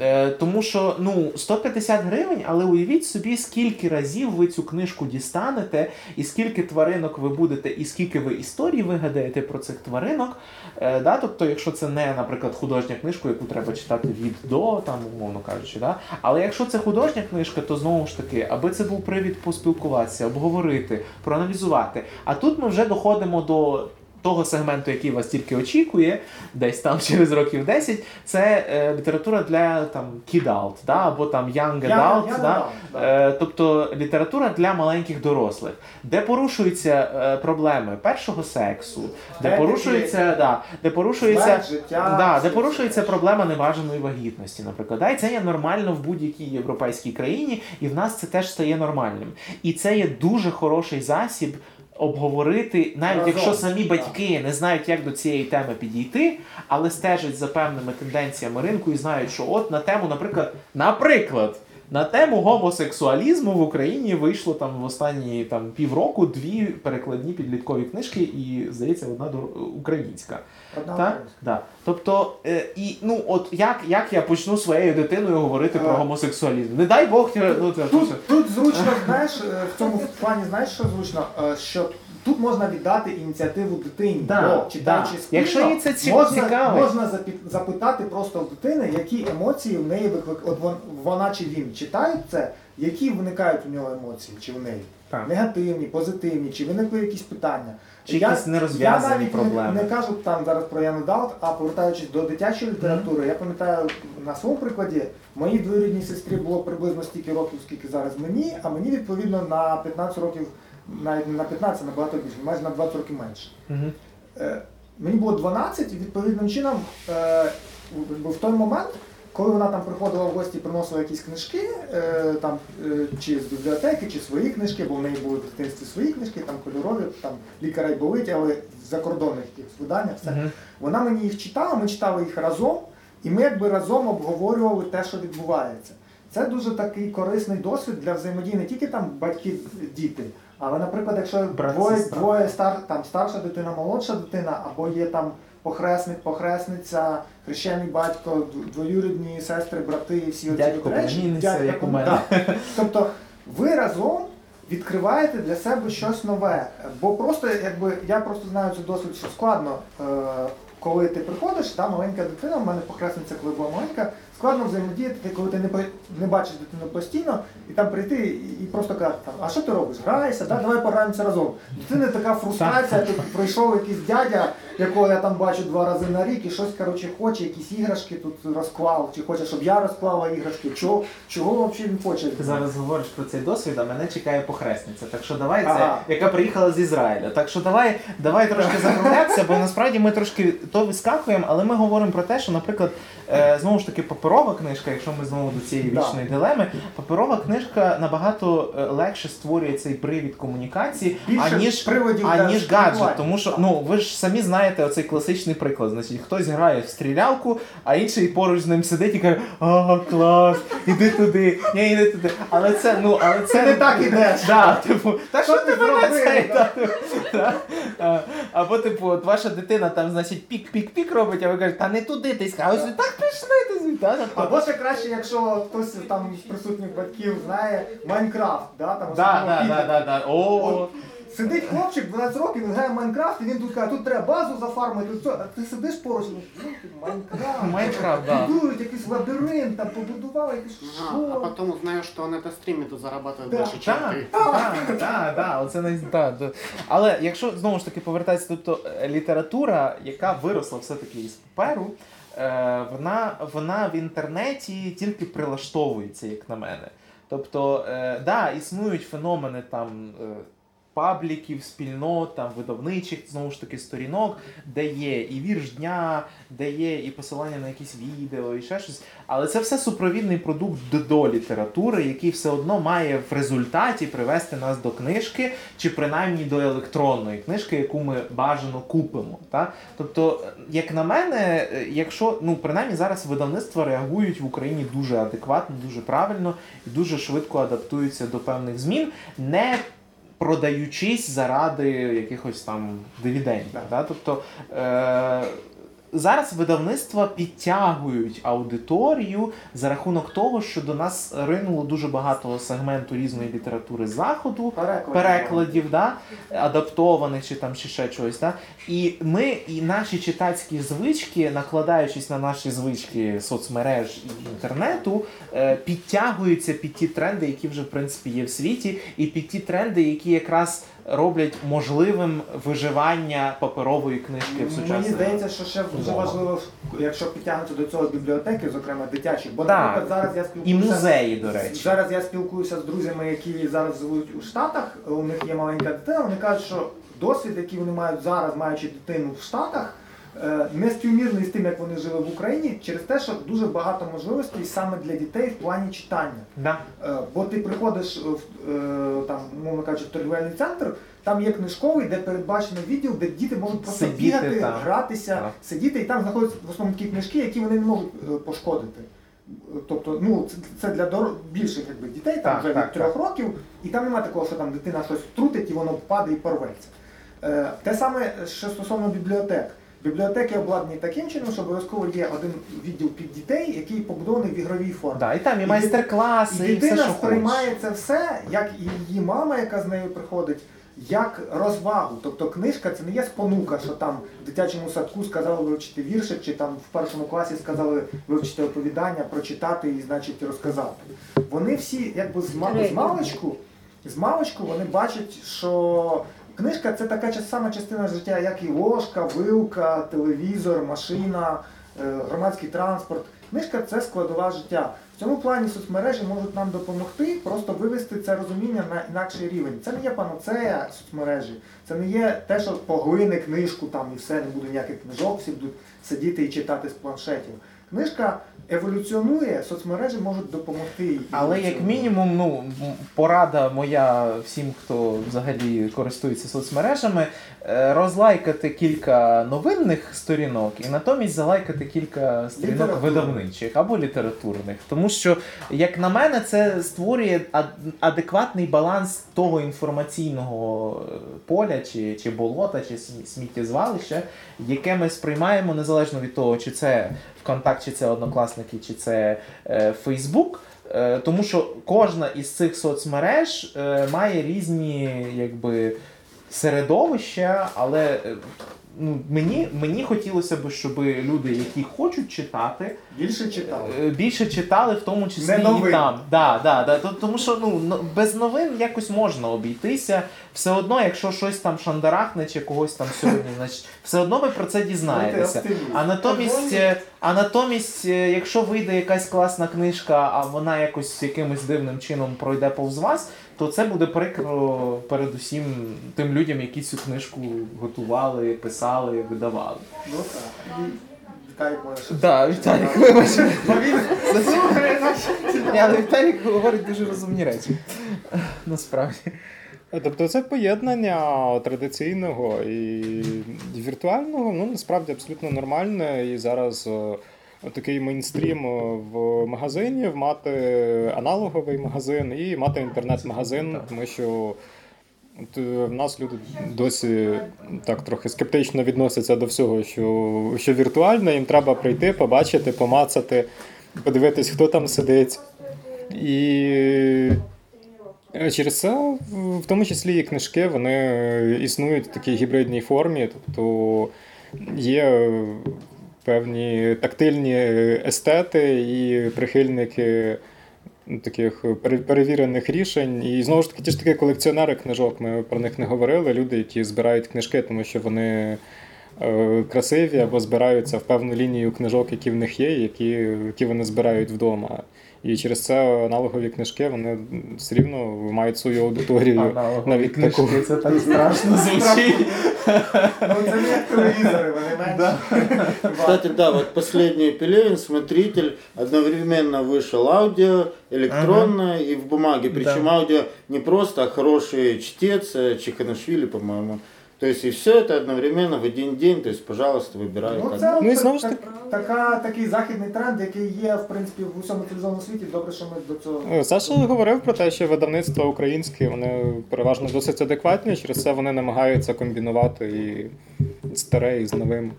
A: Е, тому що ну 150 гривень, але уявіть собі, скільки разів ви цю книжку дістанете, і скільки тваринок ви будете, і скільки ви історій вигадаєте про цих тваринок. Е, да? Тобто, якщо це не, наприклад, художня книжка, яку треба читати від до, там, умовно кажучи, да? але якщо це художня книжка, то знову ж таки, аби це був привід поспілкуватися, обговорити, проаналізувати. А тут ми вже доходимо до. Того сегменту, який вас тільки очікує, десь там через років 10, це е, література для там kid adult, да, або там young
B: Я-
A: adult,
B: я
A: да,
B: додам, да.
A: Е, тобто література для маленьких дорослих, де порушуються е, проблеми першого сексу, де порушується, да, де порушується
B: життя,
A: Да, де порушується проблема неважаної вагітності, наприклад. Да, і це є нормально в будь-якій європейській країні, і в нас це теж стає нормальним. І це є дуже хороший засіб. Обговорити, навіть
B: Разом,
A: якщо самі
B: так.
A: батьки не знають, як до цієї теми підійти, але стежать за певними тенденціями ринку і знають, що от на тему, наприклад, наприклад, на тему гомосексуалізму в Україні вийшло там в останні там півроку дві перекладні підліткові книжки, і здається, одна до- українська.
B: Одна
A: Так?
B: українська.
A: Да. Тобто, е, і ну от як, як я почну своєю дитиною говорити про
B: Е.
A: гомосексуалізм? Не дай Бог, ну це
B: Тут, тут зручно знаєш, знаєш, е, в цьому плані знаєш, що зручно, Е, що тут можна віддати ініціативу дитині,
A: Да,
B: бо читаючи
A: да.
B: спільно,
A: Якщо їй це ці-
B: можна,
A: цікавить.
B: можна запитати просто в дитини, які емоції в неї виклик... от вона чи він читають це, які виникають у нього емоції, чи в неї.
A: Так.
B: Негативні, позитивні, чи виникли якісь питання.
A: Чи
B: Я-
A: якісь нерозв'язані
B: я навіть
A: проблеми.
B: Не, не кажу там зараз про Яну Даут, а повертаючись до дитячої літератури, я пам'ятаю на своєму прикладі, моїй двоюрідній сестрі було приблизно стільки років, скільки зараз мені, а мені відповідно на 15 років, навіть не на 15, набагато більше, майже на 20 років менше. Е, Мені було 12, і відповідним чином е, в- той момент, коли вона там приходила в гості, приносила якісь книжки, е, там, е, чи з бібліотеки, чи свої книжки, бо в неї були в дитинстві свої книжки, там кольорові, там лікаря й болить, але в закордонних виданнях все.
A: Мгм.
B: Вона мені їх читала, ми читали їх разом, і ми якби разом обговорювали те, що відбувається. Це дуже такий корисний досвід для взаємодії не тільки там батьки, діти, але, наприклад, якщо двоє, двоє стар, там, старша дитина, молодша дитина, або є там похресник, похресниця, хрещений батько, двоюрідні сестри, брати, і всі
A: Дядько,
B: речі. Дядько,
A: як у мене.
B: так. Тобто ви разом відкриваєте для себе щось нове. Бо просто, якби я просто знаю цей досвід, що складно, е, коли ти приходиш, та маленька дитина, в мене похресниця, коли була маленька, складно взаємодіяти, коли ти не, не бачиш дитину постійно, і там прийти і, просто казати, там, а що ти робиш? Граєшся, да? давай пограємося разом. Дитини така фрустрація, тут прийшов якийсь дядя, якого я там бачу два рази на рік, і щось коротше хоче, якісь іграшки тут розклав, чи хоче, щоб я розклала іграшки. Чого, чого взагалі він хоче?
A: Ти зараз говориш про цей досвід, а мене чекає похресниця. Так що давай це,
B: Ага.
A: яка приїхала з Ізраїля. Так що давай, давай трошки закруглятися, бо насправді ми трошки то вискакуємо, але ми говоримо про те, що, наприклад, е, знову ж таки, паперова книжка, якщо ми знову до цієї
B: Да.
A: вічної дилеми, паперова книжка набагато е, легше створює цей привід комунікації,
B: Більше
A: аніж
B: приводів
A: аніж гаджет. Тому що ну ви ж самі знаєте оцей класичний приклад. Значить, хтось грає в стрілялку, а інший поруч з ним сидить і каже: Ага, клас, іди туди, ні, іди туди. Але це, ну, але це
B: не так ідеш.
A: Да, типу, та що ти мене. А, Або, типу, от ваша дитина там, значить, пік-пік-пік робить, а ви кажете, та не туди ти а ось так пішли ти звідти.
B: Або ще краще, якщо хтось там з присутніх батьків знає Майнкрафт, да, там
A: Да, да, да, да, да. О,
B: Сидить хлопчик 12 років, він грає в Майнкрафт, і він тут каже, тут треба базу зафармити, тут все. А ти сидиш поруч, і думаєш, «Ну, ти Майнкрафт.
A: Майнкрафт, да.
B: Будують якийсь лабіринт, там побудували якийсь
F: Ага, а
B: що.
F: потом узнаешь, что он это стримит и зарабатывает
B: Да.
F: больше, чем
A: Так,
F: ты.
A: так, так, так, оце не так. да. Але якщо знову ж таки повертатися, тобто е, література, яка виросла все-таки із паперу, е, вона, вона в інтернеті тільки прилаштовується, як на мене. Тобто, е, да, існують феномени там. е, Пабліків, спільнот, там видавничих знову ж таки сторінок, де є і вірш дня, де є і посилання на якісь відео, і ще щось. Але це все супровідний продукт до, літератури, який все одно має в результаті привести нас до книжки, чи принаймні до електронної книжки, яку ми бажано купимо. Та? Тобто, як на мене, якщо ну принаймні зараз видавництва реагують в Україні дуже адекватно, дуже правильно і дуже швидко адаптуються до певних змін, не продаючись заради якихось там дивідендів. Да? Тобто е- зараз видавництва підтягують аудиторію за рахунок того, що до нас ринуло дуже багато сегменту різної літератури заходу,
B: Перекладів.
A: перекладів, да? адаптованих чи там ще, ще чогось. Да? І ми, і наші читацькі звички, накладаючись на наші звички соцмереж і інтернету, е, підтягуються під ті тренди, які вже в принципі є в світі, і під ті тренди, які якраз роблять можливим виживання паперової книжки в
B: Мені здається, що ще дуже
A: умовах.
B: важливо, якщо підтягнути до цього бібліотеки, зокрема дитячі, бо,
A: Так.
B: наприклад, зараз я
A: І музеї, до речі.
B: Зараз я спілкуюся з друзями, які зараз живуть у Штатах. У них є маленька дитина. Вони кажуть, що досвід, який вони мають зараз, маючи дитину в Штатах, не співмірний з тим, як вони жили в Україні, через те, що дуже багато можливостей саме для дітей в плані читання.
A: Да.
B: Е, Бо ти приходиш в е, там, мовно кажучи, в торгівельний центр, там є книжковий, де передбачено відділ, де діти можуть просто
A: Сидіти
B: бігати, гратися,
A: Так.
B: сидіти, і там знаходяться в основному такі книжки, які вони не можуть е, пошкодити. Тобто, ну це, для дор... більших якби, дітей, там
A: Так,
B: вже
A: так,
B: від трьох років, і там немає такого, що там дитина щось втрутить і воно впаде і порветься. Те саме, що стосовно бібліотек. Бібліотеки обладнані таким чином, що обов'язково є один відділ під дітей, який побудований в ігровій формі.
A: Да, і там і
B: І
A: майстер-класи,
B: І
A: і, все, що хочеш.
B: сприймає це все, як і її мама, яка з нею приходить, як розвагу. Тобто книжка це не є спонука, що там в дитячому садку сказали вивчити віршик, чи там в першому класі сказали вивчити оповідання, прочитати і, значить, розказати. Вони всі, якби з маличку, з маличку вони бачать, що книжка це така сама частина життя, як і ложка, вилка, телевізор, машина, е, громадський транспорт. Книжка це складова життя. В цьому плані соцмережі можуть нам допомогти просто вивести це розуміння на інакший рівень. Це не є панацея соцмережі, це не є те, що поглине книжку там і все, не буде ніяких книжок, всі будуть сидіти і читати з планшетів. Книжка еволюціонує, соцмережі можуть допомогти.
A: Але як мінімум, ну порада моя всім, хто взагалі користується соцмережами, е, розлайкати кілька новинних сторінок і натомість залайкати кілька сторінок видавничих або літературних. Тому що, як на мене, це створює ад- адекватний баланс того інформаційного е, поля чи, чи болота, чи смі- сміттєзвалища, яке ми сприймаємо незалежно від того, чи це ВКонтакт, чи це однокласники, чи це е, Фейсбук. Е, Тому що кожна із цих соцмереж е, має різні якби, середовища, але ну, мені, мені хотілося б, щоб люди, які хочуть читати,
B: більше читали.
A: е, більше читали, в тому числі
B: Не новин.
A: і там. Да, да, да. То- Тому що ну, без новин якось можна обійтися. Все одно, якщо щось там шандарахне чи когось там сьогодні, значить, все одно ви про це дізнаєтеся. А натомість, е, а натомість, е, якщо вийде якась класна книжка, а вона якось якимось дивним чином пройде повз вас, то це буде прикро передусім тим людям, які цю книжку готували, писали, видавали.
B: Ну так. Віталік може щось.
A: Да, Віталік, вибач. Ні, але Віталік говорить дуже розумні речі. Насправді.
C: Тобто це поєднання традиційного і віртуального, ну насправді абсолютно нормальне. І зараз е, такий мейнстрім е, в магазині, мати аналоговий магазин і мати інтернет-магазин, тому що. От е, в нас люди досі так трохи скептично відносяться до всього, що, що віртуально, їм треба прийти, побачити, помацати, подивитись, хто там сидить. І е, через це, в тому числі і книжки, вони е, існують в такій гібридній формі, тобто є е, певні тактильні естети і прихильники таких перевірених рішень. І знову ж таки, ті ж таки колекціонери книжок, ми про них не говорили. Люди, які збирають книжки, тому що вони е, красиві або збираються в певну лінію книжок, які в них є, які, які вони збирають вдома. І через це аналогові книжки вони все рівно мають свою аудиторію.
A: Аналогові
C: навіть
A: книжки,
C: таку.
A: це так страшно звучить.
B: Ну це не як телевізори, вони менше.
G: Кстати, да, вот последний Пелевин, смотритель, одновременно вышел аудио, электронное и в бумаге. Причем аудио не просто, а хороший чтец, э, Чеханашвили, по-моему. То есть и все это одновременно в один день, то есть, пожалуйста, выбирай.
B: Ну, це
C: Ну, і знову ж
B: так- така, такий західний тренд, який є в принципі в усьому цивілізованому світі. Добре, що ми до цього.
C: Е, Саша говорив про те, що видавництво українське вони переважно досить адекватні, через це вони намагаються комбінувати і старе і з новим.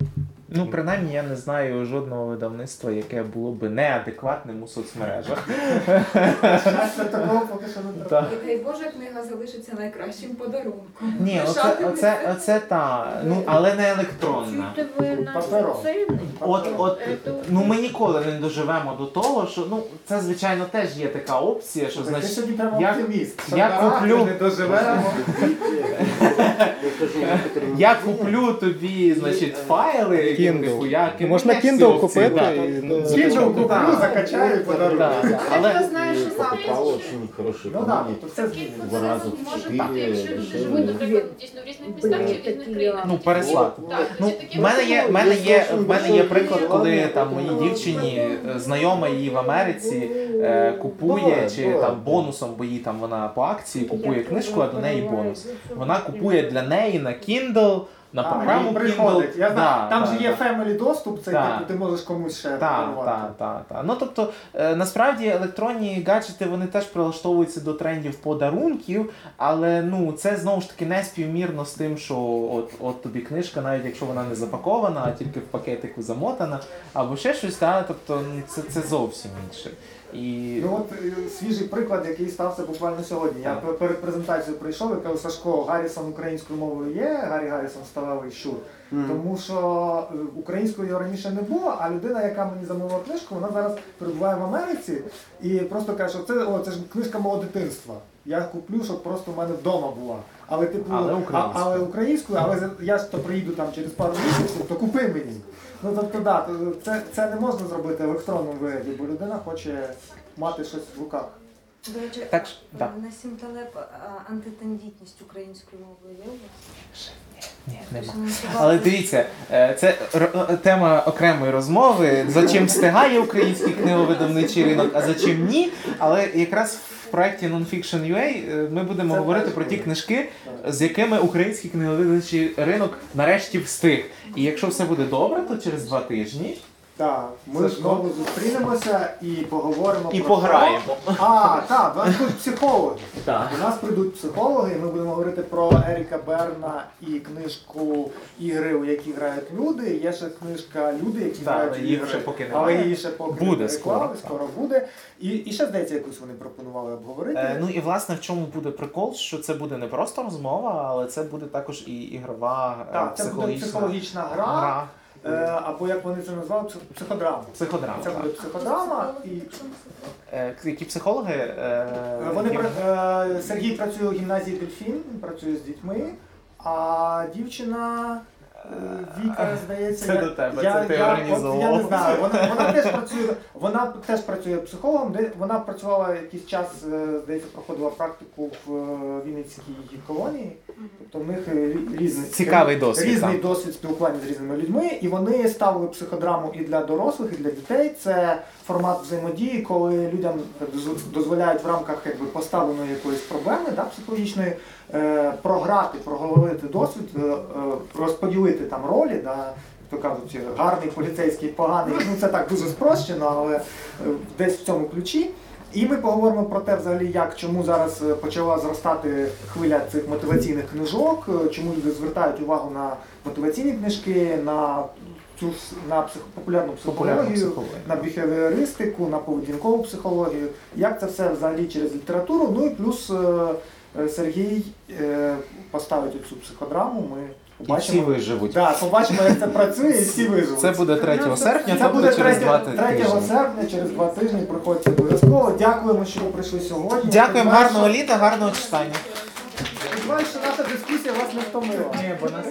A: Ну, принаймні, я не знаю жодного видавництва, яке було би неадекватним у соцмережах.
B: Щастя такого поки що не треба.
A: Так.
E: І дай Боже, книга залишиться найкращим подарунком.
A: Ні, оце, оце, оце та. Ну, але не електронна.
D: Ви наш
A: От, от,
D: Е,
A: ну ми ніколи не доживемо до того, що ну це звичайно теж є така опція, що значить
B: прямо
A: я-
B: оптиміст.
A: я куплю-
B: не доживемо.
G: Я
A: куплю тобі, значить, файли, які
C: Kindle. Ну, можна Kindle купити
A: да.
C: і ну,
B: Kindle куплю, закачаю і подарую.
A: Да, да.
E: Але
A: Але
E: знаєш, що завтра.
B: Ну так, то все
D: Може якщо наприклад, дійсно в різних містах чи в різних країнах.
A: ну переслати. Ну, в мене є, в мене є, в мене є
G: Є
A: приклад, коли там моїй дівчині е, знайома її в Америці е, купує чи там бонусом, бо їй там вона по акції купує книжку, а до неї бонус. Вона купує для неї на Kindle на
B: А,
A: програму
B: їм приходить. Я знаю, там же є family доступ, це типу, ти можеш комусь ще подарувати.
A: так, так, так. Ну тобто, е, насправді електронні гаджети вони теж прилаштовуються до трендів подарунків, але ну це знову ж таки не співмірно з тим, що от, от тобі книжка, навіть якщо вона не запакована, а тільки в пакетику замотана, або ще щось, та, тобто ну, це, це зовсім інше. І
B: Ну от е, свіжий приклад, який стався буквально сьогодні. Я
A: Так.
B: перед презентацією прийшов і кажу, Сашко, Гаррісон українською мовою є, Гаррі Гаррісон сталевий щур. Тому що е, українською його раніше не було, а людина, яка мені замовила книжку, вона зараз перебуває в Америці і просто каже, що це, о, це ж книжка мого дитинства. Я куплю, щоб просто в мене вдома була. Але типу,
A: Але українською.
B: але українською, але я ж то приїду там через пару місяців, то купи мені. Ну тобто, да, це, це не можна зробити в електронному вигляді, бо людина хоче мати щось в руках.
E: До речі,
A: Так ж, да.
E: на сімталеп антитендітність українською мовою є у вас?
A: ні, нема.
E: Не
A: Але дивіться, е, це е, тема окремої розмови. За чим встигає український книговидавничий ринок, а за чим ні. Але якраз проєкті Nonfiction.ua е, ми будемо
B: Це
A: говорити про ті книжки, з якими український книговидачий ринок нарешті встиг. І якщо все буде добре, то через два тижні
B: Так, ми
A: Сашко?
B: знову зустрінемося і поговоримо
A: і
B: про
A: пограємо.
B: те- А, так, у нас будуть психологи.
A: Так.
B: У нас прийдуть психологи, і ми будемо говорити про Еріка Берна і книжку Ігри, у які грають люди. Є ще книжка Люди, які
A: Так,
B: грають
A: але їх
B: ігри.
A: ще поки
B: Але її ще поки
A: Буде
B: не
A: скоро, так.
B: скоро буде. І, і ще здається, якусь вони пропонували обговорити.
A: Е, ну і власне в чому буде прикол, що це буде не просто розмова, але це буде також і ігрова е,
B: так, це буде
A: психологічна
B: психологічна гра,
A: гра.
B: Е, або як вони це назвали, псих- психодрама.
A: Психодрама.
B: Це
A: так.
B: буде психодрама і
A: Е, які психологи? Е,
B: Вони
A: їм-
B: пра- е, Сергій працює у гімназії Дельфін, він працює з дітьми, а дівчина е, Віка, здається,
A: Це
B: я,
A: до тебе,
B: я,
A: це ти
B: я, от я не знаю. Вона, вона теж працює, вона теж працює психологом, де вона працювала якийсь час, е, здається, проходила практику в е, Вінницькій колонії. Тобто в них е, різний
A: Цікавий досвід,
B: різний
A: так.
B: досвід спілкування з різними людьми, і вони ставили психодраму і для дорослих, і для дітей. Це формат взаємодії, коли людям доз- дозволяють в рамках якби поставленої якоїсь проблеми, да, психологічної, е, програти, проговорити досвід, е, е, розподілити там ролі. Да, то кажуть, гарний поліцейський, поганий. Ну це так дуже спрощено, але е, десь в цьому ключі. І ми поговоримо про те, взагалі, як чому зараз е, почала зростати хвиля цих мотиваційних книжок, е, чому люди звертають увагу на мотиваційні книжки, на цю на псих, популярну психологію,
A: психологію.
B: на біхевіористику, на поведінкову психологію, як це все взагалі через літературу. Ну і плюс е, е, Сергій е, поставить цю психодраму. Ми
A: І всі
B: побачимо.
A: виживуть.
B: Да, побачимо, як це працює, і всі виживуть.
A: Це буде 3 серпня,
B: Це буде
A: через
B: 3,
A: два
B: 3
A: тижні.
B: серпня, через 2 тижні приходьте обов'язково. Дякуємо, що ви прийшли сьогодні.
A: Дякуємо, гарного літа, гарного читання.
B: Сподіваюся, що наша дискусія вас не втомила.
A: Ні, бо нас